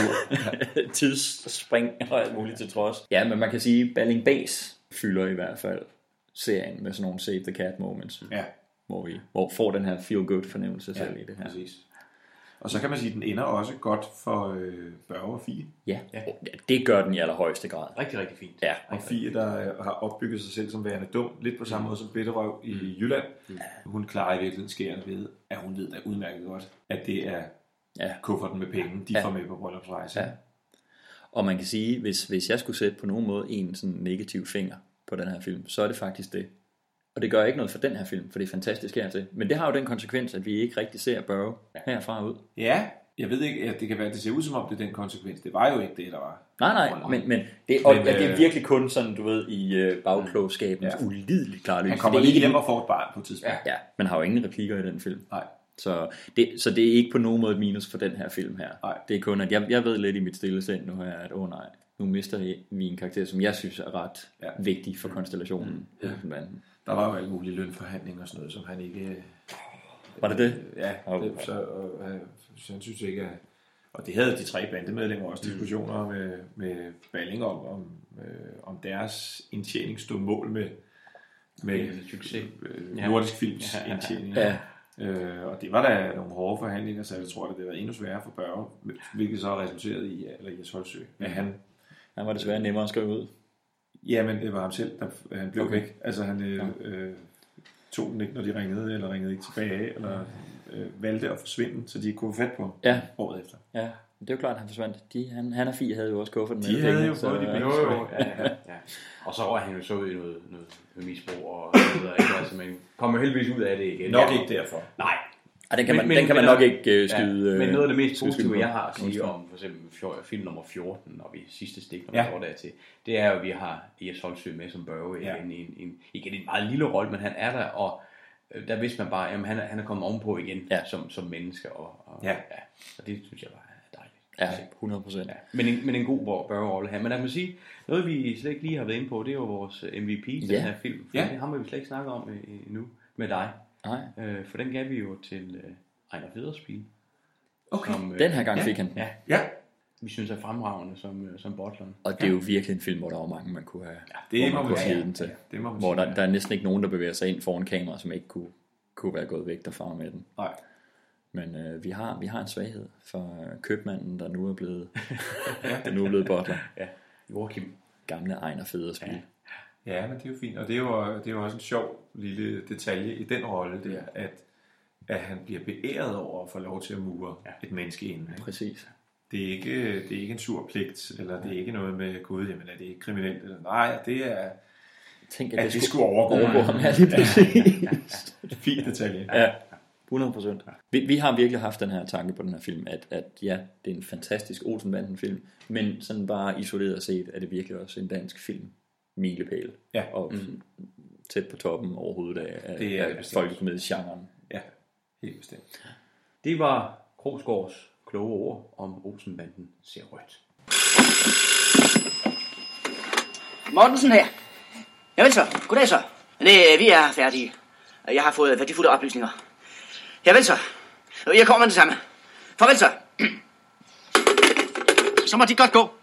S13: Tidsspring og alt muligt til trods. Ja, men man kan sige, Balling Base fylder i hvert fald serien med sådan nogle Save the Cat moments.
S16: Ja.
S13: Hvor vi hvor får den her feel-good fornemmelse selv i det her.
S16: Præcis. Og så kan man sige, at den ender også godt for øh, Børge og Fie.
S13: Ja, ja, det gør den i allerhøjeste grad.
S11: Rigtig, rigtig fint.
S13: Ja.
S16: Og Fie, der øh, har opbygget sig selv som værende dum, lidt på samme måde som Bitterøv i Jylland. Hun klarer i virkeligheden skæren ved, at hun ved da udmærket godt, at det er
S13: Ja.
S16: kufferten med penge, de
S13: Ja.
S16: får med på bryllupsrejse.
S13: Ja. Og man kan sige, hvis, hvis jeg skulle sætte på nogen måde en sådan negativ finger på den her film, så er det faktisk det. Og det gør ikke noget for den her film, for det er fantastisk hertil. Men det har jo den konsekvens, at vi ikke rigtig ser Børge herfra ud.
S16: Ja, jeg ved ikke, at det kan være, at det ser ud som om, det er den konsekvens. Det var jo ikke det, der var.
S13: Nej, nej, men, men, det, og,
S16: Men,
S13: men, ja, det er
S16: øh,
S13: virkelig kun sådan, du ved, i øh, bagklogskabens ja. ulideligt klare lys.
S16: Han kommer
S13: er
S16: lige
S13: ikke-
S16: hjem og får et barn på et tidspunkt.
S13: Ja, man har jo ingen replikker i den film.
S16: Nej.
S13: Så det, så det er ikke på nogen måde et minus for den her film her.
S16: Nej.
S13: Det er kun, at jeg, jeg ved lidt i mit stille sind nu her, at åh oh, nej, nu mister vi en karakter, som jeg synes er ret
S16: Ja.
S13: ja. vigtig for konstellationen.
S16: Ja.
S13: Ja.
S16: Der var jo alle mulige lønforhandlinger og sådan noget, som han ikke...
S13: Var det det?
S16: Ja,
S13: Oh.
S16: det, så, og, øh, så han synes ikke, at... Og det havde de tre bandemedlemmer også diskussioner med, med Balling om, om, øh, om deres indtjening stod mål med, med
S11: succes.
S16: øh. Nordisk Films
S11: Ja,
S16: indtjening.
S13: Ja.
S16: Øh, og det var da nogle hårde forhandlinger, så jeg tror, at det var endnu sværere for Børge, hvilket så resulterede i, eller Jes Holsø, at han
S13: Han var desværre nemmere at skrive ud.
S16: Ja, men det var ham selv, der han blev
S13: Okay.
S16: væk. Altså han øh, øh, tog den ikke, når de ringede, eller ringede ikke tilbage, eller øh, valgte at forsvinde, så de kunne få fat på ham
S13: Ja.
S16: året efter.
S13: Ja, det er jo klart, at han forsvandt. De, han, han og Fie havde jo også kufferten
S16: De
S13: med
S16: havde
S13: penge,
S16: jo fået de penge.
S11: Jo, jo, ja, ja, ja. Og så var han jo så ud i noget, noget, misbrug og så videre, ikke? Altså, men kom jo heldigvis ud af det igen.
S16: Nok
S11: Ja.
S16: ikke derfor.
S11: Nej.
S13: Ej, den kan man- den kan man nok ikke, øh, skyde,
S11: Ja, men
S13: øh,
S11: noget af det mest positive, jeg har at sige om for eksempel film nummer 14, når vi sidste stik, når
S16: Ja.
S11: vi går dertil, det er jo, at vi har Jes Holsø med som Børge
S16: Ja.
S11: i en, en, igen en meget lille rolle, men han er der, og øh, der vidste man bare, at han, han er kommet ovenpå igen
S13: Ja.
S11: som, som menneske, og, og,
S16: Ja.
S11: ja. og det synes jeg bare er dejligt.
S13: Ja, 100 procent.
S11: Ja, men, en, men en god Børge-rolle her. Men jeg må sige, noget vi slet ikke lige har været inde på, det er jo vores MVP til
S13: Ja.
S11: den her film. For
S16: Ja.
S11: Det har vi slet ikke snakket om endnu med dig.
S13: Nej.
S11: Øh, for den gav vi jo til øh, Ejner Federspil.
S16: Okay.
S13: Den her gang
S11: ja,
S13: fik han den.
S11: Ja,
S16: Ja,
S11: vi synes er fremragende som, øh, som Botleren.
S13: Og det er jo virkelig en film, hvor der var mange, man kunne have,
S16: det
S13: hvor man kunne
S16: sige.
S13: den til.
S16: det må man
S13: Hvor
S16: sige.
S13: der, der er næsten ikke nogen, der bevæger sig ind foran kamera, som ikke kunne, kunne være gået væk derfra med den.
S16: Nej.
S13: Men øh, vi, har, vi har en svaghed for øh, købmanden, der nu er blevet, der nu er blevet bottler.
S11: Ja, Joachim.
S13: Gamle Ejner Federspil. Ja.
S16: Ja, men det er jo fint. Og det er jo, det er jo også en sjov lille detalje i den rolle, det er, at, at han bliver beæret over at få lov til at mure ja. et menneske ind. Ikke?
S13: Præcis.
S16: Det er, ikke, det er ikke en sur pligt, eller det er ikke noget med, gud, jamen er det ikke kriminelt? Eller, nej, det er,
S13: Tænk,
S16: at det skulle overgå,
S13: overgå ham. Ja, lige præcis.
S16: Fint detalje.
S13: Ja, 100 procent. Vi, vi har virkelig haft den her tanke på den her film, at, at ja, det er en fantastisk Olsenbanden-film, men sådan bare isoleret set er det virkelig også en dansk film. Milepæl.
S16: Ja.
S13: Og mm. Tæt på toppen overhovedet af, af,
S16: Det er det
S13: af folkekomediegenren.
S16: Ja, helt bestemt.
S11: Det var Krogsgaards kloge ord om Olsenbanden ser rødt.
S17: Mortensen her. Jamen så, goddag så. Det, vi er færdige. Jeg har fået værdifulde oplysninger. Javel så. Jeg kommer med det samme. Farvel så. Så må de godt gå.